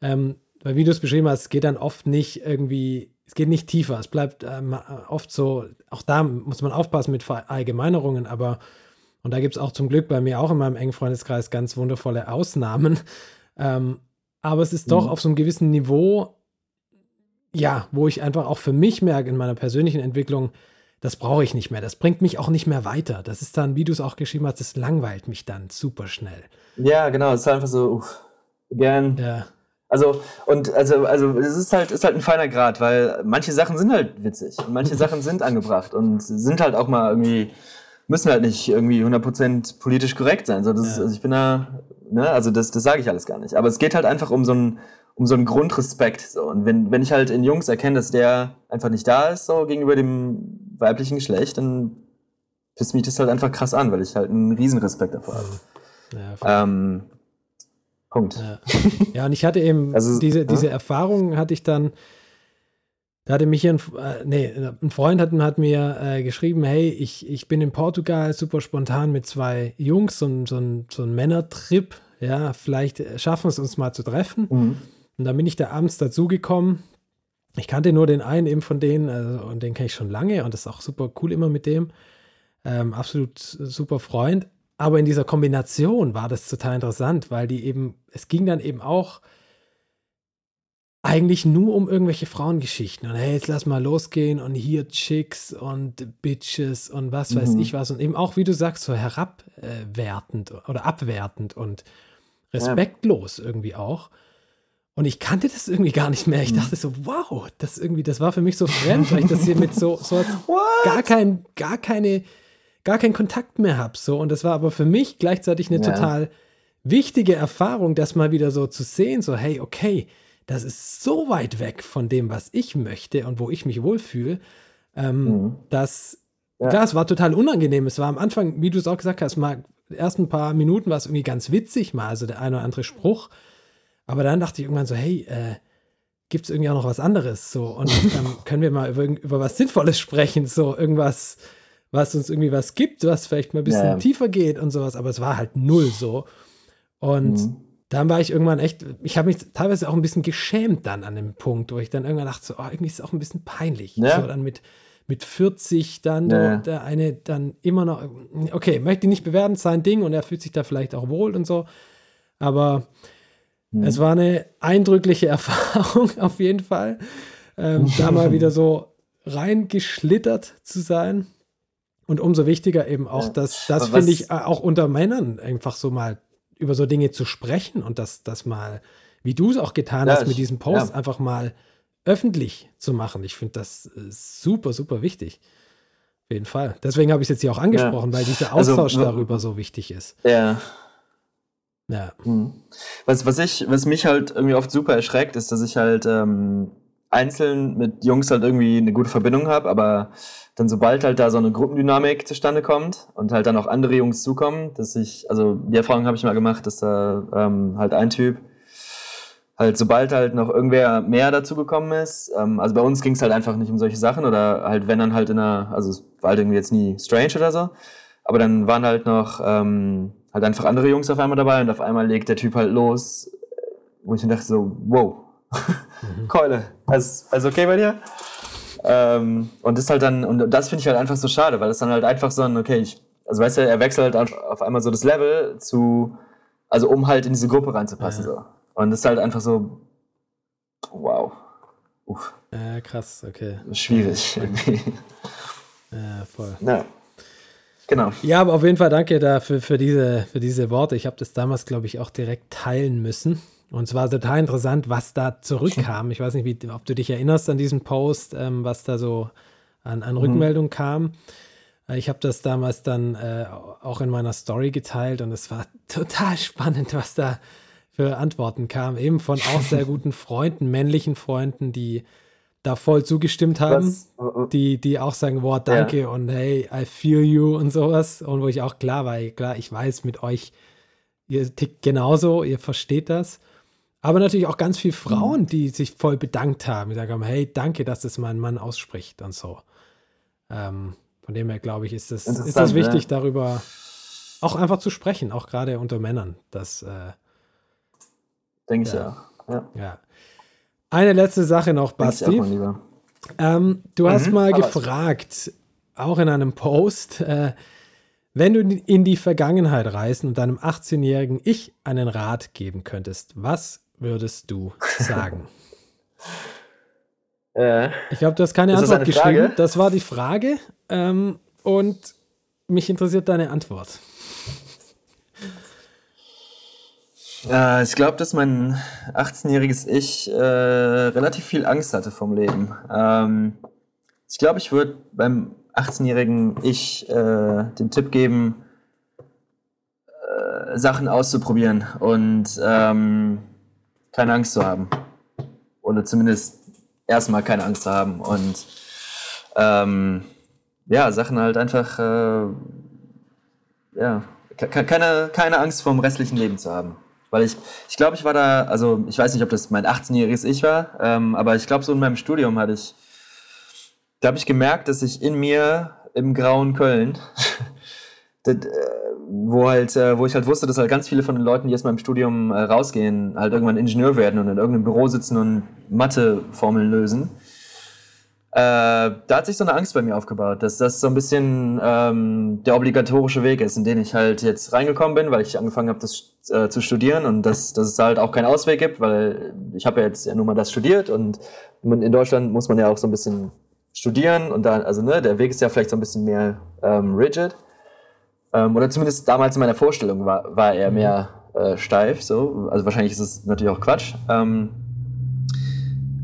Ähm, weil wie du es beschrieben hast, geht dann oft nicht irgendwie es geht nicht tiefer. Es bleibt ähm, oft so, auch da muss man aufpassen mit Verallgemeinerungen, aber, und da gibt es auch zum Glück bei mir auch in meinem engen Freundeskreis ganz wundervolle Ausnahmen. Ähm, aber es ist doch mhm. auf so einem gewissen Niveau, ja, wo ich einfach auch für mich merke in meiner persönlichen Entwicklung, das brauche ich nicht mehr. Das bringt mich auch nicht mehr weiter. Das ist dann, wie du es auch geschrieben hast, das langweilt mich dann super schnell. Ja, genau. Es ist einfach so, uff, gern. Ja. Also, und also, also es ist halt, ist halt ein feiner Grad, weil manche Sachen sind halt witzig und manche Sachen sind angebracht und sind halt auch mal irgendwie, müssen halt nicht irgendwie 100% politisch korrekt sein. So, das ja. also ich bin da, ne, also das, das sage ich alles gar nicht. Aber es geht halt einfach um so ein, um so einen Grundrespekt. So. Und wenn, wenn ich halt in Jungs erkenne, dass der einfach nicht da ist, so gegenüber dem weiblichen Geschlecht, dann pisst mich das halt einfach krass an, weil ich halt einen Riesenrespekt davor habe. Ja, ähm, Punkt. Ja. ja. und ich hatte eben also, diese, ja? diese Erfahrung hatte ich dann, da hatte mich hier ein, äh, nee, ein Freund hat, hat mir äh, geschrieben, hey, ich, ich bin in Portugal super spontan mit zwei Jungs, so, so, ein, so ein Männertrip, ja, vielleicht schaffen wir es uns mal zu treffen. Mhm. Und dann bin ich da abends dazugekommen. Ich kannte nur den einen eben von denen also, und den kenne ich schon lange und das ist auch super cool immer mit dem. Ähm, absolut super Freund. Aber in dieser Kombination war das total interessant, weil die eben, es ging dann eben auch eigentlich nur um irgendwelche Frauengeschichten. Und hey, jetzt lass mal losgehen und hier Chicks und Bitches und was weiß mhm. ich was. Und eben auch, wie du sagst, so herabwertend oder abwertend und respektlos ja. irgendwie auch. Und ich kannte das irgendwie gar nicht mehr. Ich mhm. dachte so, wow, das irgendwie, das war für mich so fremd, weil ich das hier mit so, so gar kein, gar keine gar keinen Kontakt mehr habe. So. Und das war aber für mich gleichzeitig eine ja. total wichtige Erfahrung, das mal wieder so zu sehen, so, hey, okay, das ist so weit weg von dem, was ich möchte und wo ich mich wohlfühle, ähm, mhm. dass, ja. klar, es war total unangenehm. Es war am Anfang, wie du es auch gesagt hast, mal, die ersten paar Minuten war es irgendwie ganz witzig, mal, also der eine oder andere Spruch. Aber dann dachte ich irgendwann so, hey, äh, gibt es irgendwie auch noch was anderes? So, und ähm, können wir mal über, über was Sinnvolles sprechen? So, irgendwas, was uns irgendwie was gibt, was vielleicht mal ein bisschen ja. tiefer geht und sowas, aber es war halt null so. Und mhm. dann war ich irgendwann echt, ich habe mich teilweise auch ein bisschen geschämt dann an dem Punkt, wo ich dann irgendwann dachte, so, oh, irgendwie ist es auch ein bisschen peinlich. Ja. So dann mit, mit 40 dann ja. der eine dann immer noch, okay, möchte nicht bewerten, sein Ding und er fühlt sich da vielleicht auch wohl und so, aber mhm. es war eine eindrückliche Erfahrung auf jeden Fall, ähm, da mal wieder so reingeschlittert zu sein. Und umso wichtiger eben auch, ja. dass das finde ich äh, auch unter Männern einfach so mal über so Dinge zu sprechen und das, das mal, wie du es auch getan ja, hast mit diesem Post, ja. einfach mal öffentlich zu machen. Ich finde das äh, super, super wichtig. Auf jeden Fall. Deswegen habe ich es jetzt hier auch angesprochen, weil dieser also, Austausch also, darüber so wichtig ist. Ja. Ja. Hm. Was, was, ich, was mich halt irgendwie oft super erschreckt, ist, dass ich halt ähm, einzeln mit Jungs halt irgendwie eine gute Verbindung habe, aber dann sobald halt da so eine Gruppendynamik zustande kommt und halt dann auch andere Jungs zukommen, dass ich, also die Erfahrung habe ich mal gemacht, dass da ähm, halt ein Typ halt sobald halt noch irgendwer mehr dazugekommen ist, ähm, also bei uns ging es halt einfach nicht um solche Sachen oder halt wenn dann halt in einer, also es war halt irgendwie jetzt nie strange oder so, aber dann waren halt noch ähm, halt einfach andere Jungs auf einmal dabei und auf einmal legt der Typ halt los, wo ich mir dachte so, wow, Mhm. Keule. Alles, alles okay bei dir? Ähm, und das halt dann, und das finde ich halt einfach so schade, weil es dann halt einfach so ein, okay, ich, also weißt du, er wechselt halt auf einmal so das Level zu, also um halt in diese Gruppe reinzupassen. Ja. So. Und das ist halt einfach so, wow. Uff. Ja, krass, okay. Schwierig irgendwie. Ja, voll. Ja. Genau. Ja, aber auf jeden Fall danke dafür für diese, für diese Worte. Ich habe das damals, glaube ich, auch direkt teilen müssen. Und es war total interessant, was da zurückkam. Ich weiß nicht, wie, ob du dich erinnerst an diesen Post, ähm, was da so an, an mhm. Rückmeldung mhm. kam. Äh, ich habe das damals dann äh, auch in meiner Story geteilt und es war total spannend, was da für Antworten kam. Eben von auch sehr guten Freunden, männlichen Freunden, die da voll zugestimmt haben, oh, oh. die, die auch sagen, boah, danke ja. und hey, I feel you und sowas. Und wo ich auch klar war, klar, ich weiß mit euch, ihr tickt genauso, ihr versteht das. Aber natürlich auch ganz viele Frauen, mhm. die sich voll bedankt haben. Die sagen, hey, danke, dass das mein Mann ausspricht und so. Ähm, von dem her, glaube ich, ist es ist das wichtig, ja. darüber auch einfach zu sprechen, auch gerade unter Männern. Das äh, denke ich ja. ja. ja. Eine letzte Sache noch, Basti. Ähm, du hast mhm, mal gefragt, auch in einem Post, äh, wenn du in die Vergangenheit reisen und deinem 18-jährigen Ich einen Rat geben könntest, was würdest du sagen? äh, ich glaube, du hast keine Antwort geschrieben. Frage? Das war die Frage. Ähm, und mich interessiert deine Antwort. Äh, ich glaube, dass mein 18-jähriges Ich äh, relativ viel Angst hatte vom Leben. Ähm, ich glaube, ich würde beim 18-jährigen Ich äh, den Tipp geben, äh, Sachen auszuprobieren und ähm, keine Angst zu haben. Oder zumindest erstmal keine Angst zu haben. Und ähm, ja, Sachen halt einfach, äh, ja, keine, keine Angst vom restlichen Leben zu haben. Weil ich, ich glaube, ich war da, also ich weiß nicht, ob das mein 18-jähriges Ich war, ähm, aber ich glaube, so in meinem Studium hatte ich, da habe ich gemerkt, dass ich in mir im grauen Köln, das, äh, wo halt, äh, wo ich halt wusste, dass halt ganz viele von den Leuten, die aus meinem Studium äh, rausgehen, halt irgendwann Ingenieur werden und in irgendeinem Büro sitzen und Matheformeln lösen. Äh, da hat sich so eine Angst bei mir aufgebaut, dass das so ein bisschen ähm, der obligatorische Weg ist, in den ich halt jetzt reingekommen bin, weil ich angefangen habe, das äh, zu studieren und dass, dass es halt auch keinen Ausweg gibt, weil ich habe ja jetzt ja nur mal das studiert und in Deutschland muss man ja auch so ein bisschen studieren und da, also ne, der Weg ist ja vielleicht so ein bisschen mehr ähm, rigid. Ähm, oder zumindest damals in meiner Vorstellung war, war er mehr äh, steif, so. Also wahrscheinlich ist es natürlich auch Quatsch. Ähm,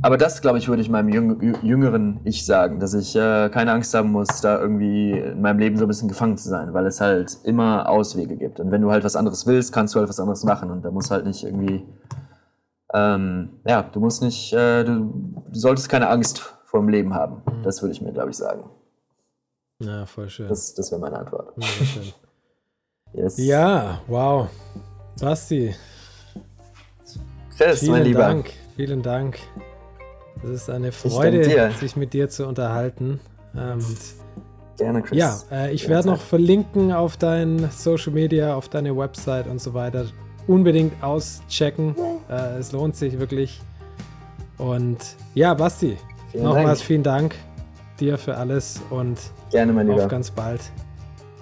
aber das, glaube ich, würde ich meinem jüngeren Ich sagen, dass ich äh, keine Angst haben muss, da irgendwie in meinem Leben so ein bisschen gefangen zu sein, weil es halt immer Auswege gibt. Und wenn du halt was anderes willst, kannst du halt was anderes machen. Und da muss halt nicht irgendwie, ähm, ja, du musst nicht, äh, du, du, solltest keine Angst vor dem Leben haben. Mhm. Das würde ich mir, glaube ich, sagen. Ja, voll schön. Das, das wäre meine Antwort. Ja, schön. yes. ja, wow. Basti. Vielen mein Lieber. Dank, vielen Dank. Es ist eine Freude, sich mit dir zu unterhalten. Und Gerne, Chris. Ja, äh, ich werde noch verlinken auf dein Social Media, auf deine Website und so weiter. Unbedingt auschecken. Äh, es lohnt sich wirklich. Und ja, Basti, vielen nochmals Dank. vielen Dank dir für alles und Gerne, mein Lieber. auf ganz bald,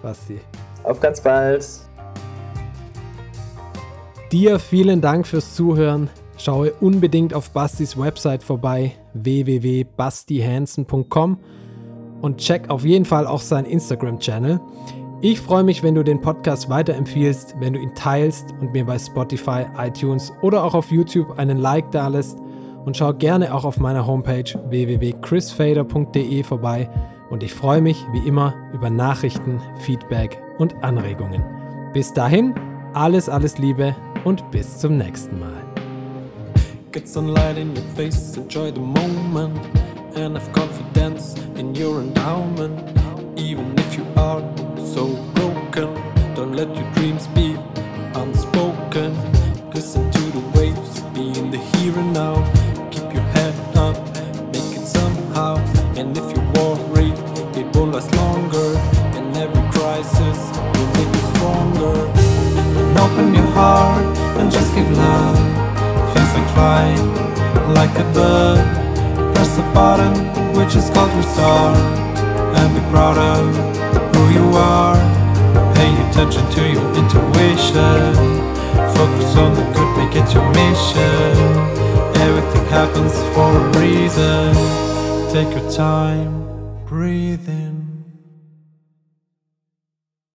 Basti. Auf ganz bald. Dir vielen Dank fürs Zuhören. Schaue unbedingt auf Bastis Website vorbei www.bastihansen.com und check auf jeden Fall auch seinen Instagram-Channel. Ich freue mich, wenn du den Podcast weiterempfiehlst, wenn du ihn teilst und mir bei Spotify, iTunes oder auch auf YouTube einen Like dalässt und schau gerne auch auf meiner Homepage www.chrisfader.de vorbei und ich freue mich wie immer über Nachrichten, Feedback und Anregungen. Bis dahin, alles, alles Liebe und bis zum nächsten Mal. Get sunlight in your face, enjoy the moment, and have confidence in your endowment. Even if you are so broken, don't let your dreams be unspoken. Listen to the waves, be in the here and now. Keep your head up, make it somehow. And if you worry, it won't last longer. And every crisis will make you stronger. Open your heart and just give love fly like a bird. Press the button which is called restart and be proud of who you are. Pay attention to your intuition. Focus on the good, make it your mission. Everything happens for a reason. Take your time, breathe in.